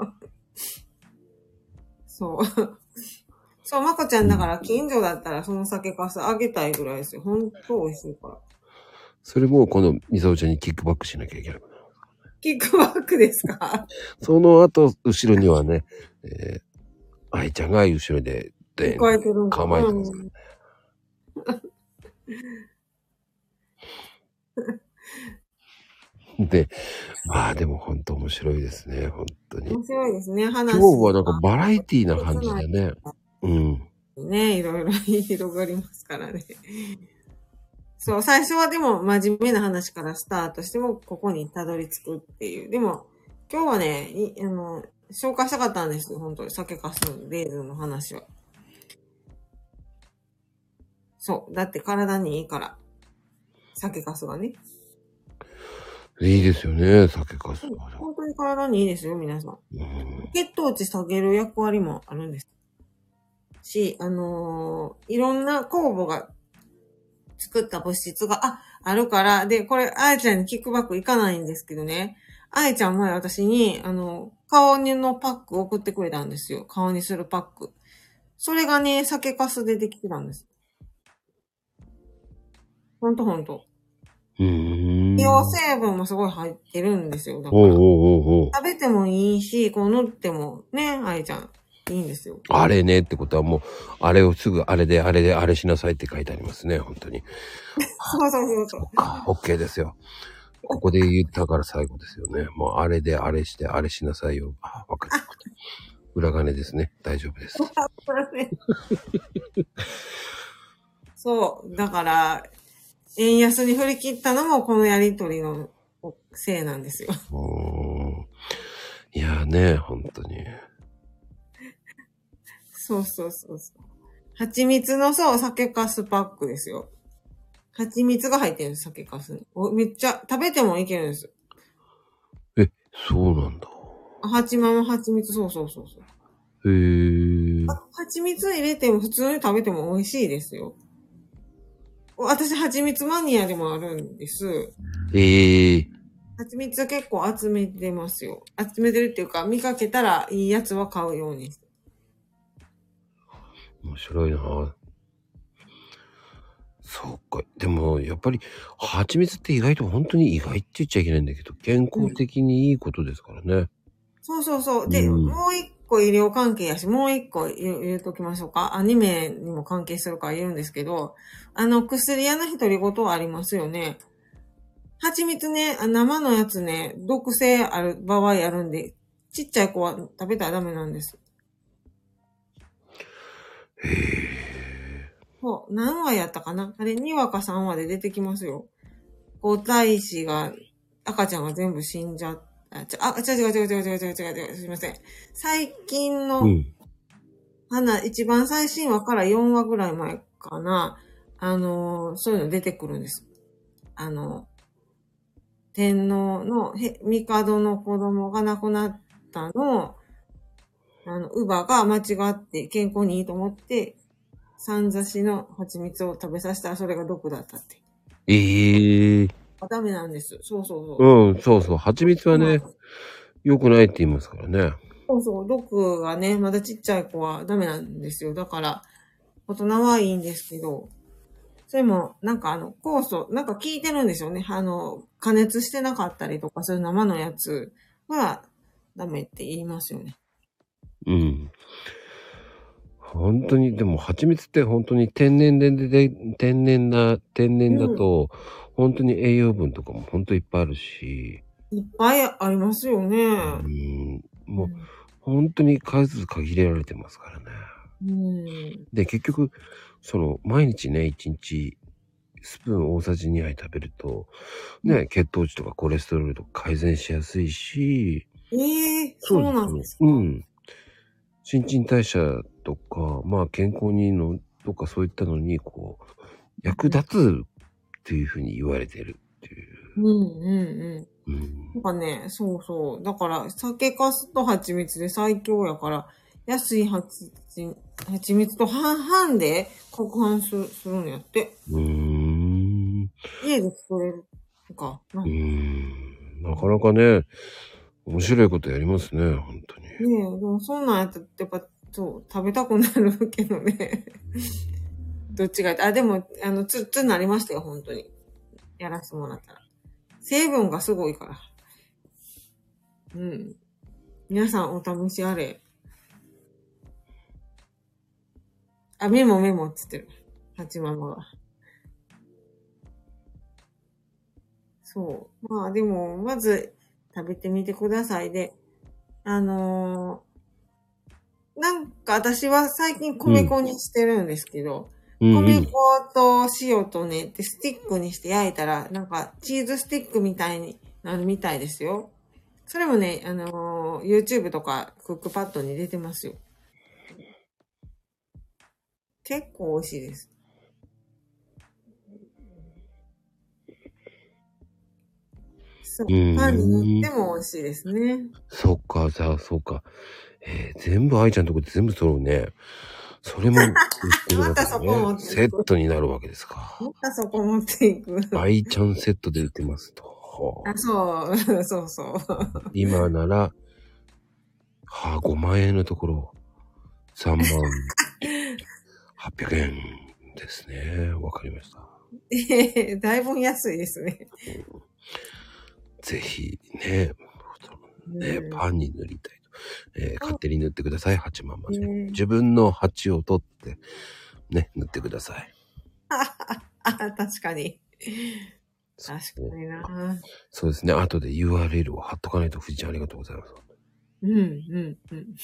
そう。そう、まこちゃんだから、近所だったらその酒粕あげたいぐらいですよ。ほんと美味しいから。それもこのみさおちゃんにキックバックしなきゃいけない。キックバックですか？その後、後ろにはね、えー、愛ちゃんが後ろで、で聞、こえてるんか構えてますからね。で、まあでも本当面白いですね、本当に。面白いですね、話。今日はなんかバラエティーな感じでね。うん。ね、いろいろ 広がりますからね。そう、最初はでも真面目な話からスタートしても、ここにたどり着くっていう。でも、今日はね、いあの、紹介したかったんですよ、本当に。酒かすのレーズンの話は。そう。だって体にいいから。酒かすがね。いいですよね、酒かすは。本当に体にいいですよ、皆さん。うん血糖値下げる役割もあるんです。し、あのーいろんな酵母が作った物質が、あ、あるから、で、これ、あやちゃんにキックバックいかないんですけどね、あやちゃん前私に、あの、顔にのパック送ってくれたんですよ。顔にするパック。それがね、酒粕でできてたんです。ほんとほんと。美容成分もすごい入ってるんですよ。だから。おうおうおうおう食べてもいいし、こう塗ってもね、あいちゃん、いいんですよ。あれねってことはもう、あれをすぐあれであれであれしなさいって書いてありますね、本当に。そうそうそうそう。か、OK ですよ。ここで言ったから最後ですよね。もうあれであれしてあれしなさいよ。あ、わかった。裏金ですね。大丈夫です。そう。だから、円安に振り切ったのもこのやりとりのせいなんですよ。うーん。いやーね、本当に。そうそうそうそう。蜂蜜のそう、酒粕パックですよ。蜂蜜が入ってる酒粕に。おめっちゃ、食べてもいけるんです。え、そうなんだ。あ蜂蜜の蜂蜜、そうそうそうそう。へー。あ蜂蜜入れても普通に食べても美味しいですよ。私、蜂蜜マニアでもあるんです。えー。蜂蜜結構集めてますよ。集めてるっていうか、見かけたらいいやつは買うようにして。面白いなそうか。でも、やっぱり、蜂蜜って意外と本当に意外って言っちゃいけないんだけど、健康的にいいことですからね。そうそうそう。で、うんもう一個医療関係やし、もう一個言うときましょうか。アニメにも関係するから言うんですけど、あの、薬屋の独り言はありますよね。蜂蜜ね、あ生のやつね、毒性ある場合あるんで、ちっちゃい子は食べたらダメなんです。へ。う、何話やったかな？あれ、2話か3話で出てきますよ。皇太子が、赤ちゃんが全部死んじゃった。あ、違う違う違う違う違う違う違うすいません。最近の、うん、花、一番最新話から4話ぐらい前かな。あの、そういうの出てくるんです。あの、天皇の、へ、帝の子供が亡くなったの、あの、乳母が間違って健康にいいと思って、三刺しの蜂蜜を食べさせたらそれが毒だったって。ええあダメなんです。そうそうそう。うん、そうそう。蜂蜜はね、良くないって言いますからね。そうそう、毒がね、まだちっちゃい子はダメなんですよ。だから、大人はいいんですけど、それも、なんかあの、酵素、なんか効いてるんですよね。あの、加熱してなかったりとか、そういう生のやつはダメって言いますよね。うん。本当に、でも蜂蜜って本当に天然で、で、天然な、天然だと、本当に栄養分とかも本当いっぱいあるし、いっぱいありますよね。うん、もう本当に数限られてますからね。うん。で、結局、その、毎日ね、一日、スプーン大さじ2杯食べると、ね、血糖値とかコレステロールとか改善しやすいし、ええそうなんですか？うん。新陳代謝とか、まあ健康にいいのとかそういったのに、こう、役立つっていうふうに言われてるっていう。うんうんうん。うんなんかね、そうそう。だから、酒粕と蜂蜜で最強やから、安い蜂蜂蜜と半々で攪拌すするんやって。うーん。家で作れるか。なうねーん。なかなかね、面白いことやりますね、本当に。え、でもそんなんやったら、やっぱ、そう、食べたくなるけどね。どっちがあ、でも、あの、つ、つになりましたよ、本当に。やらせてもらったら。成分がすごいから。うん。皆さんお試しあれ。あ、メモメモっつってる。八ママが。そう。まあでも、まず食べてみてくださいで。あのーなんか私は最近米粉にしてるんですけど、うん、うん。米粉と塩とねってスティックにして焼いたら、なんかチーズスティックみたいになるみたいですよ。それもね、あのー YouTube とかクックパッドに出てますよ。結構美味しいです。そううん。パンに塗っても美味しいですね。そっか、じゃあ、そうか。えー全部愛ちゃんのとこで全部揃うね。それも言ってるわけ またそこ持セットになるわけですか。またそこ持っていく。倍ちゃんセットで売ってますと。はああ、そう、そうそう。今なら、はあ、5万円のところ、3万800円ですね。わかりました。ええだいぶ安いですね。ぜひね、ね、うんパンに塗りたいと。えー勝手に塗ってください、8万まで。うん自分の鉢を取って、ね、塗ってください。あ、確かに。確かにな。そうですね。後で URL を貼っとかないと、藤ちゃんありがとうございます。うん、うん、うん。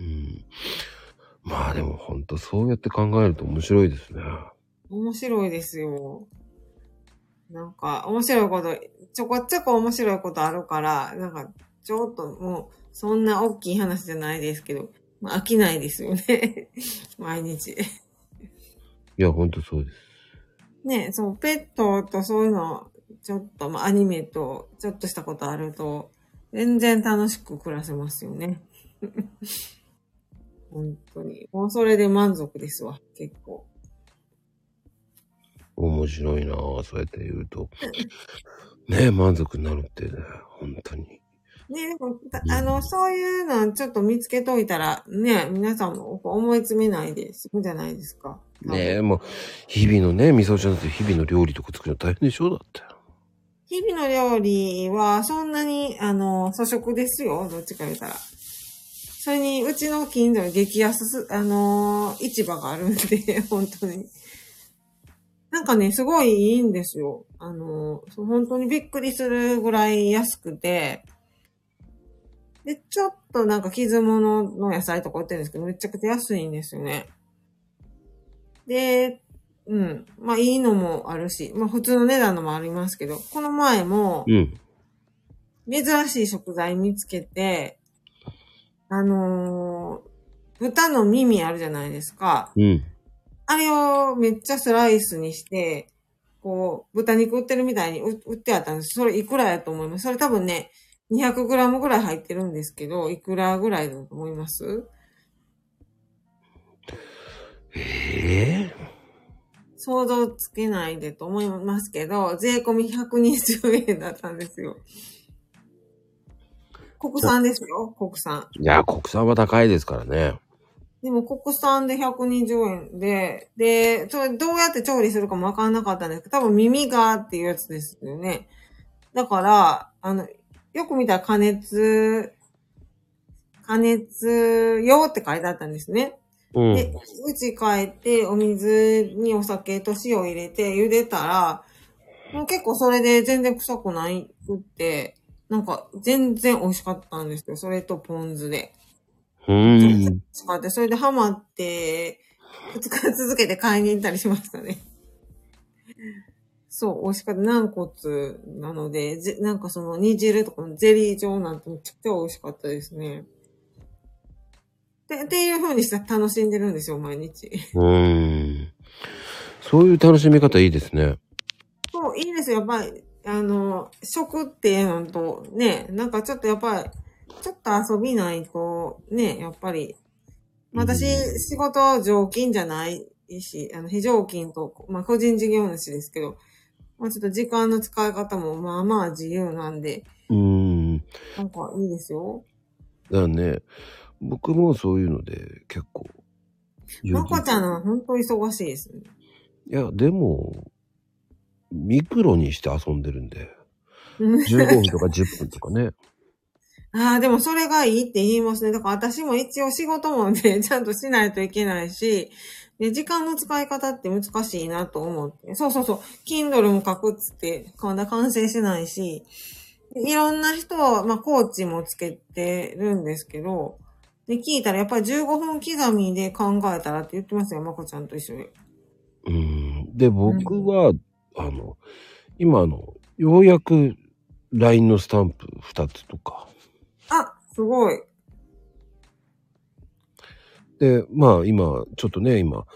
うん。まあでも本当そうやって考えると面白いですね。面白いですよ。なんか、面白いこと、ちょこちょこ面白いことあるから、なんか、ちょっともう、そんな大きい話じゃないですけど、まあ、飽きないですよね。毎日。いや、本当そうです。ね、そう、ペットとそういうの、ちょっと、まあ、アニメと、ちょっとしたことあると、全然楽しく暮らせますよね。本当に。もうそれで満足ですわ、結構。面白いなぁ、そうやって言うと。ね満足になるってね、本当に。ね、でもたあの、そういうのちょっと見つけといたら、ね、皆さんも思い詰めないで済むじゃないですか。ねえ、もう、日々のね、味噌ちゃんって日々の料理とか作るの大変でしょ？だって。日々の料理はそんなに、あの、粗食ですよ。どっちか言ったら。それに、うちの近所に激安す、あのー市場があるんで、本当に。なんかね、すごいいいんですよ。あの本当にびっくりするぐらい安くて、で、ちょっとなんか傷物の野菜とか売ってるんですけど、めちゃくちゃ安いんですよね。で、うん。まあいいのもあるし、まあ普通の値段のもありますけど、この前もうん。珍しい食材見つけて、あのー豚の耳あるじゃないですか。うん。あれをめっちゃスライスにして、こう、豚肉売ってるみたいに売売ってあったんです。それいくらやと思います？それ多分ね、200g ぐらい入ってるんですけど、いくらぐらいだと思います？ええ想像つけないでと思いますけど、税込み120円だったんですよ。国産ですよ、国産。いや、国産は高いですからね。でも国産で120円で、で、それどうやって調理するかもわかんなかったんですけど、多分耳がっていうやつですよね。だから、あの、よく見たら加熱、加熱用って書いてあったんですね。うん。で、うち帰ってお水にお酒と塩入れて茹でたら、もう結構それで全然臭くないくって、なんか全然美味しかったんですよ。それとポン酢で。うん。使って、それでハマって、2日続けて買いに行ったりしましたね。そう、美味しかった。軟骨なので、ぜなんかその煮汁とかのゼリー状なんてめちゃくちゃ美味しかったですね。で、っていう。風にして楽しんでるんですよ、毎日。う。ん。そう。いう。楽しみ方いいですね。そう、いいですよ。やっぱり、あの、食っていう。のと、ね、なんかちょっとやっぱり、ちょっと遊びないと、ね、やっぱり、私、うん仕事常勤じゃないし、あの、非常勤と、まあ、個人事業主ですけど、まあ、ちょっと時間の使い方もまあまあ自由なんで、うん。なんかいいですよ。だからね、僕もそういうので結構。まこちゃんは本当忙しいですね。いや、でも、ミクロにして遊んでるんで、うん15分とか10分とかね。ああ、でもそれがいいって言いますね。だから私も一応仕事もね、ちゃんとしないといけないし、で時間の使い方って難しいなと思って。そうそうそう。Kindle も書くっつって、まだ完成しないし、いろんな人は、まあ、コーチもつけてるんですけど、で、聞いたらやっぱり15分刻みで考えたらって言ってますよ、まこちゃんと一緒に。うん。で、僕は、あの、今あの、ようやく LINE のスタンプ2つとか。あ、すごい。で、まあ今、ちょっとね、今、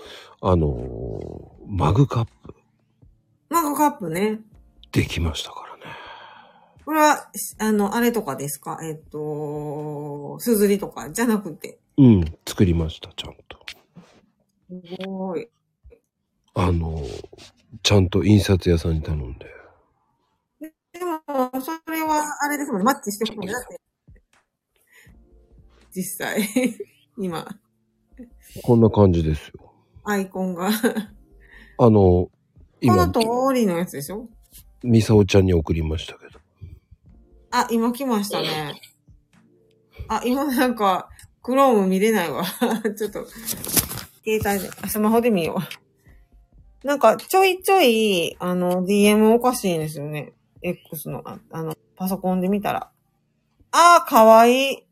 あのマグカップマグカップね。できましたからね。これは、あの、あれとかですか？えっと、すずりとか？じゃなくて。うん、作りました、ちゃんと。すごい。あの、ちゃんと印刷屋さんに頼んで。でも、それは、あれですもんね。マッチしてもだって。実際。今、こんな感じですよ。アイコンが。あの、こ今の、通りのやつでしょ？ミサオちゃんに送りましたけど。あ、今来ましたね。あ、今なんか、クローム見れないわ。ちょっと、携帯で、あスマホで見よう。なんか、ちょいちょい、あの、DM おかしいんですよね。X の、ああの、パソコンで見たら。あー、かわいい。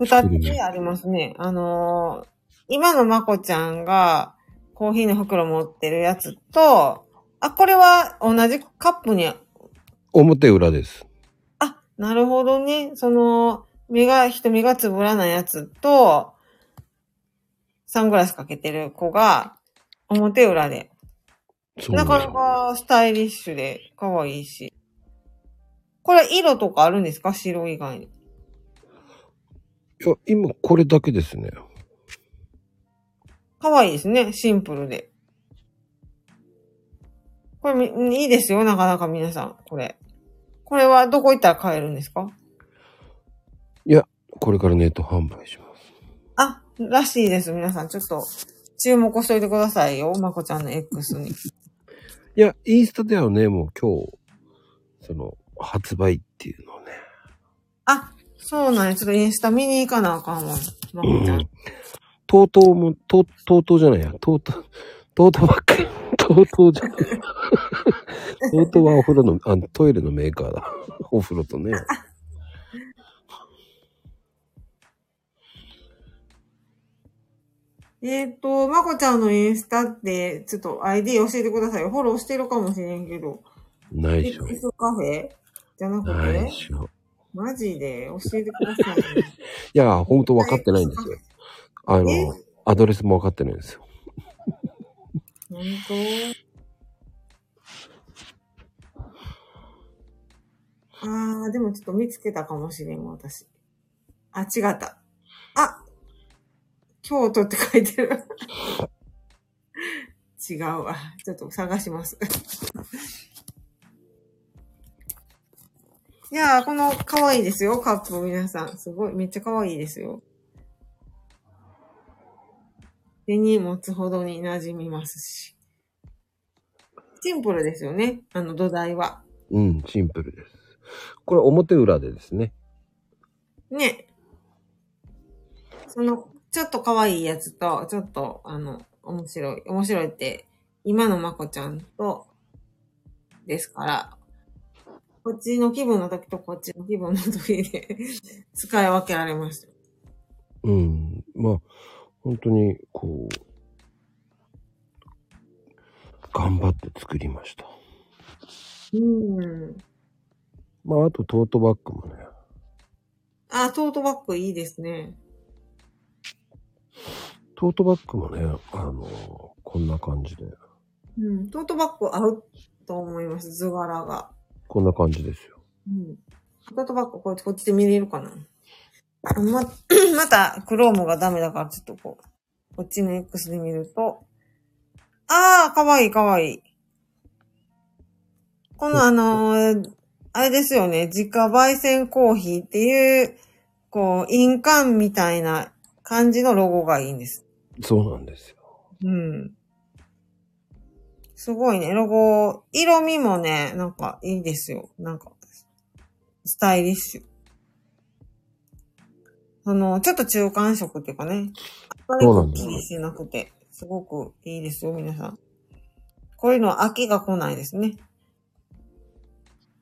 二つありますね。あのー今のまこちゃんが、コーヒーの袋持ってるやつと、あ、これは同じカップに表裏です。あ、なるほどね。その、目が、瞳がつぶらないやつと、サングラスかけてる子が、表裏で。なかなかスタイリッシュで可愛いし。これ色とかあるんですか？白以外に。いや、今これだけですね。可愛いですね。シンプルで。これみ、いいですよ。なかなか皆さん。これ。これはどこ行ったら買えるんですか？いや、これからネット販売します。あ、らしいです。皆さん。ちょっと、注目しといてくださいよ。まこちゃんの X に。いや、インスタではね、もう今日、その、発売っていうのをね。あ、そうなんや。ちょっとインスタ見に行かなあかんわ。まこちゃん。とうとうも、と、とうとうじゃないや。とうとう、とうとうばっかり。とうとうじゃない。とうとうはお風呂の、あトイレのメーカーだ。お風呂とね。えっ、と、まこちゃんのインスタって、ちょっと ID 教えてくださいよ。フォローしてるかもしれんけど。ないでしょ。X カフェ？じゃなくないしょ。マジで？教えてください、ね。いや、ほんと分かってないんですよ。あのえ、アドレスも分かってないんですよ。本当？あー、でもちょっと見つけたかもしれん、私。あ、違った。あ京都って書いてる。違うわ。ちょっと探します。いやー、この可愛いですよ、カップ皆さん。すごい、めっちゃ可愛いですよ。手に持つほどに馴染みますし。シンプルですよね、あの土台は。うん、シンプルです。これ表裏でですね。ね。その、ちょっと可愛いやつと、ちょっと、あの、面白い。面白いって、今のまこちゃんと、ですから、こっちの気分の時とこっちの気分の時で 使い分けられました。うん。まあ、本当に、こう、頑張って作りました。うん。まあ、あとトートバッグもね。あ、トートバッグいいですね。トートバッグもね、あの、こんな感じで。うん。トートバッグ合うと思います、図柄が。こんな感じですよ。うん。トートバッグこっちこっちで見れるかな？あま、また、クロームがダメだから、ちょっとこう、こっちの X で見ると、あー、かわいいかわいい。このあのーあれですよね、自家焙煎コーヒーっていう、こう、印鑑みたいな感じのロゴがいいんです。そうなんですよ。うん。すごいね、ロゴ、色味もね、なんかいいですよ。なんか、スタイリッシュ。その、ちょっと中間色っていうかね。あんまりそうなんだ気にしなくて、すごくいいですよ、皆さん。こういうのは飽きが来ないですね。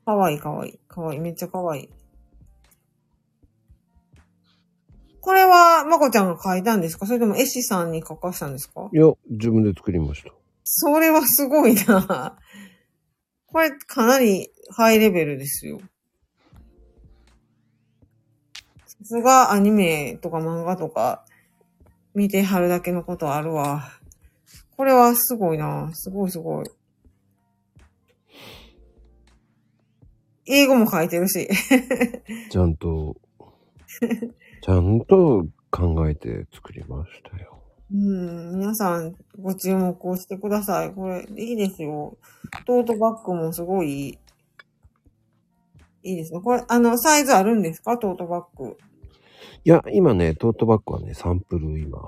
かわいいかわいい。かわいい。めっちゃかわいい。これは、まこちゃんが書いたんですか？それとも絵師さんに書かしたんですか？いや、自分で作りました。それはすごいな。これかなりハイレベルですよ。さすがアニメとか漫画とか見てはるだけのことあるわ。これはすごいな。すごいすごい。英語も書いてるし。ちゃんと、ちゃんと考えて作りましたよ。うん、皆さんご注目をしてください。これ、いいですよ。トートバッグもすごいいい。ですね。これ、あの、サイズあるんですか？トートバッグ。いや、今ね、トートバッグはね、サンプル今。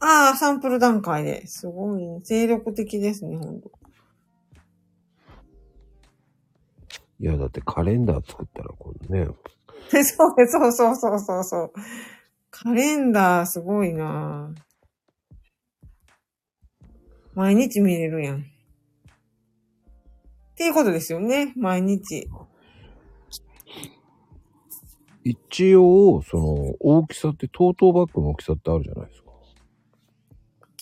ああ、サンプル段階で。すごい、ね、精力的ですね、ほんと。いや、だってカレンダー作ったらこのね、そ うそうそうそうそうそう。カレンダーすごいな毎日見れるやん。っていうことですよね、毎日。一応、その、大きさって、トートバッグの大きさってあるじゃないですか。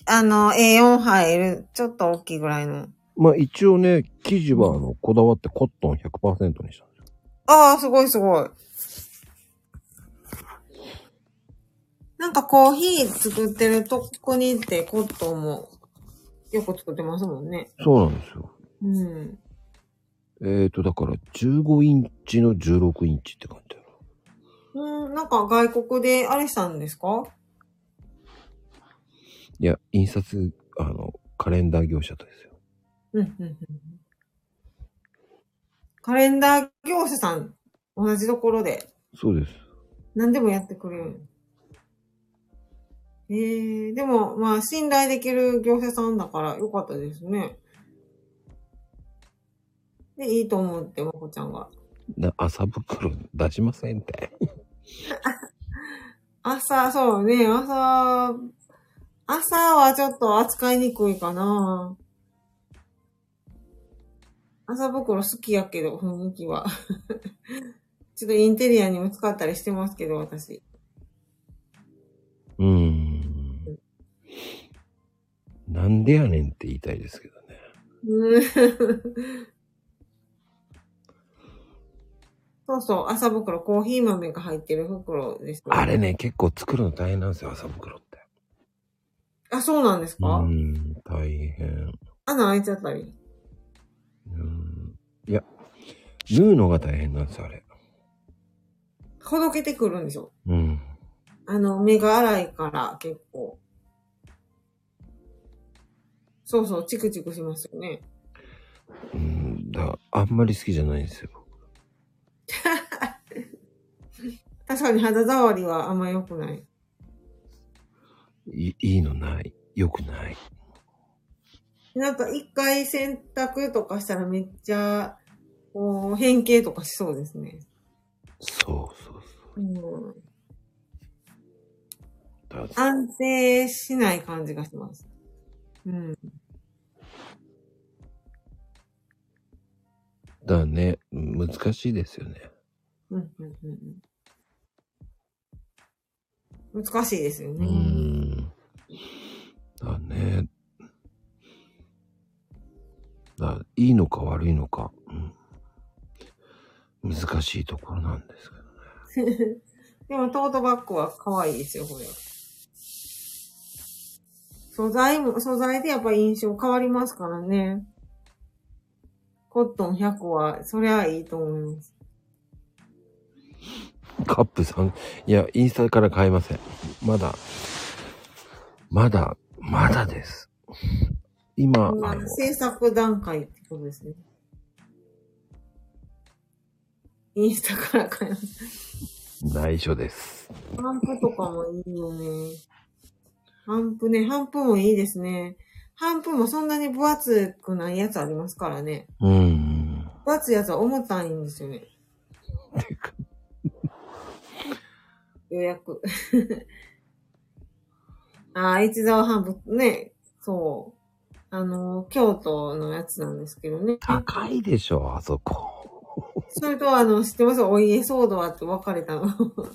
あの、A4 入る、ちょっと大きいぐらいの。まあ一応ね、生地はあの、こだわってコットン100%にしたんですよ。ああ、すごいすごい。なんかコーヒー作ってるとこに行ってコットンもよく作ってますもんね。そうなんですよ。うん。えーと、だから15インチの16インチって感じだようん、なんか外国であれしたんですか？いや、印刷、あの、カレンダー業者とですよ。うん、うん、うん。カレンダー業者さん、同じところでそうです。何でもやってくれる。ええでも、まあ、信頼できる業者さんだからよかったですね。で、いいと思って、まこちゃんが。な朝袋出しませんって。朝、そうね、朝、朝はちょっと扱いにくいかな。朝袋好きやけど、雰囲気は。ちょっとインテリアにも使ったりしてますけど、私。なんでやねんって言いたいですけどね。う んそうそう、朝袋、コーヒー豆が入ってる袋です、あれ。ね、結構作るの大変なんですよ、朝袋って。あ、そうなんですうか、ーん、大変。穴開いちゃったり。うーん。いや、縫うのが大変なんですよ、あれ。ほどけてくるんでしょうん。あの、目が粗いから、結構。そうそう、チクチクしますよね。うん、だあんまり好きじゃないんですよ。確かに肌触りはあんま良くない。いいいのない。良くない。なんか一回洗濯とかしたらめっちゃ、こう、変形とかしそうですね。そうそうそう。うん。だ安定しない感じがします。うん。だね、難しいですよね。うん、うん、うんうん。難しいですようね。ん。だね。だいいのか悪いのか、うん、難しいところなんですけどね。でもトートバッグは可愛いですよ、これ。素材も、素材でやっぱ印象変わりますからね。コットン100は、そりゃいいと思います。カップさん、いや、インスタから買えません。まだ、まだ、まだです。今、あ今の、制作段階ってことですね。インスタから買います。内緒です。ハンプとかもいいよね。ハンプね、ハンプもいいですね。ハンプもそんなに分厚くないやつありますからね。うん。分厚いやつは重たいんですよね。予約。ああ、一沢ハンプね、そう。あの、京都のやつなんですけどね。高いでしょ、あそこ。それと、あの、知ってます？お家騒動あって別れたの。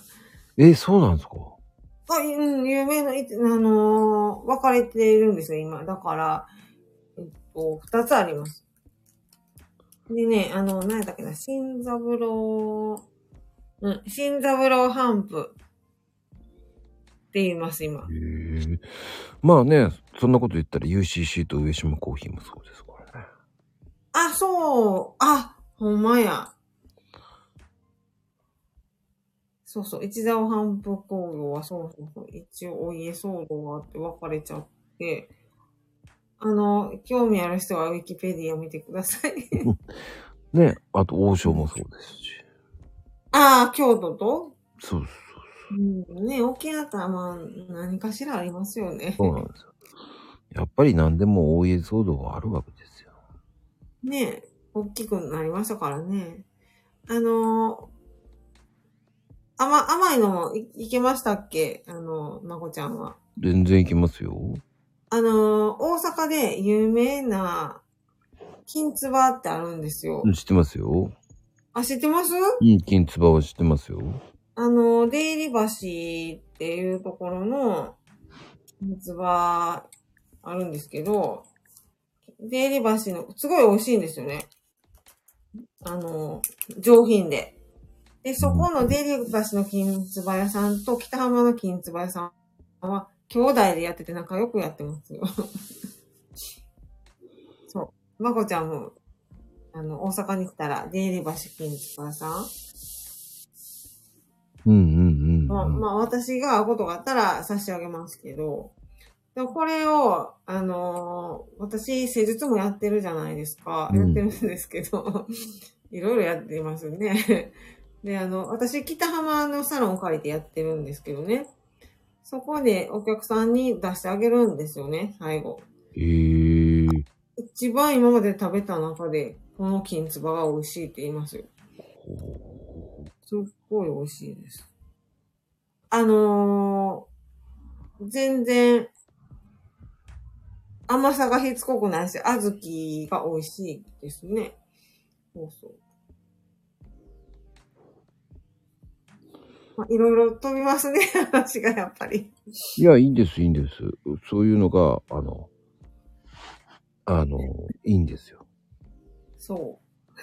え、そうなんですか？あ、うん、有名な、あのー分かれているんですよ、今。だから、えっと、二つあります。でね、あの、何やったっけな、新三郎、うん、新三郎ハンプって言います、今。へえ。まあね、そんなこと言ったら UCC と上島コーヒーもそうですからね。あ、そう、あ、ほんまや。そうそう、一沢反復工業はそうそうそう、一応お家騒動があって別れちゃって、あの、興味ある人はウィキペディアを見てください。ね。あと、王将もそうですし。ああ、京都と？そううん、ね、沖縄はまあ、何かしらありますよね。そう。そうなんですよ。やっぱり何でも大家騒動があるわけですよ。ね大きくなりましたからね。あのー、甘、甘いのもいいけましたっけ？あの、まこちゃんは。全然行きますよ。あのー、大阪で有名な、金つばってあるんですよ。知ってますよ。あ、知ってます？うん、金つばは知ってますよ。あのー、出入り橋っていうところの、金つばあるんですけど、出入り橋の、すごい美味しいんですよね。あのー、上品で。で、そこの出入り橋の金つば屋さんと北浜の金つば屋さんは、兄弟でやってて仲良くやってますよ。そう。まこちゃんも、あの、大阪に来たら、出入り橋金つば屋さんうんうんうん、うん。まあ、まあ、私が会うことがあったら差し上げますけど、でもこれを、あのー私、施術もやってるじゃないですか。うんやってるんですけど、いろいろやってますよね。で、あの、私、北浜のサロンを借りてやってるんですけどね。そこでお客さんに出してあげるんですよね、最後。えー。一番今まで食べた中で、この金つばが美味しいって言いますよ。すっごい美味しいです。あのー、全然、甘さがしつこくないし、小豆が美味しいですね。そうそう。まあ、いろいろ飛びますね、話がやっぱり。いや、いいんです、いいんです。そういうのが、あの、あの、いいんですよ。そ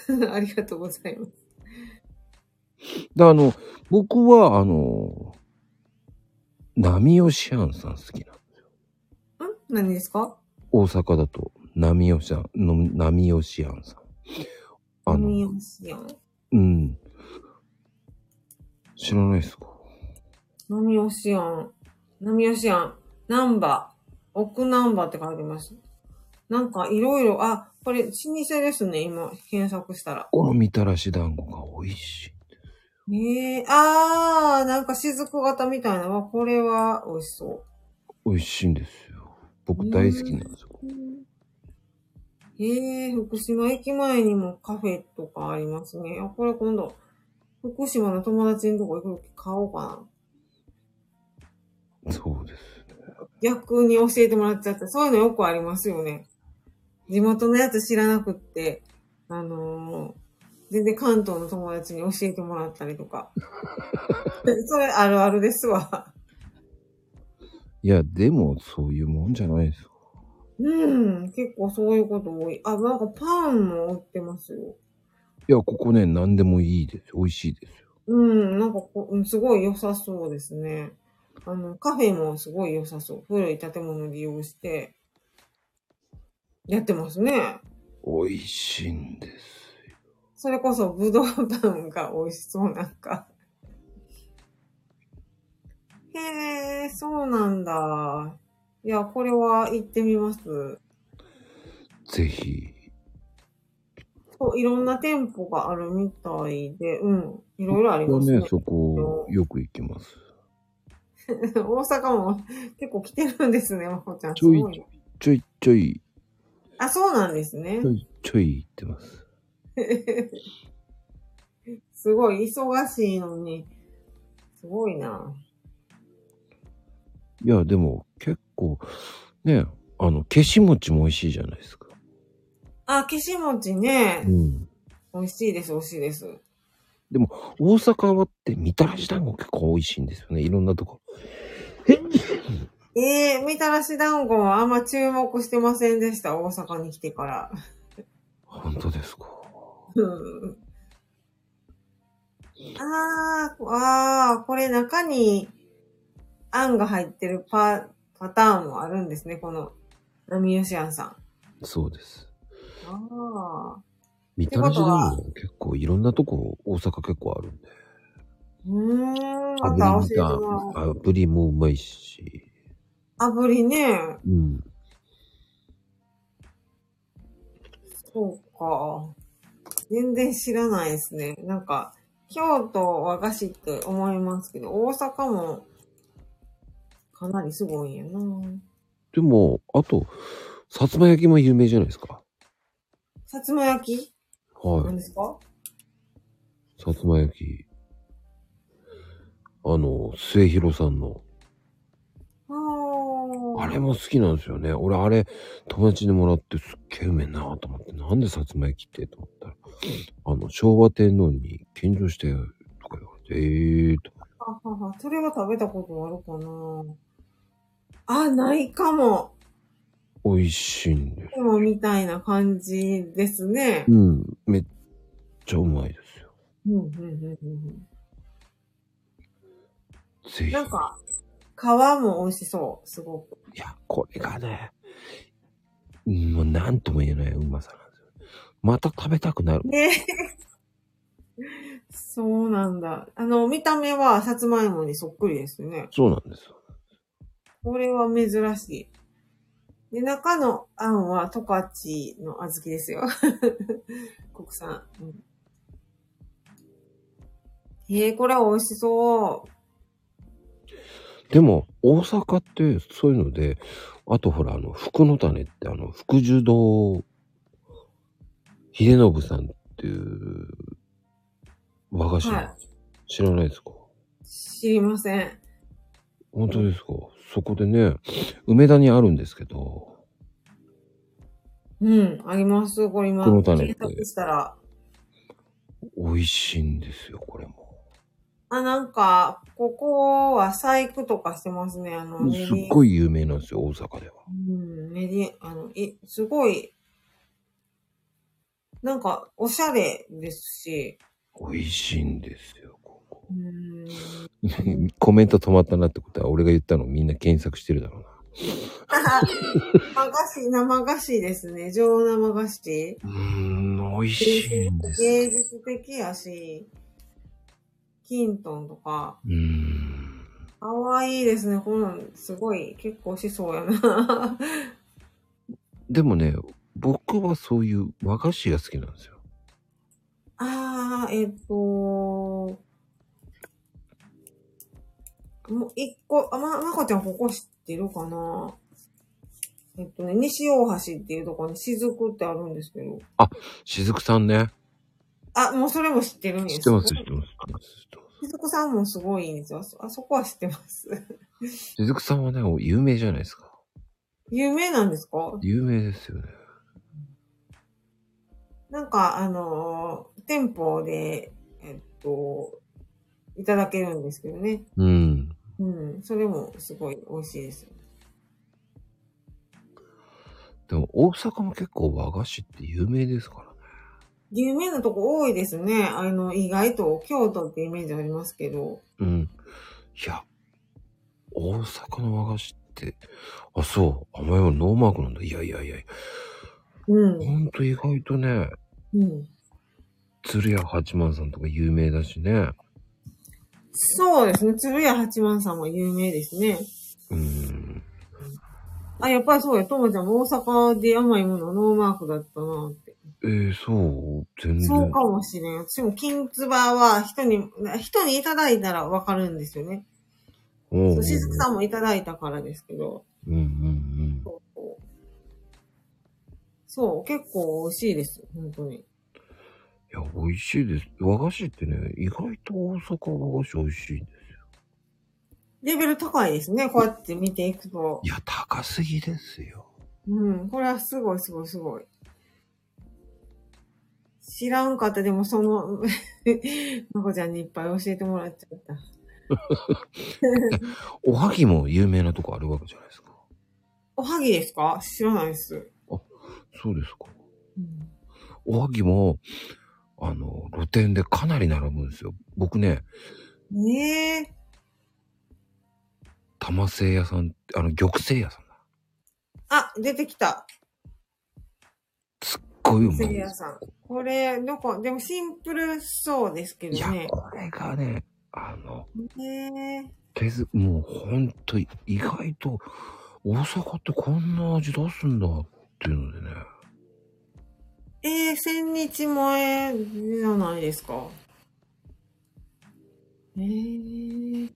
う。ありがとうございます。で、あの、僕は、あの、波吉庵さん好きなの。ん？何ですか？大阪だと、波吉庵、の波吉庵さん。あ飲の、みやすやん。うん。知らないですか？飲みよしやん。飲みよしやん。ナンバー。奥ナンバーって書いてます。なんかいろいろ、あ、これ老舗ですね、今、検索したら。このみたらし団子が美味しい。ええあー、なんか雫型みたいなわ。これは美味しそ美味しいんですよ。僕大好きなんですよ。う。ええ福島駅前にもカフェとかありますね。あ、これ今度、福島の友達のとこ行くとき買おうかな。そうです。逆に教えてもらっちゃった。そういうのよくありますよね。地元のやつ知らなくって、あのー全然関東の友達に教えてもらったりとか。それあるあるですわ。いや、でも、そういうもんじゃないですよ。うん、結構そういうこと多い。あ、なんかパンも売ってますよ。いや、ここね、何でもいいです。美味しいですよ。うん、なんかこすごい良さそうですね。あの、カフェもすごい良さそう。古い建物を利用して、やってますね。美味しいんです。それこそ、ぶどうパンが美味しそう、なんか。へえ、そうなんだ。いや、これは行ってみます。ぜひ。そう、いろんな店舗があるみたいで、うん、いろいろありますねね、。そこ、よく行きます。大阪も結構来てるんですね、まこちゃん。すちょい。ちょいちょい、あ、そうなんですねちょ。いちょい行ってます。すごい忙しいのに、すごいな。いや、でも、結構、ね、あの、消し餅も美味しいじゃないですか。あ、消し餅ねう。ん。美味しいです、美味しいです。でも、大阪はって、みたらし団子結構美味しいんですよね。いろんなとこ。え？えみたらし団子はあんま注目してませんでした、大阪に来てから。本当ですか？うんあー、あー、これ中にあんが入ってるパ、パターンもあるんですね、この、波吉庵さん。そうです。ああ。みたらし団子結構いろんなとこ、大阪結構あるんで。うーん、ま炙た教えてりみたもらおう。炙りもうまいし。炙りね。うん。そうか。全然知らないですね。なんか、京都和菓子って思いますけど、大阪もかなりすごいんやな。でも、あと、さつま焼きも有名じゃないですか。さつま焼き？はい。何ですか？さつま焼き。あの、末広さんの。あーあれも好きなんですよね。俺、あれ、友達にもらってすっげえうめえなと思って、なんでさつま焼きって？と思ったら、あの、昭和天皇に献上して、とか言われて、ええー、と。ははは、それは食べたことあるかなあ、ないかも。美味しいんです。でもみたいな感じですね。うん、めっちゃうまいですよ。うん、うん、うん、うん。ぜひ。なんか、皮も美味しそう、すごく。いや、これがね、うんもう何とも言えないうまさなんですよ。また食べたくなる。ねそうなんだ。あの、見た目はさつまいもにそっくりですね。そうなんですよ。これは珍しい。で、中のあんは十勝の小豆ですよ。国産。うん、えー、これは美味しそう。でも、大阪ってそういうので、あとほら、あの、福の種って、あの、福寿堂秀信さんっていう和菓子、は知らないですか？知りません。本当ですか？そこでね、梅田にあるんですけど、うん、あります。これ今、福の種って検索したら。美味しいんですよ、これも。あ、なんか、ここは細工とかしてますね。あの、メすっごい有名なんですよ、大阪では。うん、メディあの、い、すごい、なんか、おしゃれですし、美味しいんですよ、ここ。うん。コメント止まったなってことは、俺が言ったのみんな検索してるだろうな。和菓子、生菓子ですね。上生菓子。うーん、美味しいんですよ。芸術的やし、キントンとか、うーん。かわいいですね。こんなん、すごい、結構しそうやな。でもね、僕はそういう和菓子が好きなんですよ。あー、えっと、もう一個、あ、ま、まこちゃんここ知ってるかな？えっとね、西大橋っていうところに雫ってあるんですけど。しずくさんね。あ、もうそれも知ってるんです知ってます、知ってます、雫さんもすごいんですよ。あそこは知ってます。しずくさんはね、有名じゃないですか。有名なんですか？有名ですよね。なんか、あのー店舗で、えっと、いただけるんですけどね。うん。うん。それもすごい美味しいですよ。でも大阪も結構和菓子って有名ですからね。有名なとこ多いですね。あの、意外と京都ってイメージありますけど。うん。いや、大阪の和菓子って、あ、そう、甘いもノーマークなんだ。いやいやいや、うん。ほんと意外とね、うん。鶴屋八幡さんとか有名だしね。そうですね。鶴屋八幡さんも有名ですね。うん。あ、やっぱりそうや。ともちゃんも大阪で甘いものノーマークだったなって。えー、そう、全然。そうかもしれん。私も金つばは人に、人にいただいたらわかるんですよね。おしずくさんもいただいたからですけど。うんうんうん。そう、結構美味しいです。本当に。いや、美味しいです。和菓子ってね、意外と大阪和菓子美味しいんですよ。レベル高いですね。こうやって見ていくとい。や、高すぎですよ。うん。これはすごいすごいすごい。知らんかった。でもその、まこちゃんにいっぱい教えてもらっちゃった。おはぎも有名なとこあるわけじゃないですか。おはぎですか？知らないです。そうですか。うん、おはぎも、あの、露店でかなり並ぶんですよ。僕ね、ねえ。玉製屋さん、あの、玉製屋さんだ。あ、出てきた。すっごいうませいいやさん。これ、どこ、でもシンプルそうですけいやどね、。これがね、あの、へえ。手ず、もうほんと意外と大阪ってこんな味出すんだっていうのでね。えー、千日前じゃないですか。えー。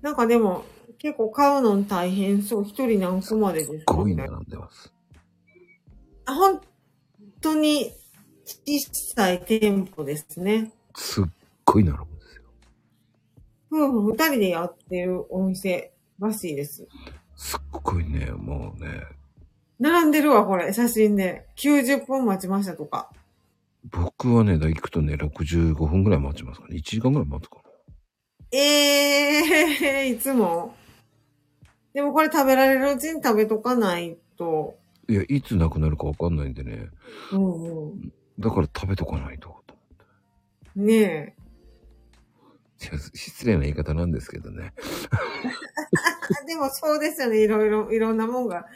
なんかでも、結構買うの大変そう。一人何個までですすかごい並んでます。あ、本当に小さい店舗ですね。すっごい並ぶんですよ。夫婦二人でやってるお店らしいです。すっごいね、もうね、並んでるわ、これ、写真で。90分待ちましたとか。僕はね、行くとね、65分ぐらい待ちますからね。1時間ぐらい待つかな。ええー、いつも。でもこれ食べられるうちに食べとかないと。いや、いつなくなるかわかんないんでね。うんうん。だから食べとかないと。ねえ。いや失礼な言い方なんですけどね。あ でもそうですよね。いろいろ、いろんなもんが。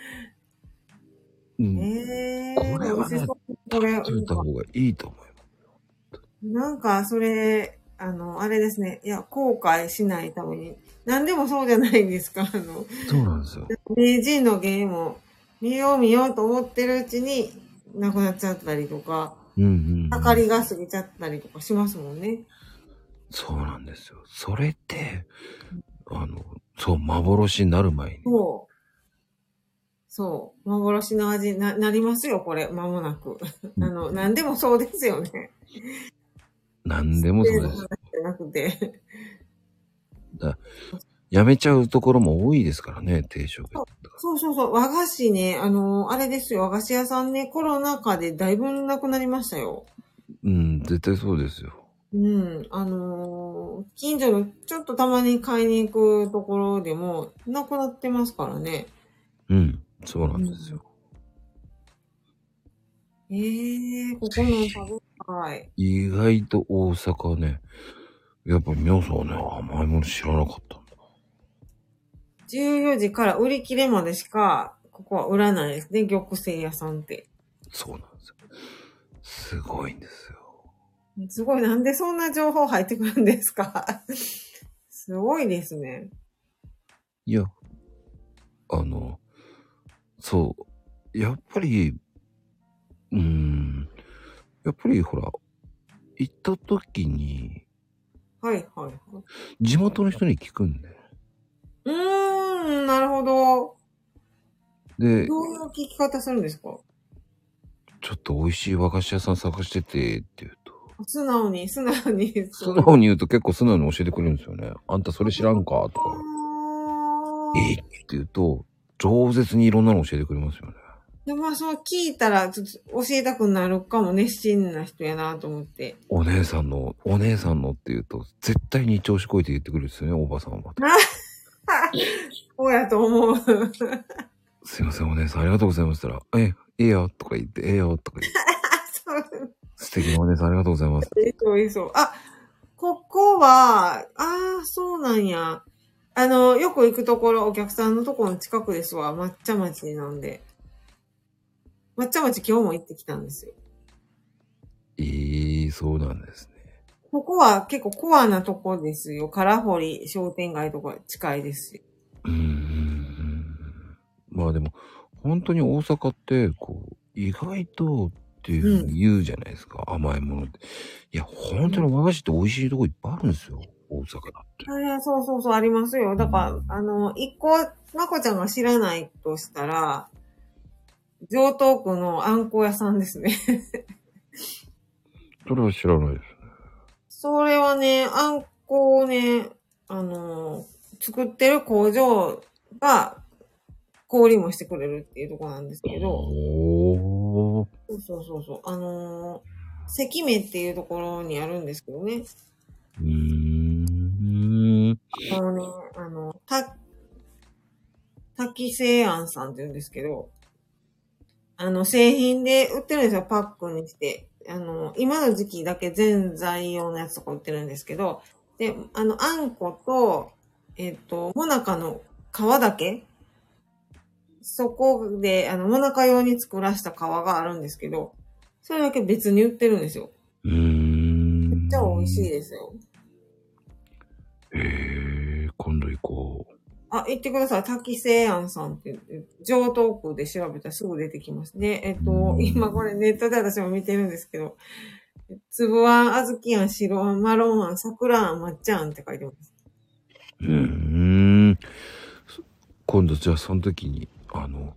うん。ええー。これはねこれ、食べた方がいいと思います。なんか、それ、あの、あれですね。いや、後悔しないために。何でもそうじゃないんですか。あの、そうなんですよ。名人のゲームを見よう見ようと思ってるうちに、なくなっちゃったりとか、うんうん、うん。明かりが過ぎちゃったりとかしますもんね。そうなんですよ。それって、あの、そう、幻になる前に。そう。そう。幻の味な、なりますよ、これ、間もなく。あの、何でもそうですよね。何でもそうです。じゃなくて。やめちゃうところも多いですからね、定食屋とか。そうそうそう。和菓子ね、あの、あれですよ、和菓子屋さんね、コロナ禍でだいぶなくなりましたよ。うん、絶対そうですよ。うん。あのー近所のちょっとたまに買いに行くところでも、なくなってますからね。うん、そうなんですよ。ええー、ここの食べたい。意外と大阪はね、やっぱ皆さんはね、甘いもの知らなかったんだ。14時から売り切れまでしか、ここは売らないですね、玉製屋さんって。そうなんですよ。すごいんですよ。すごい、なんでそんな情報入ってくるんですか？すごいですね。いや、あの、そう、やっぱり、うーん、やっぱりほら、行った時に、はい、はい、はい。地元の人に聞くんで。うーん、なるほど。で、どういう聞き方するんですか？ちょっと美味しい和菓子屋さん探してて、って言うと。素直に、素直に。素直に言うと結構素直に教えてくれるんですよね。あんたそれ知らんかとか。あーえって言うと、饒舌にいろんなの教えてくれますよね。でもまあ、そう聞いたら、ちょっと教えたくなるかも熱心な人やなと思って。お姉さんの、お姉さんのって言うと、絶対に調子こいて言ってくるんですよね、おばさんは。そうやと思う。すいません、お姉さんありがとうございましたら、え、ええよ、とか言って、ええよ、とか言って、素敵なお姉さんありがとうございます。そう いそう。あ、ここは、ああ、そうなんや。あの、よく行くところ、お客さんのところの近くですわ。抹茶町なんで。抹茶町今日も行ってきたんですよ。ええそうなんですね。ここは結構コアなとこですよ。唐堀商店街とか近いですよ。うーん。まあでも、本当に大阪って、こう、意外とっていうふうに言うじゃないですか、甘いものって。いや、本当に和菓子って美味しいとこいっぱいあるんですよ、大阪だって。いや、そうそうそう、ありますよ。だから、あの、一個、まこちゃんが知らないとしたら、上東区のあんこ屋さんですね。それは知らないですね。それはね、あんこをね、あの、作ってる工場が、氷もしてくれるっていうところなんですけど、おー。そうそうそうそう、あの、関目っていうところにあるんですけどね、うーん。あのね、あの、た、滝製庵さんって言うんですけど、あの、製品で売ってるんですよ、パックにして。あの、今の時期だけ全材用のやつとか売ってるんですけど、で、あの、あんこと、えっ、と、もなかの皮だけそこで、あの、もなか用に作らした皮があるんですけど、それだけ別に売ってるんですよ。うーん。めっちゃ美味しいですよ。へえ、今度行こう。あ、言ってください。滝聖庵さんって上東区で調べたらすぐ出てきます。で、えっとう、ん今これネットで私も見てるんですけど、粒あん、あずきあん、白あん、マロンあん、桜あん、抹茶あんって書いてます。うーん。そ今度じゃあその時に、あの、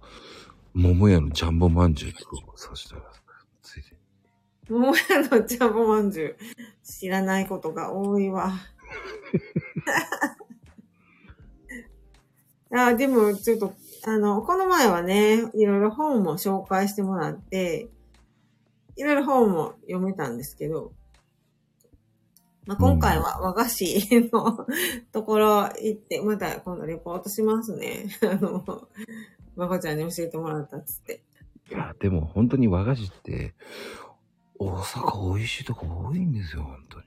桃屋のジャンボまんじゅうをさせてください。ついでに桃屋のジャンボまんじゅう。知らないことが多いわ。あでも、ちょっと、あの、この前はね、いろいろ本も紹介してもらって、いろいろ本も読めたんですけど、まあ、今回は和菓子の ところ行って、また今度レポートしますね。あの、まこちゃんに教えてもらったっつって。いや、でも本当に和菓子って、大阪美味しいとこ多いんですよ、本当に。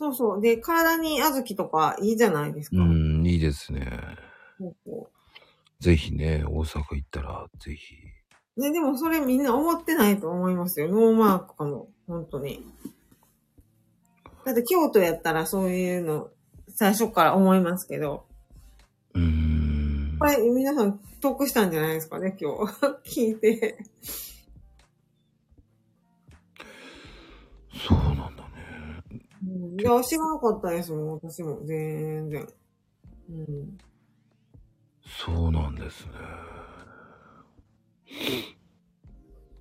そうそう。で、体に小豆とかいいじゃないですか。うん、いいですね。そうそぜひね、大阪行ったら、ぜひ。うね、でもそれみんな思ってないと思いますよ。ノーマークかも。本当に。だって京都やったらそういうの最初から思いますけど。うーんこ。れ皆さん得したんじゃないですかね、今日。聞いて。いや、知らなかったですもん、私も。全然。うん。そうなんですね。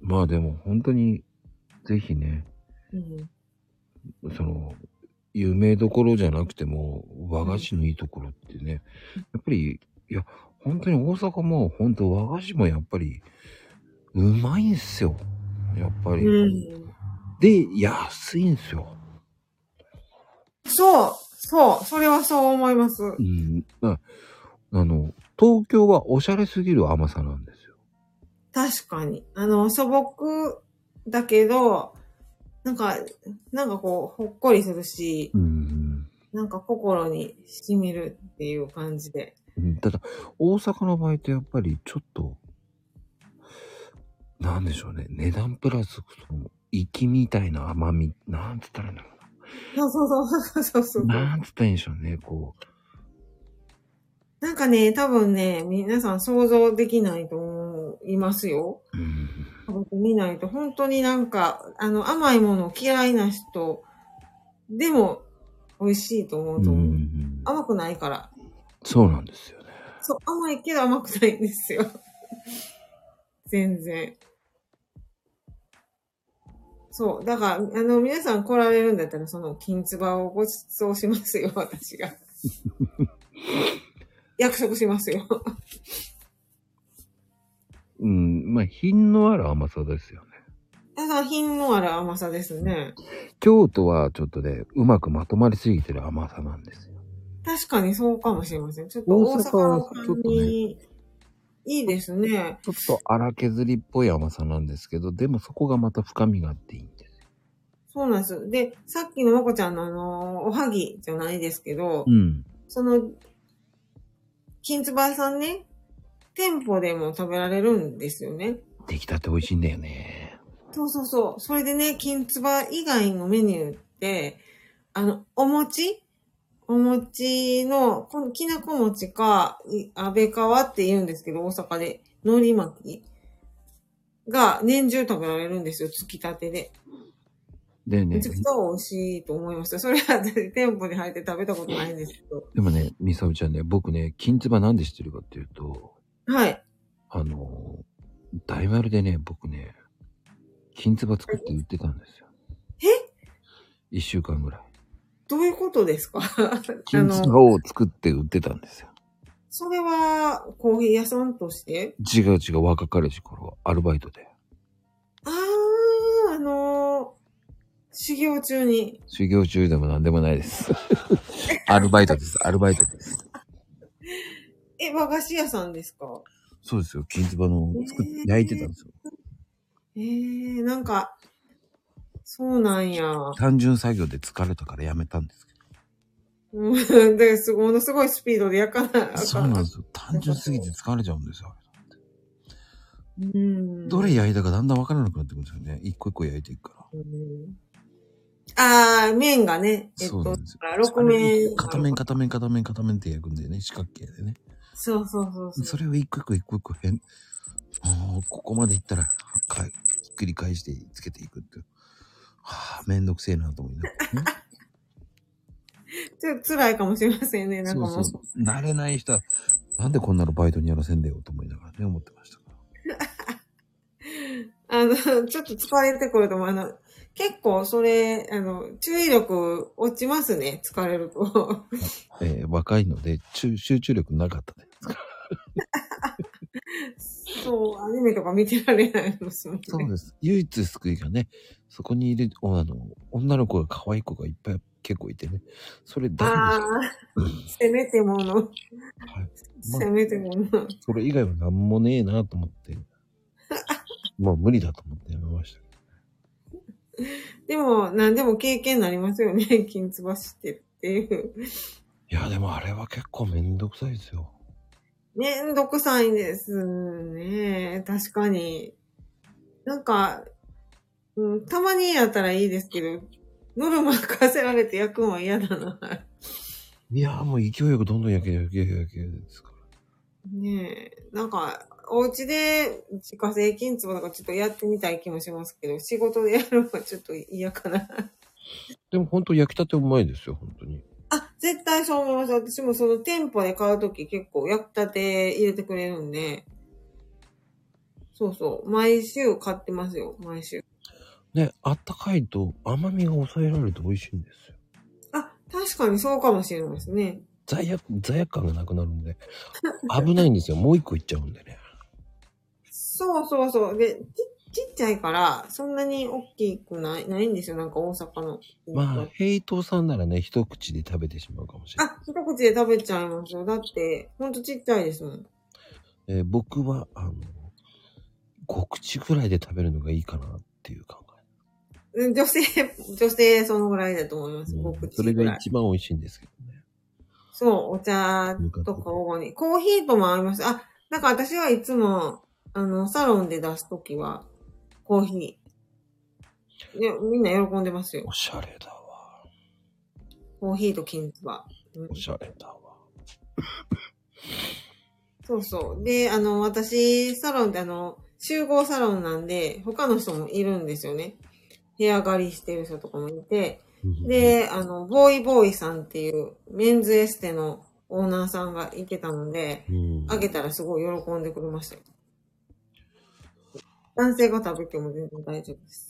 まあでも本当に、ぜひね、うん。その、有名どころじゃなくても、和菓子のいいところってね、やっぱり、いや、本当に大阪も、本当和菓子もやっぱり、うまいんすよ。やっぱり。うん。で、安いんすよ。そう、そう、それはそう思います。うん。ああの、東京はおしゃれすぎる甘さなんですよ。確かに。あの、素朴だけど、なんか、なんかこう、ほっこりするし、うん。なんか心に染みるっていう感じで。うんただ、大阪の場合ってやっぱりちょっと、なんでしょうね。値段プラス、その、粋みたいな甘み、なんつったらいいんだろそうそうそうそうそううな。なんつったらいいんでしょうね。こなんかね、多分ね、皆さん想像できないと思いますよ。う。うん。食べてみないと、本当になんか、あの、甘いもの嫌いな人でも美味しいと思うとう思う。ん、甘くないから。そうなんですよね。そう、甘いけど甘くないんですよ。全然。そう。だから、あの、皆さん来られるんだったら、その、金つばをご馳走しますよ、私が。約束しますよ。うん。まあ、品のある甘さですよね。だから、品のある甘さですね。京都はちょっとね、うまくまとまりすぎてる甘さなんですよ。確かにそうかもしれません。ちょっと大大阪阪のはちょっとね感じ、いいですね。ちょっと荒削りっぽい甘さなんですけど、でもそこがまた深みがあっていいんですよ。そうなんです。で、さっきのまこちゃんのあの、おはぎじゃないですけど、うん。その、金つば屋さんね、店舗でも食べられるんですよね。出来たて美味しいんだよね。そうそうそう。それでね、金つば以外のメニューって、あの、お餅お餅の、このきなこ餅か、い安倍川って言うんですけど、大阪で、海苔巻きが年中食べられるんですよ、つきたてで。でねめちゃ、くちゃ美味しいと思いました。それは私店舗に入って食べたことないんですけど。でもね、みさおちゃんね、僕ね、金つばなんで知ってるかっていうと、はい。あの、大丸でね、僕ね、金つば作って売ってたんですよ。え？一週間ぐらい。どういうことですか？あ 金つばの、を作って売ってたんですよ。それはコーヒー屋さんとして？違う違う、若かりし頃、アルバイトで。あー、あのー修行中に。修行中でも何でもないです。アルバイトです、アルバイトです。え、和菓子屋さんですか？そうですよ、金つばの作っへー焼いてたんですよ。えー、なんか、そうなんや。単純作業で疲れたからやめたんですけうん、で、すごい、ものすごいスピードで焼かない。ど。そうなんですよ。単純すぎて疲れちゃうんですよ。うん。どれ焼いたかだんだんわからなくなってくるんですよね。一個一個焼いていくから。うんあー、麺がね、えっと、そうなんですよだから6面。片面片面片面片面って焼くんだよね、四角形でね。そうそうそうそう。それを一個一個一個一個変、ここまでいったら、かひっくり返してつけていくって。はあ、めんどくせえなと思いながらね。ちょっと辛いかもしれませんね、なんかもう。そうそう。慣れない人は、なんでこんなのバイトにやらせんだよと思いながらね、思ってましたから。あの、ちょっと疲れてくると思う。あの、結構それ、あの、注意力落ちますね、疲れると。えー若いので、集集中力なかったですから。そう、アニメとか見てられないです。そうです。唯一救いがね、そこにいる、おあの、女の子が可愛い子がいっぱい結構いてね。それだああ、せめてもの、はい。ませめてもの。それ以外は何もねえなと思って、まあ無理だと思ってやめましたけでも、何でも経験になりますよね、金つばしってるっていう。ど。いや、でもあれは結構めんどくさいですよ。めんどくさいですね。確かに。なんか、うん、たまにやったらいいですけど、ノルマ課せられて焼くのは嫌だな。いや、もう勢いよくどんどん焼け焼け焼けですから。ねえ。なんか、お家で自家製金壺とかちょっとやってみたい気もしますけど、仕事でやるのはちょっと嫌かな。でも本当焼きたてうまいですよ、本当に。あ、絶対そう思います。私もその店舗で買うとき結構焼きたて入れてくれるんで、そうそう。毎週買ってますよ、毎週。ね、あったかいと甘みが抑えられて美味しいんですよ。あ、確かにそうかもしれないですね。罪悪、罪悪感がなくなるんで、危ないんですよ。もう一個いっちゃうんでね。そうそうそう。で、ちちっちゃいから、そんなに大きくない、ないんですよ。なんか大阪の。まあ、ヘイトさんならね、一口で食べてしまうかもしれない。あ、一口で食べちゃいますよ。だって、ほんとちっちゃいですもん。えー僕は、あの、5口ぐらいで食べるのがいいかなっていう考うん女性、女性そのぐらいだと思います。え。5うんらい。が一番美味しいんですけどね。そう、お茶とか午後に。コーヒーとも合います。あ、なんか私はいつも、あの、サロンで出すときは、コーヒー。いや、みんな喜んでますよお。しゃれだわ。コーヒーと金つば。うんおしゃれだわ。そうそう。で、あの、私、サロンってあの、集合サロンなんで、他の人もいるんですよね。部屋借りしてる人とかもいて。で、あの、ボーイボーイさんっていうメンズエステのオーナーさんがいてたので、うん、あげたらすごい喜んでくれましたよ。男性が食べても全然大丈夫です。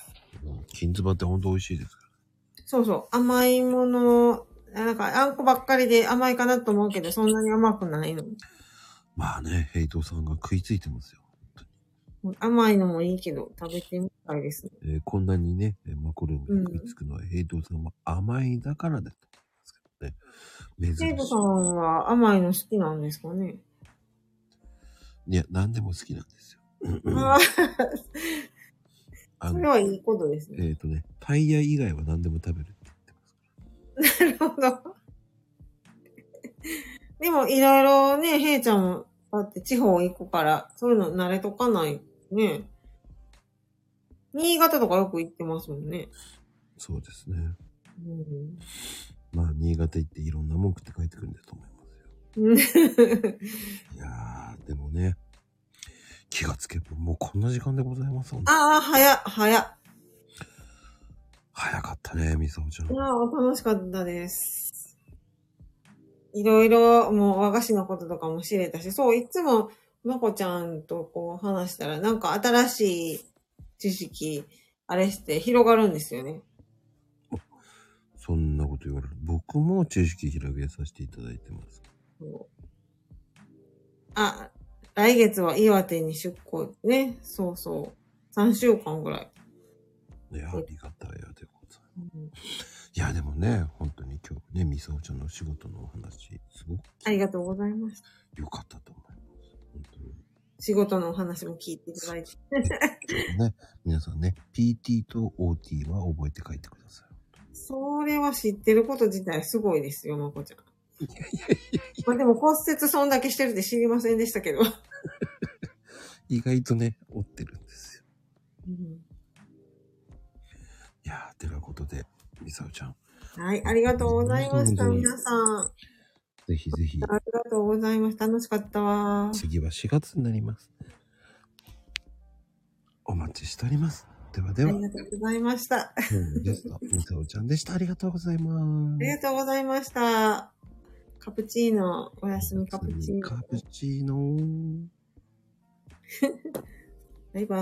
金ズバって本当美味しいですかそうそう。甘いもの、なんかあんこばっかりで甘いかなと思うけど、そんなに甘くないの。まあね、ヘイトさんが食いついてますよ。甘いのもいいけど、食べてみたいですね。えーこんなにね、えーマコルームに食いつくのは、ヘイトさんは甘いだからだと思いますけどね。珍し生徒さんは甘いの好きなんですかね？い。いや、何でも好きなんですよ。あそれ、はいいことですね。えっ、とね、タイヤ以外は何でも食べるって言ってます。なるほど。でも、いろいろね、へいちゃんも、だって地方行くから、そういうの慣れとかないね。新潟とかよく行ってますもんね。そうですね。うんまあ、新潟行っていろんなもん食って帰ってくるんだと思いますよ。いやー、でもね、気がつけばもうこんな時間でございますもんね。ああ、早っ、早っ。早かったね、みさおちゃんい。やー楽しかったです。いろいろ、もう和菓子のこととかも知れたし、そう、いつも、まこちゃんとこう話したら、なんか新しい知識、あれして広がるんですよね。そんなこと言われる。僕も知識広げさせていただいてます。そうあ、来月は岩手に出向ね。そうそう。3週間ぐらい。いや、ありがたいやでございます。いや、でもね、本当に今日ね、みさおちゃんの仕事のお話、すごくありがとうございます。良かったと思います。本当に。仕事のお話も聞いていただいて。ね、皆さんね、PT と OT は覚えて帰ってください。それは知ってること自体すごいですよ、まこちゃん。いやいやいやまあでも骨折そんだけしてるって知りませんでしたけど。意外とね、追ってるんですよ。うんいやー、てなことで、みさおちゃん。はい、ありがとうございました、皆さん。ぜひぜひ、ありがとうございました。楽しかったわ。次は4月になります。お待ちしております。ではでは、ありがとうございました。ゲスト、みさおちゃんでした。ありがとうございます。りがとうございました。カプチーノ、おやすみカプチーノ。カプチーノ。バイバイ。